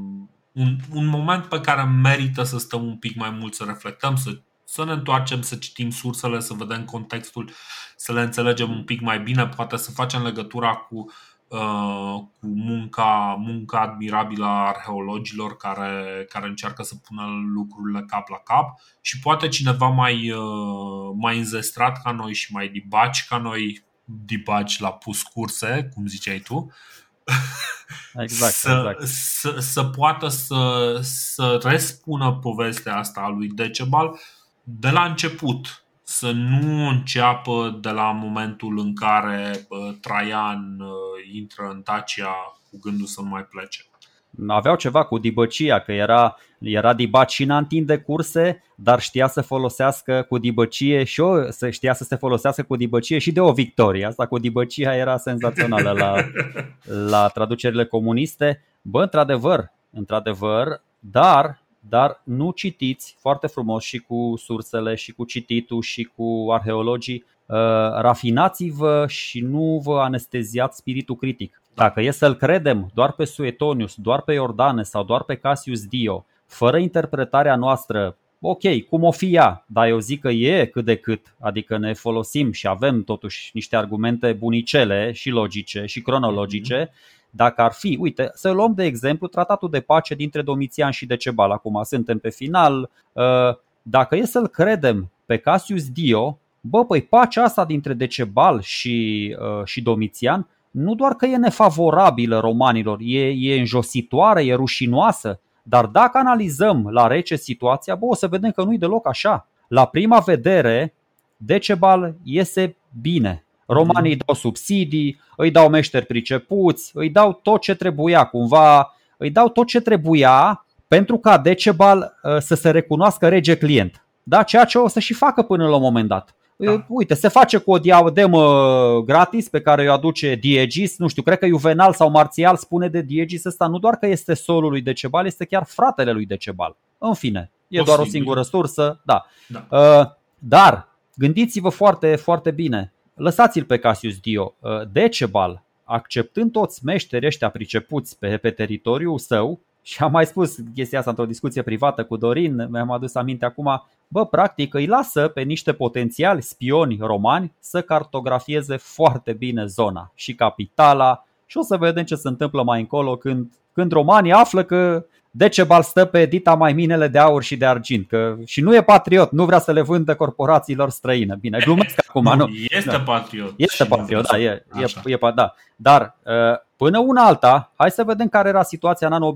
un, un moment pe care merită să stăm un pic mai mult, să reflectăm, să, să ne întoarcem, să citim sursele, să vedem contextul, să le înțelegem un pic mai bine, poate să facem legătura cu uh, Uh, cu munca, munca admirabilă a arheologilor care, care încearcă să pună lucrurile cap la cap și poate cineva mai, uh, mai înzestrat ca noi și mai dibaci ca noi, dibaci la pus curse, cum ziceai tu, exact, să, exact. Să, să poată să, să respună povestea asta a lui Decebal de la început să nu înceapă de la momentul în care Traian intră în Dacia cu gândul să nu mai plece. Aveau ceva cu dibăcia, că era, era dibacina în timp de curse, dar știa să folosească cu dibăcie și o, să știa să se folosească cu dibăcie și de o victorie. Asta cu dibăcia era senzațională la, la traducerile comuniste. Bă, într-adevăr, într-adevăr, dar dar nu citiți foarte frumos și cu sursele și cu cititul și cu arheologii. Uh, rafinați-vă și nu vă anesteziați spiritul critic. Dacă e să-l credem doar pe Suetonius, doar pe Iordane sau doar pe Cassius Dio, fără interpretarea noastră, ok, cum o fi ea, dar eu zic că e cât de cât, adică ne folosim și avem totuși niște argumente bunicele și logice și cronologice, mm-hmm dacă ar fi, uite, să luăm de exemplu tratatul de pace dintre Domitian și Decebal, acum suntem pe final, uh, dacă e să-l credem pe Cassius Dio, bă, păi pacea asta dintre Decebal și, uh, și Domitian nu doar că e nefavorabilă romanilor, e, e înjositoare, e rușinoasă, dar dacă analizăm la rece situația, bă, o să vedem că nu-i deloc așa. La prima vedere, Decebal iese bine, Romanii îi dau subsidii, îi dau meșteri pricepuți, îi dau tot ce trebuia cumva, îi dau tot ce trebuia pentru ca Decebal să se recunoască rege client. Da? Ceea ce o să și facă până la un moment dat. Da. Uite, se face cu o diademă gratis pe care o aduce Diegis. Nu știu, cred că Juvenal sau Marțial spune de Diegis ăsta nu doar că este solul lui Decebal, este chiar fratele lui Decebal. În fine, e Posibil. doar o singură sursă. Da. da. Uh, dar gândiți-vă foarte, foarte bine. Lăsați-l pe Cassius Dio. Uh, Decebal, acceptând toți meșterii ăștia pricepuți pe, pe teritoriul său, și am mai spus chestia asta într-o discuție privată cu Dorin, mi-am adus aminte acum, bă, practic îi lasă pe niște potențiali spioni romani să cartografieze foarte bine zona și capitala și o să vedem ce se întâmplă mai încolo când, când romanii află că Decebal stă pe dita mai minele de aur și de argint că, și nu e patriot, nu vrea să le vândă corporațiilor străine. Bine, glumesc acum, nu. Este da. patriot. Este patriot, da, e, e, e, da. Dar uh, până una alta, hai să vedem care era situația în anul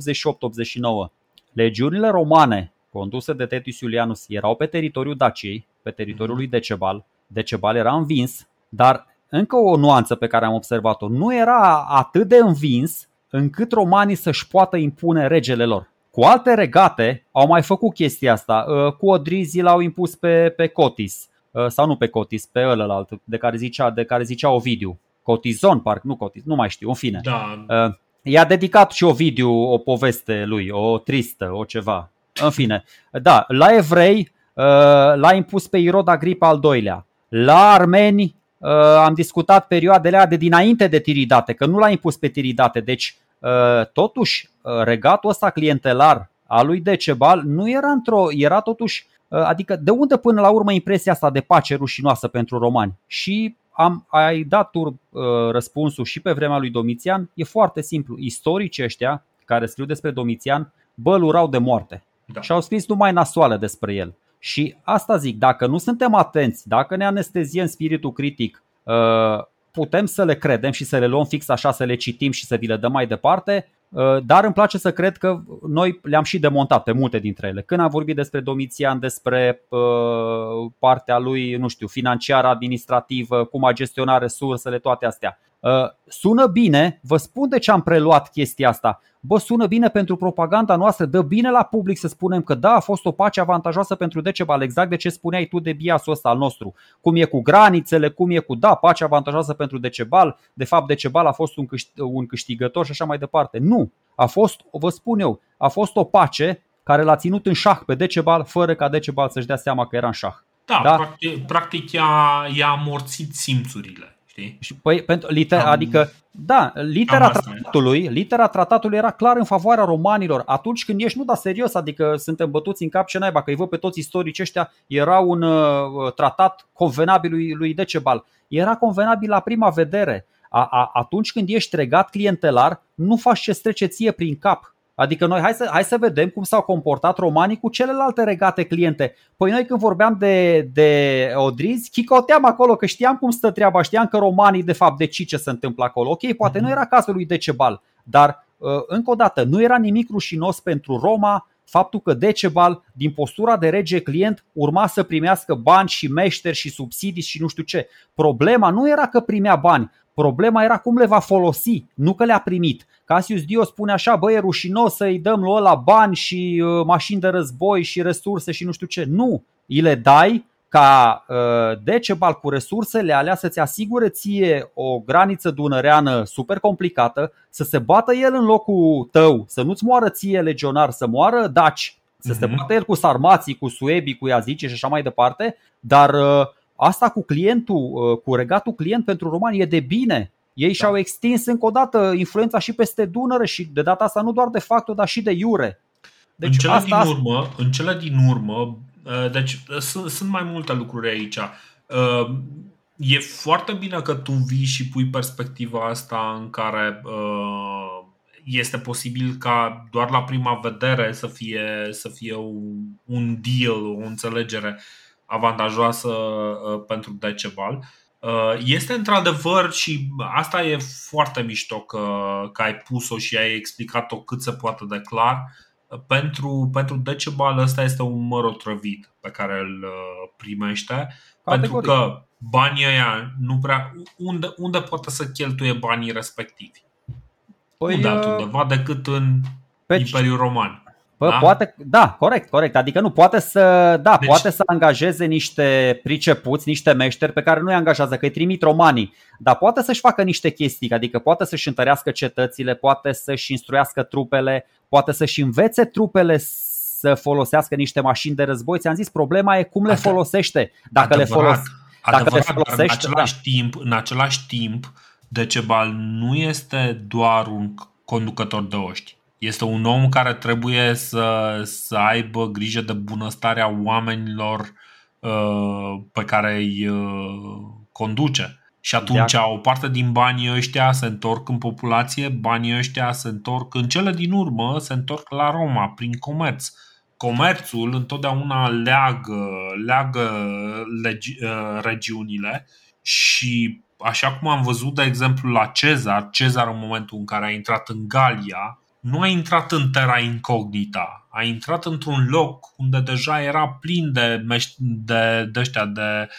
88-89. Legiunile romane conduse de Tetius Iulianus erau pe teritoriul Daciei, pe teritoriul lui Decebal. Decebal era învins, dar încă o nuanță pe care am observat-o, nu era atât de învins încât romanii să-și poată impune regele lor. Cu alte regate au mai făcut chestia asta. Uh, cu Odrizii l-au impus pe, pe Cotis, uh, sau nu pe Cotis, pe ălălalt, de care zicea, de care zicea Ovidiu. Cotizon, parcă nu Cotis, nu mai știu, în fine. Da. Uh, i-a dedicat și Ovidiu o poveste lui, o tristă, o ceva. În fine, da, la evrei l-a impus pe Irod Agripa al doilea. La armeni Uh, am discutat perioadele de dinainte de Tiridate, că nu l-a impus pe Tiridate. Deci, uh, totuși, uh, regatul ăsta clientelar al lui Decebal nu era într-o, era totuși, adică de unde până la urmă impresia asta de pace rușinoasă pentru romani? Și am, ai dat tur, răspunsul și pe vremea lui Domitian, e foarte simplu. Istoricii ăștia care scriu despre Domitian bălurau de moarte da. și au scris numai nasoale despre el. Și asta zic, dacă nu suntem atenți, dacă ne anesteziem spiritul critic, uh, putem să le credem și să le luăm fix așa, să le citim și să vi le dăm mai departe, uh, dar îmi place să cred că noi le-am și demontat pe multe dintre ele. Când am vorbit despre Domitian, despre uh, partea lui, nu știu, financiară, administrativă, cum a gestionat resursele, toate astea. Sună bine, vă spun de ce am preluat chestia asta bă, sună bine pentru propaganda noastră, dă bine la public să spunem că da, a fost o pace avantajoasă pentru Decebal, exact de ce spuneai tu de biasul ăsta al nostru. Cum e cu granițele, cum e cu, da, pace avantajoasă pentru Decebal, de fapt Decebal a fost un, un câștigător și așa mai departe. Nu, a fost, vă spun eu, a fost o pace care l-a ținut în șah pe Decebal fără ca Decebal să-și dea seama că era în șah. Da, da? practic, practic i-a, i-a amorțit simțurile. Știi? Și, păi, pentru, liter, Am... adică, da, litera tratatului, litera tratatului era clar în favoarea romanilor. Atunci când ești, nu da serios, adică suntem bătuți în cap ce naiba, că îi văd pe toți istorici ăștia, era un uh, tratat convenabil lui, lui Decebal. Era convenabil la prima vedere. A, a, atunci când ești regat clientelar, nu faci ce trece ție prin cap. Adică noi hai să, hai să vedem cum s-au comportat romanii cu celelalte regate cliente. Păi noi când vorbeam de, de Odrizi, chicoteam acolo că știam cum stă treaba, știam că romanii de fapt de ce se întâmplă acolo. Ok, poate nu era cazul lui Decebal, dar uh, încă o dată, nu era nimic rușinos pentru Roma faptul că Decebal, din postura de rege client, urma să primească bani și meșteri și subsidii și nu știu ce. Problema nu era că primea bani, problema era cum le va folosi, nu că le-a primit. Cassius Dio spune așa, băi, e rușinos să-i dăm lui ăla bani și uh, mașini de război și resurse și nu știu ce. Nu, îi le dai ca uh, Decebal cu resursele alea să-ți asigure ție o graniță dunăreană super complicată, să se bată el în locul tău, să nu-ți moară ție legionar, să moară daci, să se mhm. bată el cu sarmații, cu suebii, cu iazice și așa mai departe, dar uh, asta cu clientul, cu regatul client pentru romani e de bine. Ei da. și-au extins încă o dată influența și peste Dunăre și de data asta nu doar de facto, dar și de iure. Deci în cele asta... din urmă, în cele din urmă, uh, deci uh, sunt, sunt mai multe lucruri aici. Uh, e foarte bine că tu vii și pui perspectiva asta în care este posibil ca doar la prima vedere să fie, să fie un deal, o înțelegere avantajoasă pentru Decebal. Uh, este într-adevăr și asta e foarte mișto că, că ai pus-o și ai explicat-o cât se poate de clar. Pentru, pentru Decebal ăsta este un măr otrăvit pe care îl uh, primește Categoric. pentru că banii ăia nu prea... Unde, unde poate să cheltuie banii respectivi? Păi, unde uh, altundeva decât în pe Imperiul Roman. Bă, da? poate, da, corect, corect. Adică nu, poate să, da, deci... poate să angajeze niște pricepuți, niște meșteri pe care nu i angajează, că îi trimit romanii, dar poate să-și facă niște chestii, adică poate să-și întărească cetățile, poate să-și instruiască trupele, poate să-și învețe trupele să folosească niște mașini de război. Ți-am zis, problema e cum le folosește. Dacă adevărat, le, folos, dacă adevărat, le folosește. În același, da. timp, în același timp, Decebal nu este doar un conducător de oști este un om care trebuie să, să aibă grijă de bunăstarea oamenilor uh, pe care îi uh, conduce. Și atunci o parte din banii ăștia se întorc în populație, banii ăștia se întorc în cele din urmă, se întorc la Roma prin comerț. Comerțul întotdeauna leagă, leagă legi, uh, regiunile și așa cum am văzut de exemplu la Cezar, Cezar în momentul în care a intrat în Galia, nu a intrat în terra incognita, a intrat într-un loc unde deja era plin de, de, de ăștia de,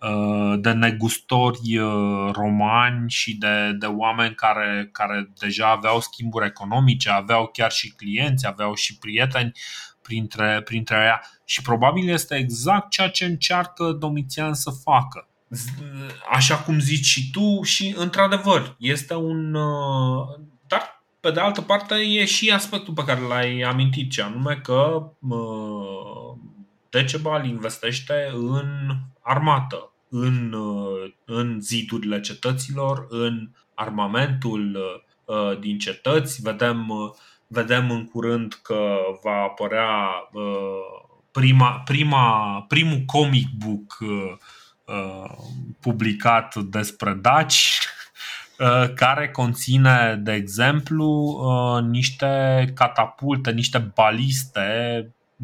uh, de negustori uh, romani și de, de oameni care, care deja aveau schimburi economice, aveau chiar și clienți, aveau și prieteni printre, printre ea și probabil este exact ceea ce încearcă Domitian să facă. Așa cum zici și tu și într-adevăr este un uh, dar pe de altă parte, e și aspectul pe care l-ai amintit, ce anume că Decebal investește în armată, în, în zidurile cetăților, în armamentul din cetăți. Vedem, vedem în curând că va apărea prima, prima, primul comic book publicat despre daci Uh, care conține, de exemplu, uh, niște catapulte, niște baliste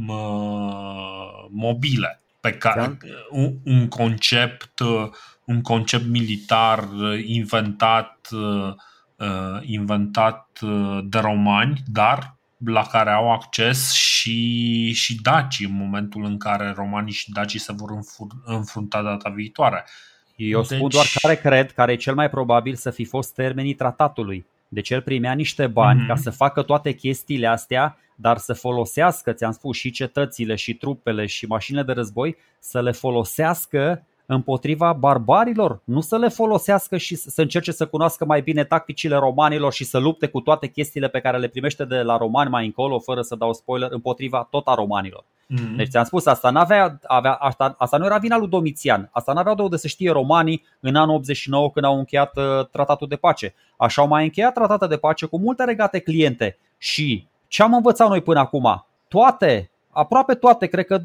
uh, mobile pe care un concept un concept militar inventat inventat de romani, dar la care au acces și, și dacii în momentul în care romanii și dacii se vor înfrunta data viitoare. Eu deci... spun doar care cred, care e cel mai probabil să fi fost termenii tratatului. Deci el primea niște bani mm-hmm. ca să facă toate chestiile astea, dar să folosească, ți-am spus, și cetățile, și trupele, și mașinile de război, să le folosească împotriva barbarilor, nu să le folosească și să încerce să cunoască mai bine tacticile romanilor și să lupte cu toate chestiile pe care le primește de la romani mai încolo, fără să dau spoiler, împotriva tot a romanilor. Mm-hmm. Deci ți-am spus, asta, n-avea, avea, asta, asta nu era vina lui Domitian, asta n-aveau de unde să știe romanii în anul 89 când au încheiat uh, tratatul de pace. Așa au mai încheiat tratate de pace cu multe regate cliente și ce am învățat noi până acum? Toate, aproape toate, cred că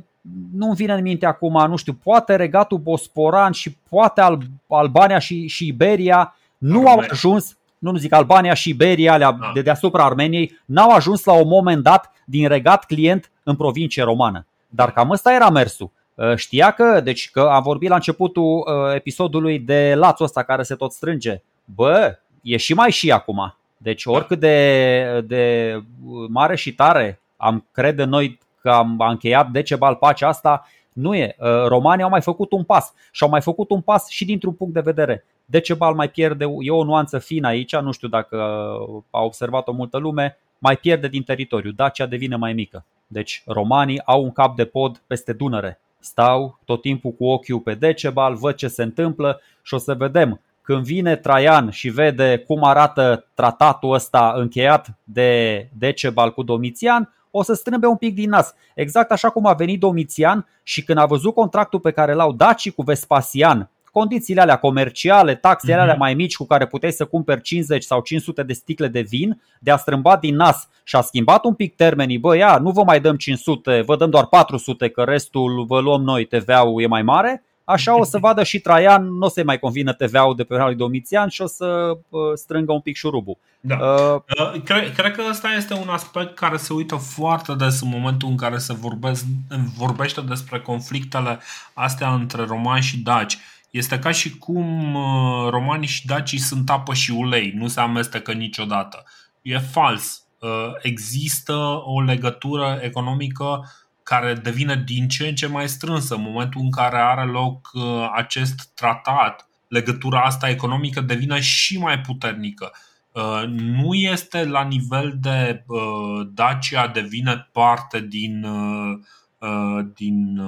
nu-mi vine în minte acum, nu știu, poate regatul Bosporan și poate Al- Albania și, și Iberia nu Armenia. au ajuns, nu, nu zic Albania și Iberia alea da. de deasupra Armeniei, n-au ajuns la un moment dat din regat client în provincie romană. Dar cam ăsta era mersul. Ă, știa că, deci că am vorbit la începutul ă, episodului de lațul ăsta care se tot strânge. Bă, e și mai și acum. Deci oricât de, de mare și tare am crede noi că am încheiat Decebal pacea asta, nu e. Uh, romanii au mai făcut un pas și au mai făcut un pas și dintr-un punct de vedere. Decebal mai pierde, e o nuanță fină aici, nu știu dacă a observat-o multă lume, mai pierde din teritoriu. Dacia devine mai mică. Deci romanii au un cap de pod peste Dunăre. Stau tot timpul cu ochiul pe Decebal, văd ce se întâmplă și o să vedem când vine Traian și vede cum arată tratatul ăsta încheiat de Decebal cu Domitian, o să strâmbe un pic din nas. Exact așa cum a venit Domitian și când a văzut contractul pe care l-au Daci cu Vespasian, condițiile alea comerciale, taxele alea mhm. mai mici cu care puteai să cumperi 50 sau 500 de sticle de vin, de a strâmba din nas și a schimbat un pic termenii, bă, ia, nu vă mai dăm 500, vă dăm doar 400, că restul vă luăm noi, TVA-ul e mai mare, Așa o să vadă și Traian, nu o să-i mai convină TVA-ul de pe lui Domitian și o să uh, strângă un pic șurubul. Da. Uh, uh, cred, cred că ăsta este un aspect care se uită foarte des în momentul în care se vorbesc, vorbește despre conflictele astea între romani și daci. Este ca și cum uh, romanii și dacii sunt apă și ulei, nu se amestecă niciodată. E fals. Există o legătură economică care devine din ce în ce mai strânsă în momentul în care are loc uh, acest tratat, legătura asta economică devine și mai puternică. nu este la nivel de Dacia devine parte din, din,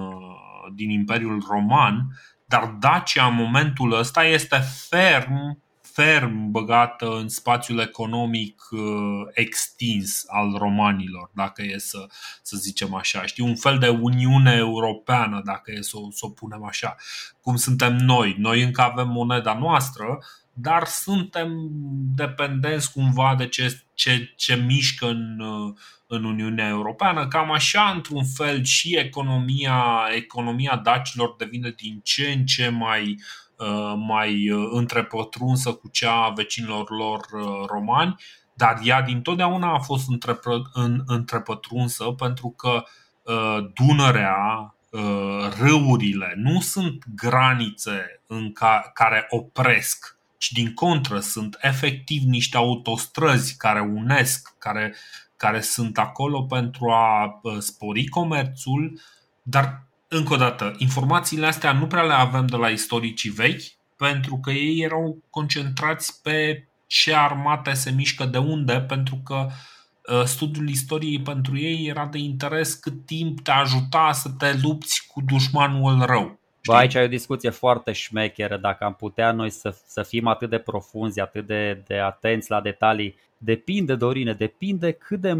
din Imperiul Roman, dar Dacia în momentul ăsta este ferm ferm băgată în spațiul economic uh, extins al romanilor, dacă e să, să zicem așa. Știi, un fel de Uniune Europeană, dacă e să, să o punem așa, cum suntem noi. Noi încă avem moneda noastră, dar suntem dependenți cumva de ce, ce, ce mișcă în, uh, în Uniunea Europeană. Cam așa, într-un fel, și economia, economia dacilor devine din ce în ce mai uh, Uh, mai uh, întrepătrunsă cu cea a vecinilor lor uh, romani, dar ea din totdeauna a fost întrepătrunsă pentru că Dunărea, râurile nu sunt granițe în care opresc, ci din contră sunt efectiv niște autostrăzi care unesc, care, care sunt acolo pentru a spori comerțul, dar încă o dată, informațiile astea nu prea le avem de la istoricii vechi, pentru că ei erau concentrați pe ce armate se mișcă de unde, pentru că uh, studiul istoriei pentru ei era de interes cât timp te ajuta să te lupți cu dușmanul rău. Bă, aici e o discuție foarte șmecheră. Dacă am putea noi să, să fim atât de profunzi, atât de, de atenți la detalii, depinde, Dorine, depinde cât de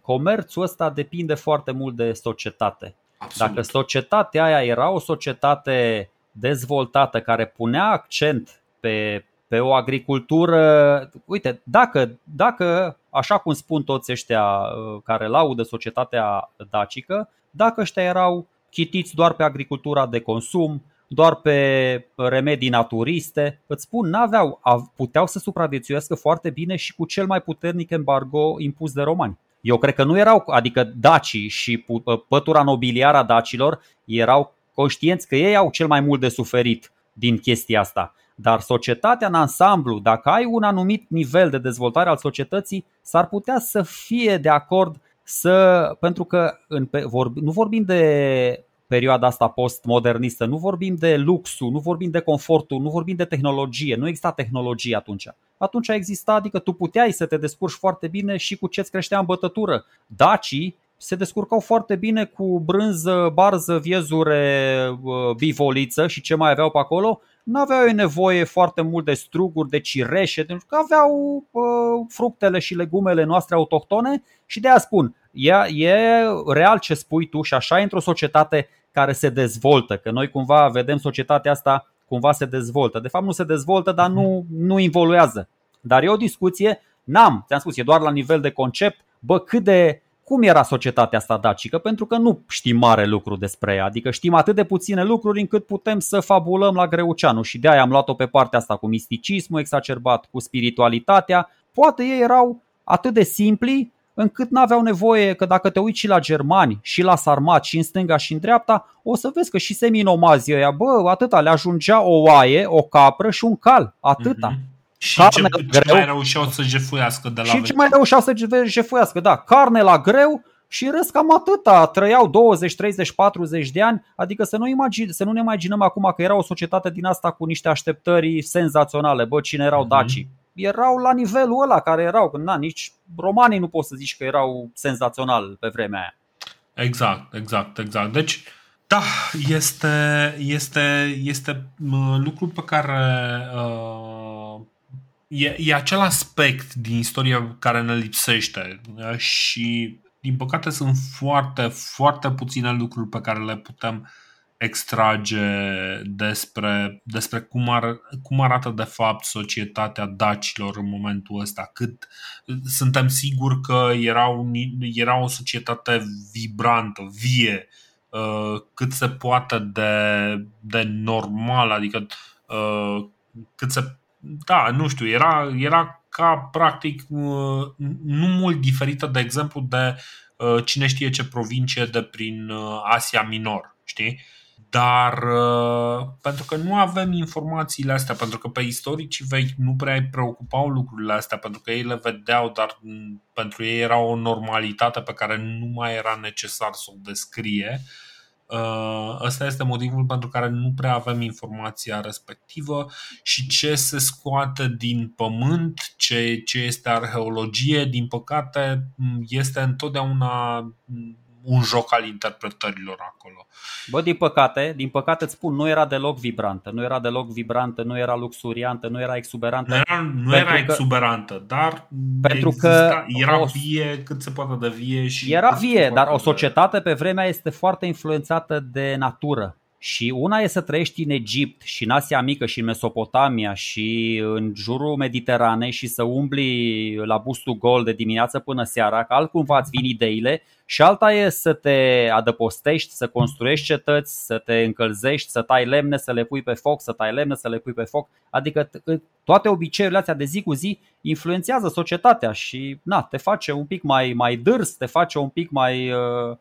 comerțul ăsta depinde foarte mult de societate. Absolut. Dacă societatea aia era o societate dezvoltată care punea accent pe, pe o agricultură, uite, dacă, dacă, așa cum spun toți ăștia uh, care laudă societatea dacică, dacă ăștia erau chitiți doar pe agricultura de consum, doar pe remedii naturiste, îți spun, n-aveau, puteau să supraviețuiască foarte bine și cu cel mai puternic embargo impus de romani. Eu cred că nu erau, adică dacii și pătura nobiliară a dacilor erau conștienți că ei au cel mai mult de suferit din chestia asta. Dar societatea în ansamblu, dacă ai un anumit nivel de dezvoltare al societății, s-ar putea să fie de acord să. pentru că în, vorbi, nu vorbim de perioada asta postmodernistă, nu vorbim de luxul, nu vorbim de confortul, nu vorbim de tehnologie, nu exista tehnologie atunci. Atunci exista, adică tu puteai să te descurci foarte bine și cu ce-ți creștea în bătătură. Dacii se descurcau foarte bine cu brânză, barză, viezure, uh, bivoliță și ce mai aveau pe acolo. Nu aveau nevoie foarte mult de struguri, de cireșe, pentru că aveau uh, fructele și legumele noastre autohtone și de aia spun, e, e real ce spui tu și așa e într-o societate care se dezvoltă, că noi cumva vedem societatea asta cumva se dezvoltă. De fapt nu se dezvoltă, dar nu, nu involuează. Dar e o discuție, n-am, ți-am spus, e doar la nivel de concept, bă, cât de, cum era societatea asta dacică, pentru că nu știm mare lucru despre ea, adică știm atât de puține lucruri încât putem să fabulăm la Greuceanu și de aia am luat-o pe partea asta cu misticismul exacerbat, cu spiritualitatea. Poate ei erau atât de simpli încât n-aveau nevoie că dacă te uiți și la germani și la sarmați și în stânga și în dreapta, o să vezi că și seminomazii ăia, bă, atâta, le ajungea o oaie, o capră și un cal, atâta. Mm-hmm. Și carne ce, ce greu. mai reușeau să jefuiască de la Și ce mai reușeau să jefuiască, da, carne la greu și râs cam atâta, trăiau 20, 30, 40 de ani, adică să nu, imagine, să nu ne imaginăm acum că era o societate din asta cu niște așteptări senzaționale, bă, cine erau mm-hmm. dacii erau la nivelul ăla care erau, când na, nici romanii nu poți să zici că erau senzațional pe vremea aia. Exact, exact, exact. Deci, da, este, este, este lucru pe care uh, e, e acel aspect din istorie care ne lipsește și din păcate sunt foarte, foarte puține lucruri pe care le putem uh, extrage despre, despre cum, ar, cum arată de fapt societatea dacilor în momentul ăsta. Cât suntem siguri că era, un, era o societate vibrantă, vie, uh, cât se poate de, de normal, adică uh, cât se. Da, nu știu, era, era ca practic uh, nu mult diferită, de exemplu, de cine știe ce provincie de prin Asia Minor, știi? dar uh, pentru că nu avem informațiile astea, pentru că pe istoricii vechi nu prea îi preocupau lucrurile astea, pentru că ei le vedeau, dar pentru ei era o normalitate pe care nu mai era necesar să o descrie, Uh, ăsta este motivul pentru care nu prea avem informația respectivă și ce se scoate din pământ, ce, ce este arheologie, din păcate, este întotdeauna un joc al interpretărilor acolo. Bă, din păcate, din păcate îți spun, nu era deloc vibrantă, nu era deloc vibrantă, nu era luxuriantă, nu era exuberantă. Nu era, nu era exuberantă, dar pentru exista, că era o, vie cât se poate de vie și Era vie, dar o societate pe vremea este foarte influențată de natură. Și una e să trăiești în Egipt și în Asia Mică și în Mesopotamia și în jurul Mediteranei și să umbli la bustul gol de dimineață până seara, că altcumva îți vin ideile și alta e să te adăpostești, să construiești cetăți, să te încălzești, să tai lemne, să le pui pe foc, să tai lemne, să le pui pe foc. Adică toate obiceiurile astea de zi cu zi influențează societatea și na, te face un pic mai, mai dârs, te face un pic mai uh,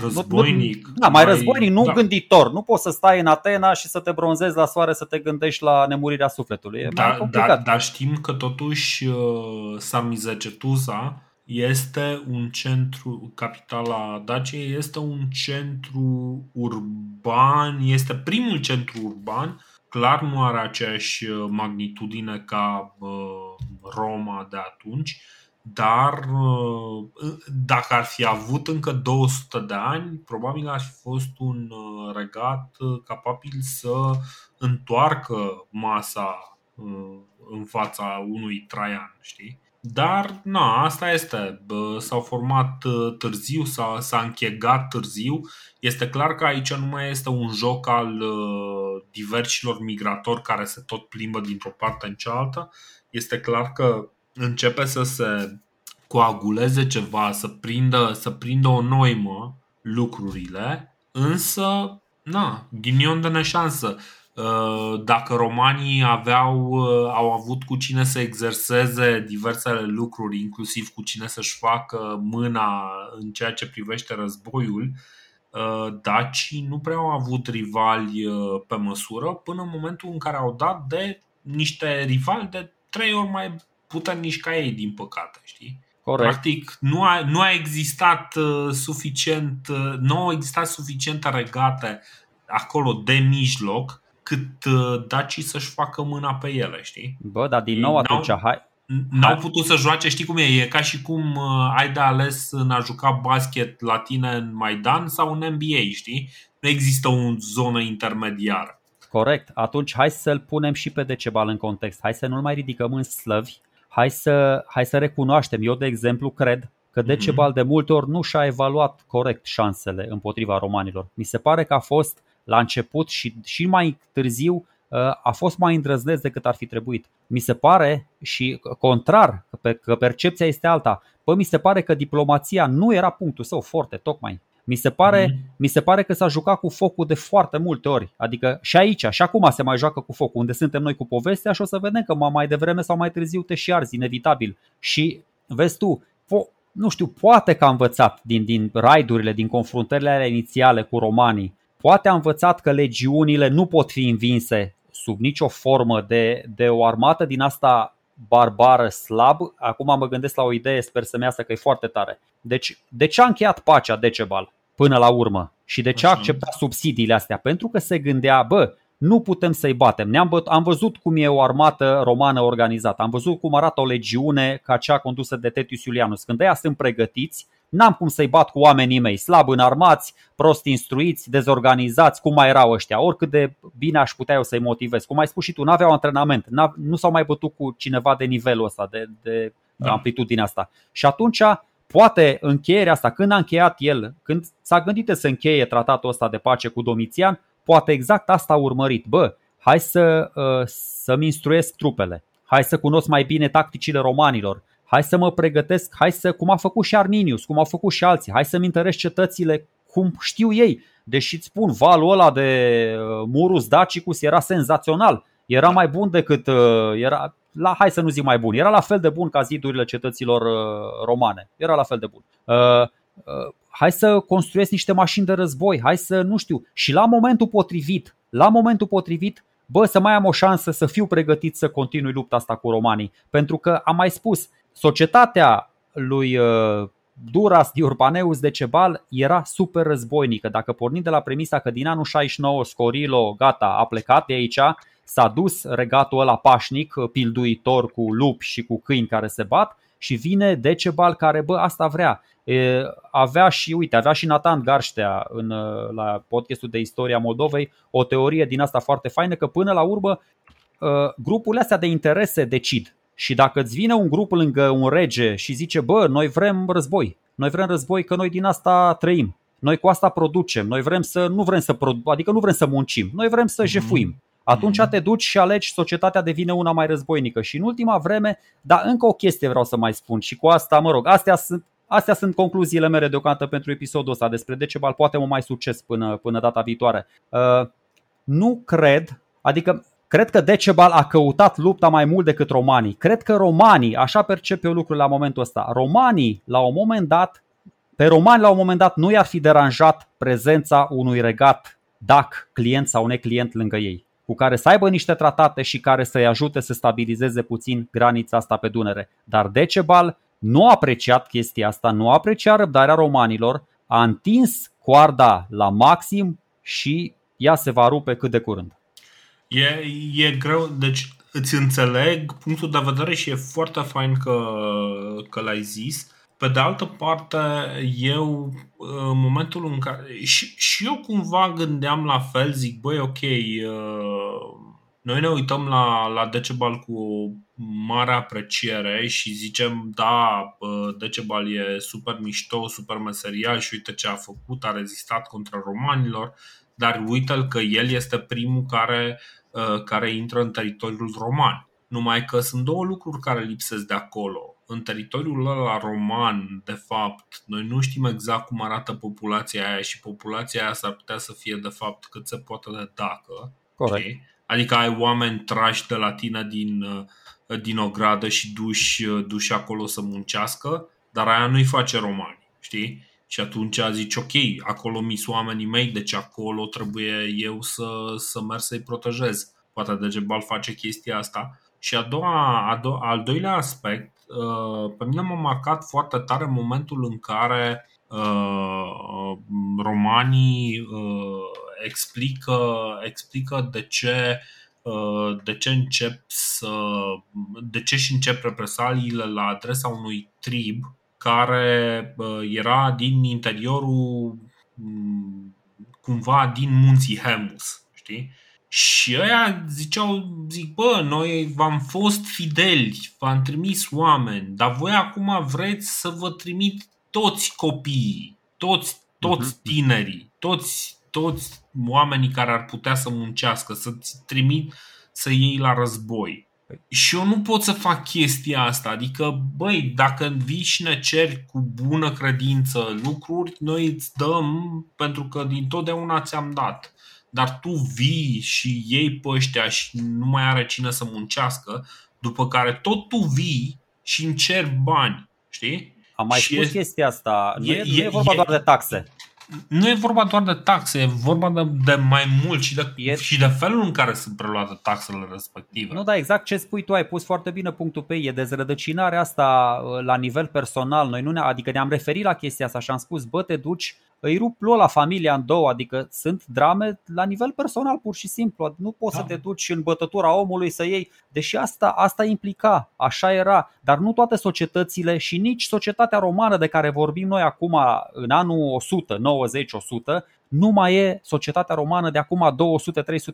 Războinic. Da, mai, mai războinic, nu da. gânditor. Nu poți să stai în Atena și să te bronzezi la soare să te gândești la nemurirea sufletului. E da, da, dar știm că totuși uh, Samizegetusa este un centru, capitala Daciei este un centru urban, este primul centru urban, clar nu are aceeași uh, magnitudine ca uh, Roma de atunci, dar uh, dacă ar fi avut încă 200 de ani, probabil ar fi fost un uh, regat uh, capabil să întoarcă masa în fața unui Traian, știi? Dar, na, asta este. S-au format târziu, s-a, s-a închegat târziu. Este clar că aici nu mai este un joc al diversilor migratori care se tot plimbă dintr-o parte în cealaltă. Este clar că începe să se coaguleze ceva, să prindă, să prindă o noimă lucrurile, însă, na, ghinion de neșansă. Uh, dacă romanii aveau, uh, au avut cu cine să exerseze diversele lucruri, inclusiv cu cine să-și facă mâna în ceea ce privește războiul, uh, dacii nu prea au avut rivali pe măsură până în momentul în care au dat de niște rivali de trei ori mai puternici ca ei, din păcate, știi? Corect. Practic, nu a, nu a existat uh, suficient, uh, nu au existat suficiente regate acolo de mijloc cât uh, dacii să-și facă mâna pe ele, știi? Bă, dar din nou atunci, n-au, hai, N-au putut să joace, știi cum e? E ca și cum uh, ai de ales în a juca basket la tine în Maidan sau în NBA, știi? Nu există o zonă intermediară. Corect. Atunci hai să-l punem și pe Decebal în context. Hai să nu-l mai ridicăm în slăvi, hai să, hai să recunoaștem. Eu, de exemplu, cred că mhm. Decebal de multe ori nu și-a evaluat corect șansele împotriva romanilor. Mi se pare că a fost la început și, și mai târziu uh, a fost mai îndrăzneț decât ar fi trebuit. Mi se pare și contrar, că percepția este alta. Păi mi se pare că diplomația nu era punctul său forte, tocmai. Mi se, pare, mm. mi se pare că s-a jucat cu focul de foarte multe ori. Adică și aici, și acum se mai joacă cu focul, unde suntem noi cu povestea și o să vedem că mai devreme sau mai târziu te și arzi, inevitabil. Și vezi tu, po- nu știu, poate că a învățat din, din raidurile, din confruntările alea inițiale cu romanii, poate a învățat că legiunile nu pot fi învinse sub nicio formă de, de o armată din asta barbară, slab. Acum mă gândesc la o idee, sper să-mi iasă că e foarte tare. Deci, de ce a încheiat pacea Decebal până la urmă? Și de ce a acceptat subsidiile astea? Pentru că se gândea, bă, nu putem să-i batem. Ne-am băt- am văzut cum e o armată romană organizată, am văzut cum arată o legiune ca cea condusă de Tetius Iulianus. Când ăia sunt pregătiți, n-am cum să-i bat cu oamenii mei, slab înarmați, prost instruiți, dezorganizați, cum mai erau ăștia, oricât de bine aș putea eu să-i motivez. Cum ai spus și tu, n-aveau antrenament, nu s-au mai bătut cu cineva de nivelul ăsta, de, de da. amplitudinea asta. Și atunci, poate încheierea asta, când a încheiat el, când s-a gândit să încheie tratatul ăsta de pace cu Domitian, poate exact asta a urmărit. Bă, hai să, uh, să-mi instruiesc trupele, hai să cunosc mai bine tacticile romanilor, hai să mă pregătesc, hai să, cum a făcut și Arminius, cum au făcut și alții, hai să-mi întăresc cetățile cum știu ei. Deși îți spun, valul ăla de uh, Murus Dacicus era senzațional. Era mai bun decât, uh, era, la, hai să nu zic mai bun, era la fel de bun ca zidurile cetăților uh, romane. Era la fel de bun. Uh, uh, hai să construiesc niște mașini de război, hai să, nu știu, și la momentul potrivit, la momentul potrivit, bă, să mai am o șansă să fiu pregătit să continui lupta asta cu romanii. Pentru că am mai spus, societatea lui uh, Duras Diurbaneus Decebal era super războinică. Dacă pornim de la premisa că din anul 69 Scorilo, gata, a plecat de aici, s-a dus regatul ăla pașnic, pilduitor cu lupi și cu câini care se bat și vine Decebal care, bă, asta vrea. E, avea și, uite, avea și Nathan Garștea în, la podcastul de istoria Moldovei o teorie din asta foarte faină că până la urmă grupurile astea de interese decid. Și dacă îți vine un grup lângă un rege și zice, bă, noi vrem război, noi vrem război că noi din asta trăim, noi cu asta producem, noi vrem să, nu vrem să, produ- adică nu vrem să muncim, noi vrem să jefuim. Atunci te duci și alegi, societatea devine una mai războinică. Și în ultima vreme, dar încă o chestie vreau să mai spun și cu asta, mă rog, astea sunt, astea sunt concluziile mele deocamdată pentru episodul ăsta despre Decebal, poate mă mai succes până, până data viitoare. Uh, nu cred, adică Cred că Decebal a căutat lupta mai mult decât romanii. Cred că romanii, așa percep eu lucrurile la momentul ăsta, romanii la un moment dat, pe romani la un moment dat nu i-ar fi deranjat prezența unui regat DAC, client sau neclient lângă ei, cu care să aibă niște tratate și care să-i ajute să stabilizeze puțin granița asta pe Dunăre. Dar Decebal nu a apreciat chestia asta, nu a apreciat răbdarea romanilor, a întins coarda la maxim și ea se va rupe cât de curând. E, e greu, deci îți înțeleg punctul de vedere și e foarte fain că, că l-ai zis. Pe de altă parte, eu în momentul în care. Și, și eu cumva gândeam la fel, zic, băi, ok, uh, noi ne uităm la, la Decebal cu mare apreciere și zicem, da, Decebal e super mișto, super meserial și uite ce a făcut, a rezistat contra romanilor, dar uite că el este primul care Uh, care intră în teritoriul roman. Numai că sunt două lucruri care lipsesc de acolo. În teritoriul ăla roman, de fapt, noi nu știm exact cum arată populația aia și populația aia s-ar putea să fie, de fapt, cât se poate de dacă. Corect. Okay? Adică ai oameni trași de la tine din, uh, din o gradă și duși, uh, duși acolo să muncească, dar aia nu-i face romani, știi? Și atunci zici, ok, acolo mi oamenii mei, deci acolo trebuie eu să, să merg să-i protejez. Poate Degebal face chestia asta. Și a doua, a do- al doilea aspect, uh, pe mine m-a marcat foarte tare momentul în care uh, romanii uh, explică, explică de ce de ce încep să de ce și încep represaliile la adresa unui trib care era din interiorul mm, cumva din munții Hemus, știi? Și ăia ziceau, zic, bă, noi v-am fost fideli, v-am trimis oameni, dar voi acum vreți să vă trimit toți copiii, toți, toți mhm. tinerii, toți, toți oamenii care ar putea să muncească, să-ți trimit să iei la război. Și eu nu pot să fac chestia asta. Adică, băi, dacă vii și ne ceri cu bună credință lucruri, noi îți dăm pentru că din totdeauna ți-am dat. Dar tu vii și iei pe ăștia și nu mai are cine să muncească, după care tot tu vii și îmi cer bani. Știi? Am mai și spus e, chestia asta. Nu e, e, nu e vorba e, doar de taxe nu e vorba doar de taxe, e vorba de, de mai mult și de, e... și de felul în care sunt preluate taxele respective. Nu, da, exact ce spui tu, ai pus foarte bine punctul pe ei. E dezrădăcinarea asta uh, la nivel personal. Noi nu ne, adică ne-am referit la chestia asta și am spus, bă, te duci îi rup la familia în două, adică sunt drame la nivel personal pur și simplu. Nu poți da. să te duci în bătătura omului să iei, deși asta, asta implica, așa era, dar nu toate societățile și nici societatea romană de care vorbim noi acum în anul 100, 90, 100, nu mai e societatea romană de acum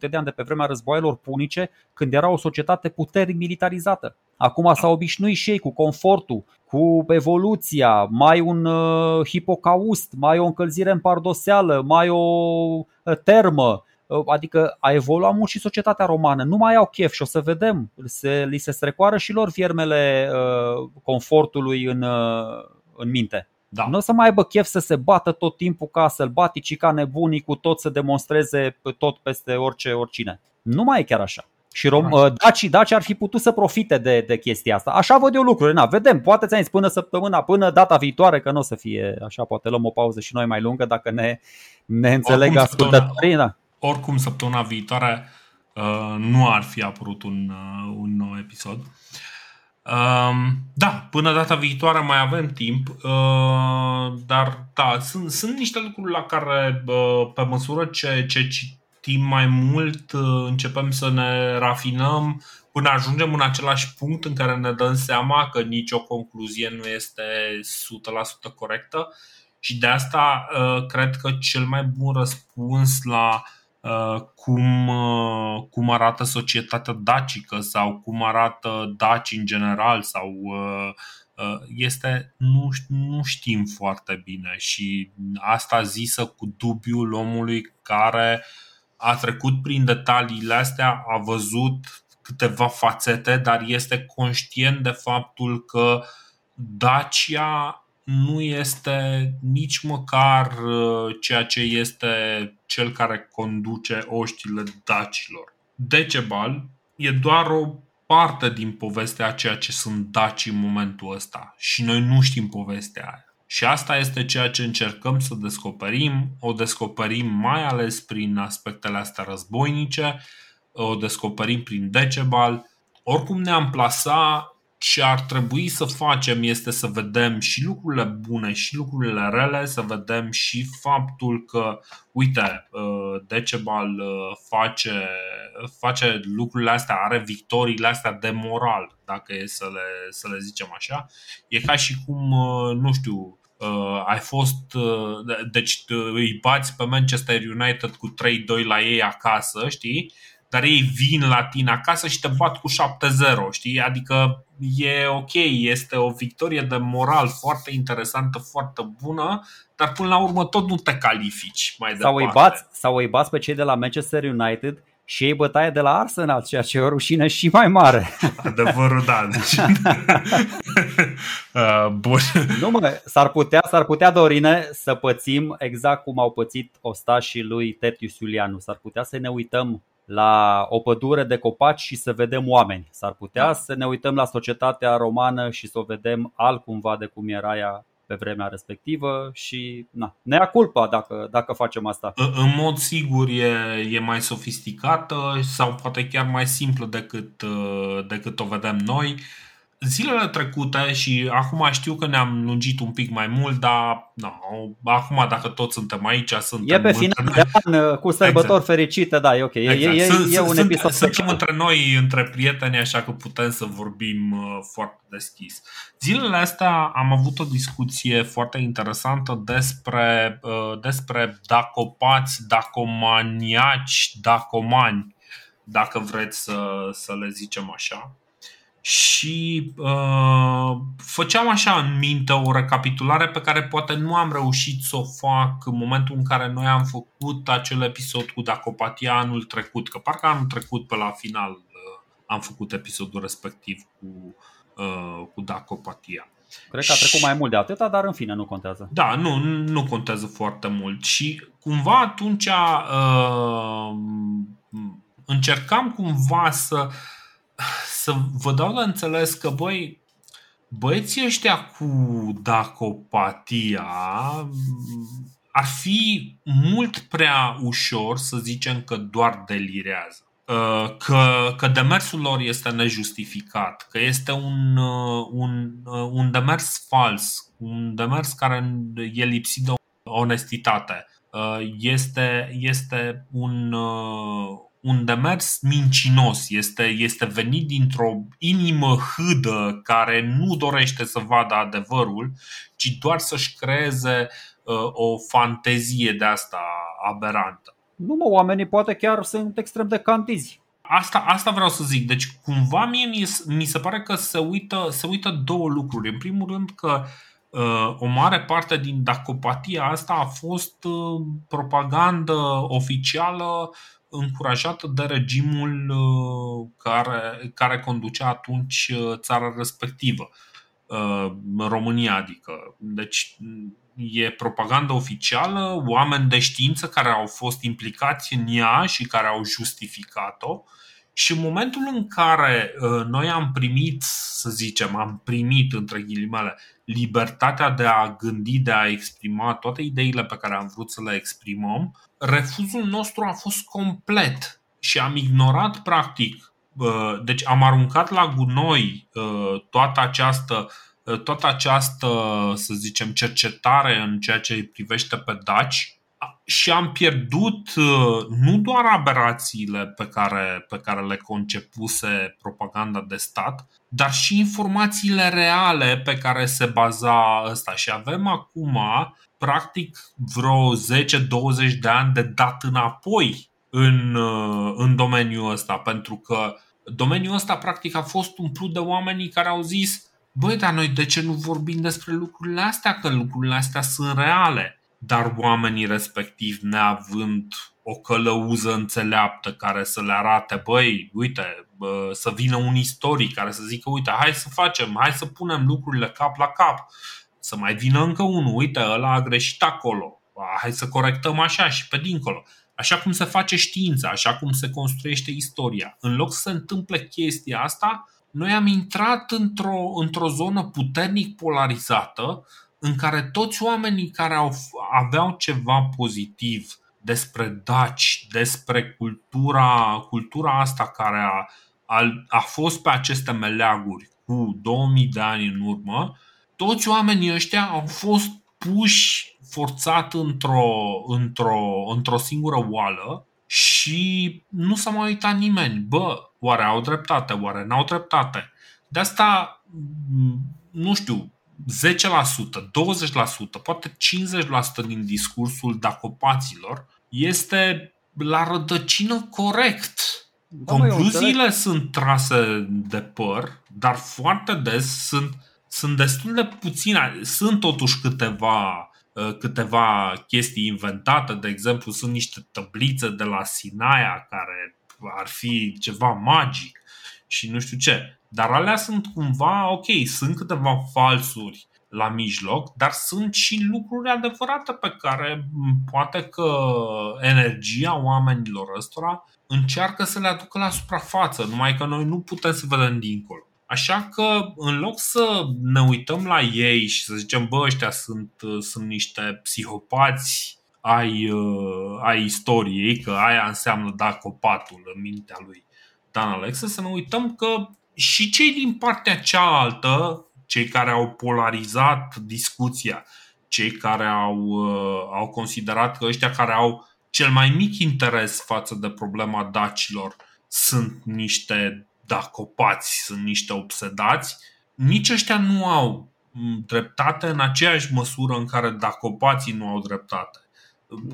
200-300 de ani de pe vremea războaielor punice, când era o societate puternic militarizată. Acum s-au obișnuit și ei cu confortul, cu evoluția, mai un uh, hipocaust, mai o încălzire în pardoseală, mai o uh, termă, uh, Adică a evoluat mult și societatea romană. Nu mai au chef și o să vedem. Se, li se strecoară și lor viermele uh, confortului în, uh, în minte. Da. Nu o să mai aibă chef să se bată tot timpul ca sălbaticii, ca nebunii, cu tot să demonstreze tot peste orice, oricine. Nu mai e chiar așa. Și rom- uh, dacii, daci ar fi putut să profite de, de chestia asta. Așa văd eu lucrurile. Na, vedem, poate ți-am zis până săptămâna, până data viitoare, că nu o să fie așa, poate luăm o pauză și noi mai lungă dacă ne, ne înțeleg ascultătorii. Da. Oricum, săptămâna viitoare uh, nu ar fi apărut un, uh, un nou episod. Um, da, până data viitoare mai avem timp, uh, dar da, sunt, sunt niște lucruri la care, uh, pe măsură ce, ce citim mai mult, uh, începem să ne rafinăm până ajungem în același punct în care ne dăm seama că nicio concluzie nu este 100% corectă. Și de asta cred că cel mai bun răspuns la Uh, cum, uh, cum arată societatea dacică sau cum arată daci în general sau uh, este nu, nu știm foarte bine. Și asta zisă cu dubiul omului care a trecut prin detaliile astea, a văzut câteva fațete, dar este conștient de faptul că Dacia nu este nici măcar uh, ceea ce este cel care conduce oștile dacilor. Decebal e doar o parte din povestea a ceea ce sunt daci în momentul ăsta și noi nu știm povestea aia. Și asta este ceea ce încercăm să descoperim, o descoperim mai ales prin aspectele astea războinice, o descoperim prin Decebal. Oricum ne-am plasa ce ar trebui să facem este să vedem și lucrurile bune și lucrurile rele, să vedem și faptul că, uite, uh, Decebal uh, face, face lucrurile astea, are victoriile astea de moral, dacă e să le, să le zicem așa. E ca și cum, uh, nu știu, ai fost, deci îi bați pe Manchester United cu 3-2 la ei acasă, știi? dar ei vin la tine acasă și te bat cu 7-0, știi? Adică e ok, este o victorie de moral foarte interesantă, foarte bună, dar până la urmă tot nu te califici mai sau departe. Îi bați, sau îi bați pe cei de la Manchester United și ei bătaie de la Arsenal, ceea ce e o rușine și mai mare. Adevărul, da. uh, bun. Nu mă, s-ar putea, s-ar putea, Dorine, să pățim exact cum au pățit ostașii lui Tertius Iulianu. S-ar putea să ne uităm la o pădure de copaci și să vedem oameni. S-ar putea da. să ne uităm la societatea romană și să o vedem altcumva de cum era ea pe vremea respectivă și na, ne ia culpa dacă, dacă facem asta. În mod sigur e, e mai sofisticată sau poate chiar mai simplă decât, decât o vedem noi zilele trecute și acum știu că ne-am lungit un pic mai mult, dar no, acum dacă toți suntem aici, suntem E pe final de an uh, cu sărbători exact. fericite, da, e ok. Exact. E, e, sunt, e un sunt, episod Suntem între noi, între prieteni, așa că putem să vorbim uh, foarte deschis. Zilele astea am avut o discuție foarte interesantă despre, uh, despre dacopați, dacomaniaci, dacomani, dacă vreți să, să le zicem așa și uh, făceam așa în minte o recapitulare pe care poate nu am reușit să o fac în momentul în care noi am făcut acel episod cu Dacopatia anul trecut, că parcă anul trecut pe la final uh, am făcut episodul respectiv cu, uh, cu Dacopatia. Cred că a trecut mai mult de atâta, dar în fine nu contează. Da, nu, nu contează foarte mult și cumva atunci uh, încercam cumva să uh, să vă dau la înțeles că, băi, băieții ăștia cu dacopatia ar fi mult prea ușor să zicem că doar delirează. Uh, că, că demersul lor este nejustificat, că este un, uh, un, uh, un demers fals, un demers care e lipsit de onestitate. Este, este un, un demers mincinos, este, este venit dintr-o inimă hâdă care nu dorește să vadă adevărul, ci doar să-și creeze uh, o fantezie de asta aberantă. Nu mă, oamenii poate chiar sunt extrem de cantizi. Asta, asta vreau să zic. Deci cumva mie mi, mi se pare că se uită, se uită două lucruri. În primul rând că uh, o mare parte din dacopatia asta a fost uh, propagandă oficială încurajată de regimul uh, care, care conducea atunci uh, țara respectivă, uh, România adică. Deci e propaganda oficială, oameni de știință care au fost implicați în ea și care au justificat-o și în momentul în care noi am primit, să zicem, am primit între ghilimele libertatea de a gândi, de a exprima toate ideile pe care am vrut să le exprimăm, refuzul nostru a fost complet și am ignorat practic deci am aruncat la gunoi toată această toată această, să zicem, cercetare în ceea ce îi privește pe daci și am pierdut nu doar aberațiile pe care, pe care le concepuse propaganda de stat, dar și informațiile reale pe care se baza ăsta. Și avem acum, practic, vreo 10-20 de ani de dat înapoi în, în domeniul ăsta, pentru că domeniul ăsta practic a fost umplut de oamenii care au zis Băi, dar noi de ce nu vorbim despre lucrurile astea? Că lucrurile astea sunt reale. Dar oamenii respectiv, neavând o călăuză înțeleaptă care să le arate, băi, uite, bă, să vină un istoric care să zică, uite, hai să facem, hai să punem lucrurile cap la cap, să mai vină încă unul, uite, ăla a greșit acolo, hai să corectăm așa și pe dincolo. Așa cum se face știința, așa cum se construiește istoria. În loc să se întâmple chestia asta, noi am intrat într-o, într-o zonă puternic polarizată în care toți oamenii care au, aveau ceva pozitiv despre daci, despre cultura, cultura asta care a, a, a fost pe aceste meleaguri cu 2000 de ani în urmă, toți oamenii ăștia au fost puși forțat într-o, într-o, într-o singură oală și nu s-a mai uitat nimeni. Bă, oare au dreptate, oare n-au dreptate? De asta, nu știu, 10%, 20%, poate 50% din discursul dacopaților este la rădăcină corect. Da, Concluziile sunt trase de păr, dar foarte des sunt, sunt destul de puține. Sunt totuși câteva, uh, câteva chestii inventate. De exemplu, sunt niște tablițe de la Sinaia care ar fi ceva magic și nu știu ce. Dar alea sunt cumva, ok, sunt câteva falsuri la mijloc, dar sunt și lucruri adevărate pe care poate că energia oamenilor ăstora încearcă să le aducă la suprafață, numai că noi nu putem să vedem dincolo. Așa că în loc să ne uităm la ei și să zicem, bă, ăștia sunt, sunt niște psihopați ai, uh, ai istoriei, că aia înseamnă da copatul în mintea lui Dan Alexe, să ne uităm că și cei din partea cealaltă, cei care au polarizat discuția, cei care au, uh, au considerat că ăștia care au cel mai mic interes față de problema dacilor sunt niște dacopați, sunt niște obsedați, nici ăștia nu au dreptate în aceeași măsură în care dacopații nu au dreptate.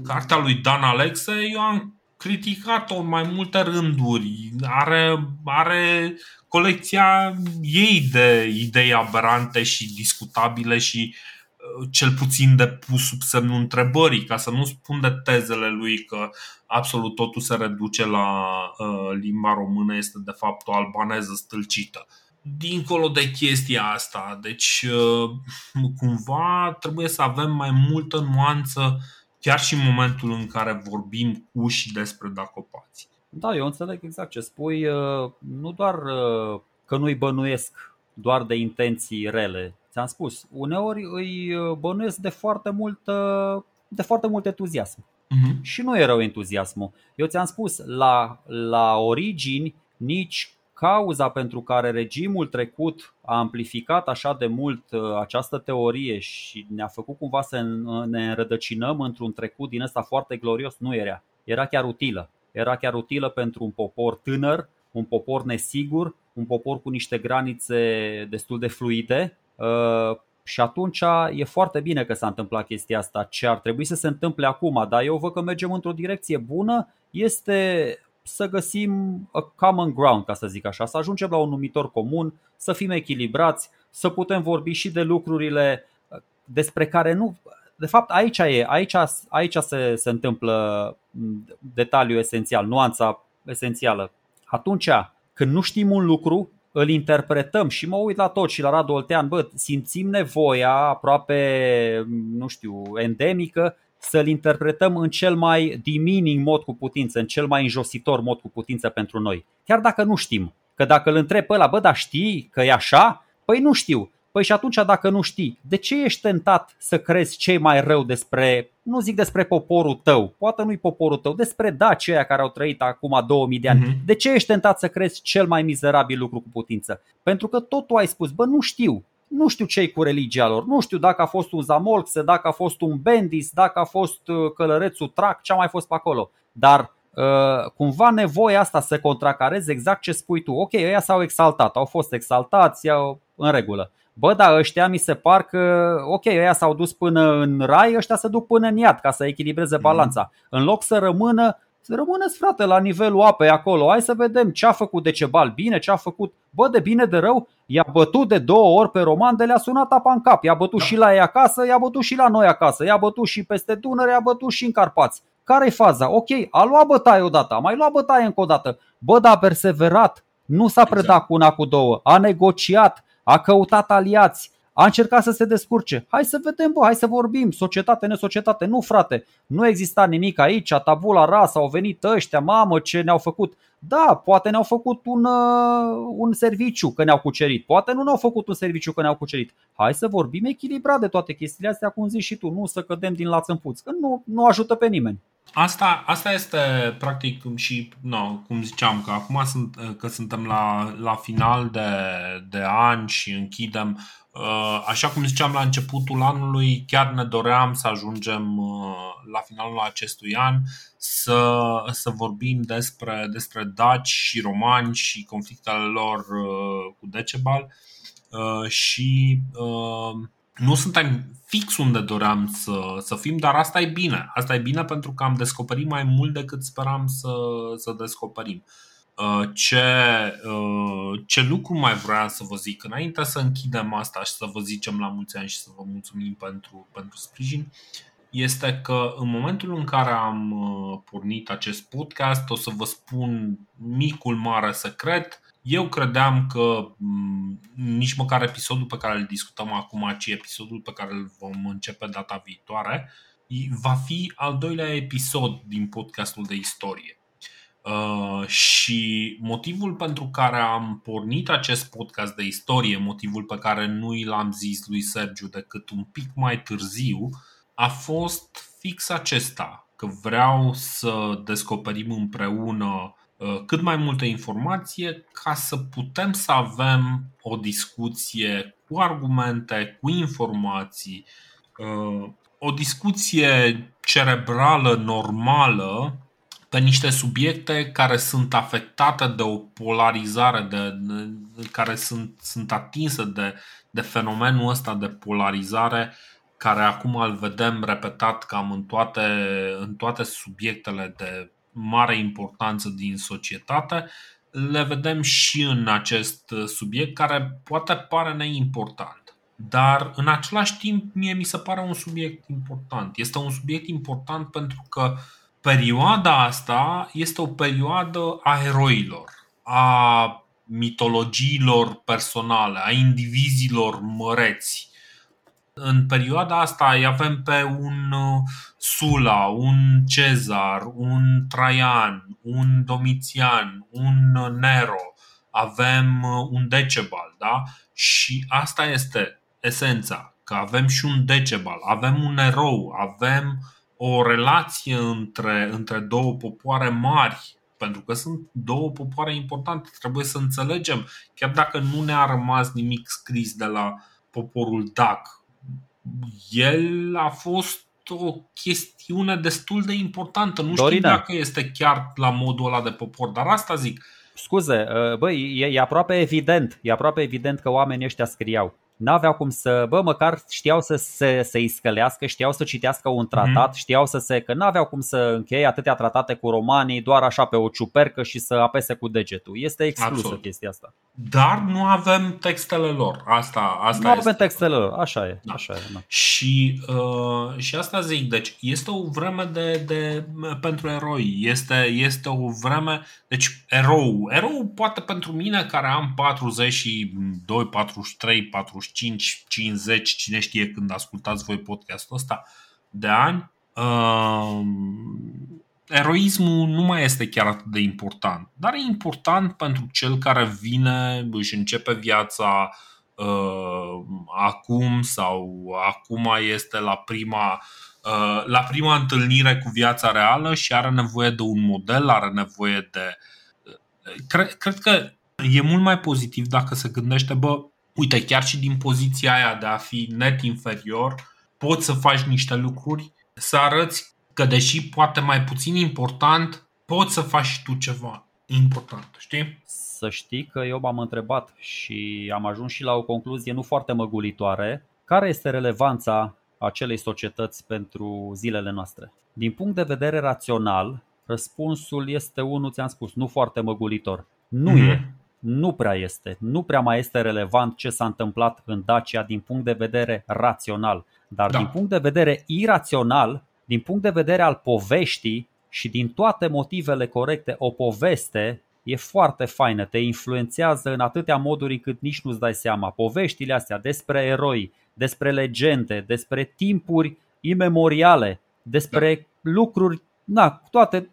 Cartea lui Dan Alexe, eu am criticat-o în mai multe rânduri. Are, are colecția ei de idei aberante și discutabile și uh, cel puțin de pus sub semnul întrebării, ca să nu spun de tezele lui că absolut totul se reduce la uh, limba română, este de fapt o albaneză stâlcită. Dincolo de chestia asta, deci uh, cumva trebuie să avem mai multă nuanță chiar și în momentul în care vorbim cu și despre dacopați. Da, eu înțeleg exact ce spui. Uh, nu doar uh, că nu-i bănuiesc doar de intenții rele. Ți-am spus, uneori îi uh, bănuiesc de foarte mult, de foarte mult entuziasm. Uh-huh. Și nu e rău entuziasmul. Eu ți-am spus, la, la origini, nici cauza pentru care regimul trecut a amplificat așa de mult această teorie și ne-a făcut cumva să ne înrădăcinăm într-un trecut din ăsta foarte glorios nu era. Era chiar utilă era chiar utilă pentru un popor tânăr, un popor nesigur, un popor cu niște granițe destul de fluide. Uh, și atunci e foarte bine că s-a întâmplat chestia asta. Ce ar trebui să se întâmple acum, dar eu văd că mergem într-o direcție bună, este să găsim a common ground, ca să zic așa, să ajungem la un numitor comun, să fim echilibrați, să putem vorbi și de lucrurile despre care nu de fapt, aici e, aici, aici se, se întâmplă detaliul esențial, nuanța esențială. Atunci, când nu știm un lucru, îl interpretăm și mă uit la tot și la Radu Oltean, bă, simțim nevoia aproape, nu știu, endemică să-l interpretăm în cel mai demeaning mod cu putință, în cel mai înjositor mod cu putință pentru noi. Chiar dacă nu știm. Că dacă îl întreb pe ăla, bă, dar știi că e așa? Păi nu știu. Păi și atunci dacă nu știi, de ce ești tentat să crezi cei mai rău despre, nu zic despre poporul tău, poate nu-i poporul tău, despre Dacia care au trăit acum 2000 de ani. Uh-huh. De ce ești tentat să crezi cel mai mizerabil lucru cu putință? Pentru că tot tu ai spus, bă, nu știu, nu știu ce cu religia lor, nu știu dacă a fost un Zamolxe, dacă a fost un Bendis, dacă a fost uh, călărețul Trac, ce a mai fost pe acolo. Dar Uh, cumva nevoia asta să contracareze exact ce spui tu. Ok, ăia s-au exaltat, au fost exaltați, au în regulă. Bă, dar ăștia mi se par că, ok, ăia s-au dus până în rai, ăștia se duc până în iad ca să echilibreze balanța. Mm-hmm. În loc să rămână, să rămână frate la nivelul apei acolo. Hai să vedem ce a făcut Decebal bine, ce a făcut, bă, de bine de rău. I-a bătut de două ori pe roman de le-a sunat apa în cap. I-a bătut da. și la ei acasă, i-a bătut și la noi acasă, i-a bătut și peste Dunăre, i-a bătut și în Carpați. Care-i faza? Ok, a luat bătaie odată, a mai luat bătaie încă o dată. Bă, dar a perseverat, nu s-a predat exact. cu una cu două, a negociat, a căutat aliați, a încercat să se descurce. Hai să vedem, bă, hai să vorbim, societate, nesocietate. Nu, frate, nu exista nimic aici, tabula rasa, au venit ăștia, mamă, ce ne-au făcut. Da, poate ne-au făcut un, uh, un serviciu că ne-au cucerit, poate nu ne-au făcut un serviciu că ne-au cucerit. Hai să vorbim echilibrat de toate chestiile astea, cum zici și tu, nu să cădem din laț în puț, că nu, nu ajută pe nimeni. Asta, asta este practic și, no, cum ziceam, că acum sunt, că suntem la, la final de, de an și închidem. Uh, așa cum ziceam la începutul anului, chiar ne doream să ajungem uh, la finalul acestui an să, să vorbim despre, despre daci și romani și conflictele lor uh, cu Decebal și nu suntem fix unde doream să, să fim, dar asta e bine. Asta e bine pentru că am descoperit mai mult decât speram să, să descoperim. Uh, ce, uh, ce lucru mai vreau să vă zic înainte să închidem asta și să vă zicem la mulți ani și să vă mulțumim pentru, pentru sprijin este că în momentul în care am uh, pornit acest podcast o să vă spun micul mare secret eu credeam că mm, nici măcar episodul pe care îl discutăm acum, ci episodul pe care îl vom începe data viitoare, va fi al doilea episod din podcastul de istorie. Uh, și motivul pentru care am pornit acest podcast de istorie, motivul pe care nu i l-am zis lui Sergiu decât un pic mai târziu, a fost fix acesta, că vreau să descoperim împreună Uh, cât mai multă informație ca să putem să avem o discuție cu argumente, cu informații, uh, o discuție cerebrală normală pe niște subiecte care sunt afectate de o polarizare, de, de, care sunt, sunt atinse de, de fenomenul ăsta de polarizare care acum îl vedem repetat cam în toate, în toate subiectele de mare importanță din societate, le vedem și în acest subiect care poate pare neimportant. Dar în același timp mie mi se pare un subiect important. Este un subiect important pentru că perioada asta este o perioadă a eroilor, a mitologiilor personale, a indivizilor măreți, în perioada asta îi avem pe un uh, Sula, un Cezar, un Traian, un Domitian, un uh, Nero, avem uh, un Decebal, da? Și asta este esența, că avem și un Decebal, avem un erou, avem o relație între, între două popoare mari, pentru că sunt două popoare importante, trebuie să înțelegem, chiar dacă nu ne-a rămas nimic scris de la poporul Dac el a fost o chestiune destul de importantă. Nu Dorina. știu dacă este chiar la modul ăla de popor, dar asta zic. Scuze, uh, băi, e, e aproape evident, e aproape evident că oamenii ăștia scriau n-aveau cum să, bă, măcar știau să se să scălească, știau să citească un tratat, mm-hmm. știau să se, că n-aveau cum să încheie atâtea tratate cu romanii doar așa pe o ciupercă și să apese cu degetul. Este exclusă Absolut. chestia asta. Dar nu avem textele lor. Asta, asta nu este. avem textele lor, așa e. Da. Așa e da. și, uh, și asta zic, deci este o vreme de, de pentru eroi. Este, este o vreme, deci erou. Erou poate pentru mine care am 42, 43, 44 45, 50, cine știe când ascultați voi podcastul ăsta, de ani, uh, eroismul nu mai este chiar atât de important, dar e important pentru cel care vine, își începe viața, uh, acum sau acum este la prima uh, la prima întâlnire cu viața reală și are nevoie de un model, are nevoie de. Uh, cred, cred că e mult mai pozitiv dacă se gândește, bă, uite, chiar și din poziția aia de a fi net inferior, poți să faci niște lucruri, să arăți că deși poate mai puțin important, poți să faci tu ceva important, știi? Să știi că eu m-am întrebat și am ajuns și la o concluzie nu foarte măgulitoare. Care este relevanța acelei societăți pentru zilele noastre? Din punct de vedere rațional, răspunsul este unul, ți-am spus, nu foarte măgulitor. Nu mm-hmm. e. Nu prea este. Nu prea mai este relevant ce s-a întâmplat în Dacia din punct de vedere rațional. Dar da. din punct de vedere irațional, din punct de vedere al poveștii și din toate motivele corecte, o poveste e foarte faină, te influențează în atâtea moduri încât nici nu-ți dai seama. Poveștile astea despre eroi, despre legende, despre timpuri imemoriale, despre da. lucruri, na, toate,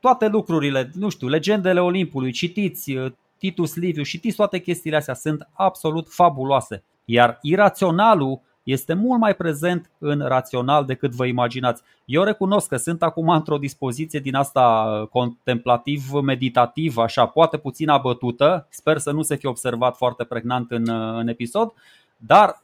toate lucrurile, nu știu, legendele Olimpului, citiți uh, Titus Liviu, citiți toate chestiile astea, sunt absolut fabuloase. Iar iraționalul este mult mai prezent în rațional decât vă imaginați. Eu recunosc că sunt acum într-o dispoziție din asta contemplativ-meditativ, așa, poate puțin abătută, sper să nu se fie observat foarte pregnant în, în episod, dar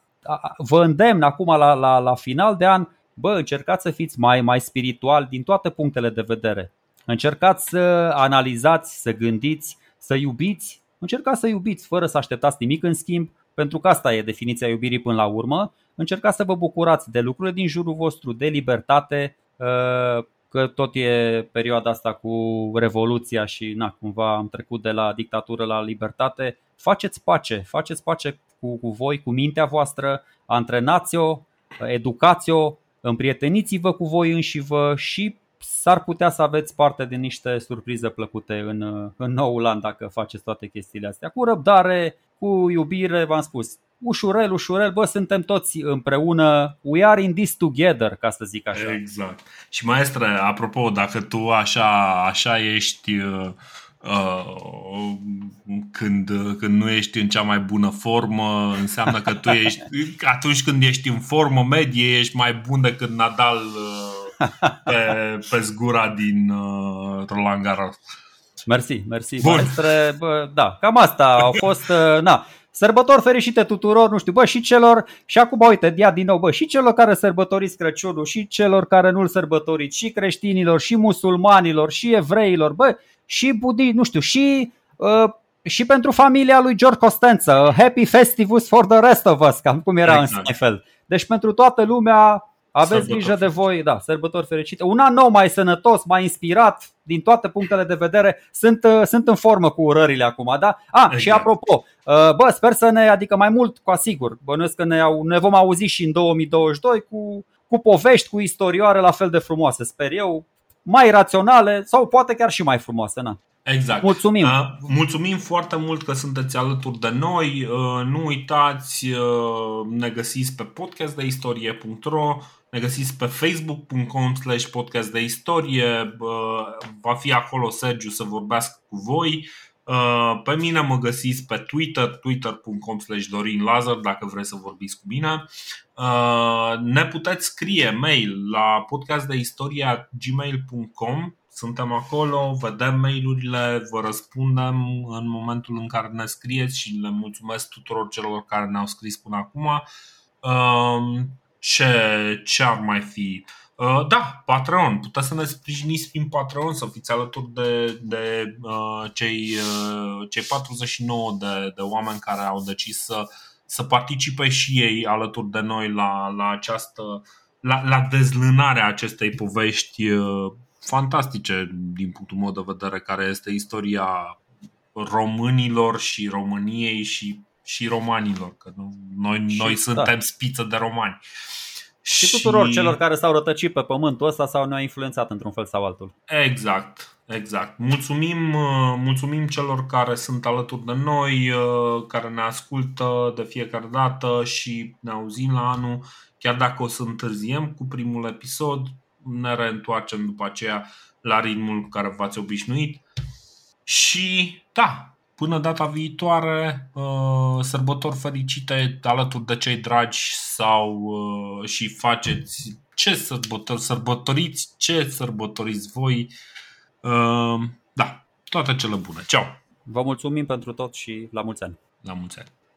vă îndemn acum la, la, la final de an, bă, încercați să fiți mai, mai spiritual din toate punctele de vedere. Încercați să analizați, să gândiți, să iubiți, încercați să iubiți fără să așteptați nimic în schimb, pentru că asta e definiția iubirii până la urmă. Încercați să vă bucurați de lucrurile din jurul vostru, de libertate, uh, că tot e perioada asta cu revoluția și na, cumva am trecut de la dictatură la libertate. Faceți pace, faceți pace cu, cu voi, cu mintea voastră, antrenați-o, educați-o, împrieteniți-vă cu voi înși vă și s-ar putea să aveți parte de niște surprize plăcute în, în noul an dacă faceți toate chestiile astea. Cu răbdare, cu iubire, v-am spus, ușurel, ușurel, bă, suntem toți împreună, we are in this together, ca să zic așa. Exact. Și maestre, apropo, dacă tu așa, așa ești uh, uh, când, când nu ești în cea mai bună formă, înseamnă că tu ești, atunci când ești în formă medie, ești mai bun decât Nadal uh, pe, pe zgura din uh, Roland Garros. Mersi, mersi, Bun. maestre. Bă, da, cam asta au fost, uh, na, Sărbători fericite tuturor, nu știu, bă, și celor, și acum uite, ia din nou, bă, și celor care sărbătoriți Crăciunul, și celor care nu-l sărbătoriți, și creștinilor, și musulmanilor, și evreilor, bă, și budii, nu știu, și uh, și pentru familia lui George Costanță, Happy Festivus for the rest of us, cam cum era exact. în Seinfeld. Deci pentru toată lumea, aveți Sărbători. grijă de voi, da, sărbători fericite. Un an nou mai sănătos, mai inspirat, din toate punctele de vedere. Sunt, uh, sunt în formă cu urările acum, da? A, exact. și apropo, uh, bă, sper să ne, adică mai mult, cu asigur, bănuiesc că ne, ne vom auzi și în 2022 cu, cu povești, cu istorioare la fel de frumoase, sper eu, mai raționale sau poate chiar și mai frumoase, na. Exact. Mulțumim. Uh, mulțumim foarte mult că sunteți alături de noi. Uh, nu uitați, uh, ne găsiți pe podcastdeistorie.ro, ne găsiți pe facebook.com slash podcast de istorie. Uh, va fi acolo Sergiu să vorbească cu voi. Uh, pe mine mă găsiți pe Twitter, twitter.com slash Dorin Lazar, dacă vreți să vorbiți cu mine. Uh, ne puteți scrie mail la podcastdeistoria.gmail.com suntem acolo, vedem mail-urile, vă răspundem în momentul în care ne scrieți și le mulțumesc tuturor celor care ne-au scris până acum. Um, ce, ce ar mai fi? Uh, da, Patreon. Puteți să ne sprijiniți prin Patreon, să fiți alături de, de uh, cei, uh, cei 49 de, de oameni care au decis să, să participe și ei alături de noi la, la această la, la dezlânarea acestei povești fantastice din punctul meu de vedere, care este istoria românilor și României și, și romanilor, că noi, și, noi suntem da. spiță de romani. Și tuturor celor care s-au rătăcit pe pământul ăsta sau ne-au influențat într-un fel sau altul. Exact, exact. Mulțumim, mulțumim celor care sunt alături de noi, care ne ascultă de fiecare dată și ne auzim la anul, chiar dacă o să întârziem cu primul episod, ne reîntoarcem după aceea la ritmul cu care v-ați obișnuit. Și da, Până data viitoare, uh, sărbători fericite alături de cei dragi sau uh, și faceți ce sărbători sărbătoriți, ce sărbătoriți voi. Uh, da, toate cele bune. Ceau! Vă mulțumim pentru tot și la mulți ani! La mulți ani!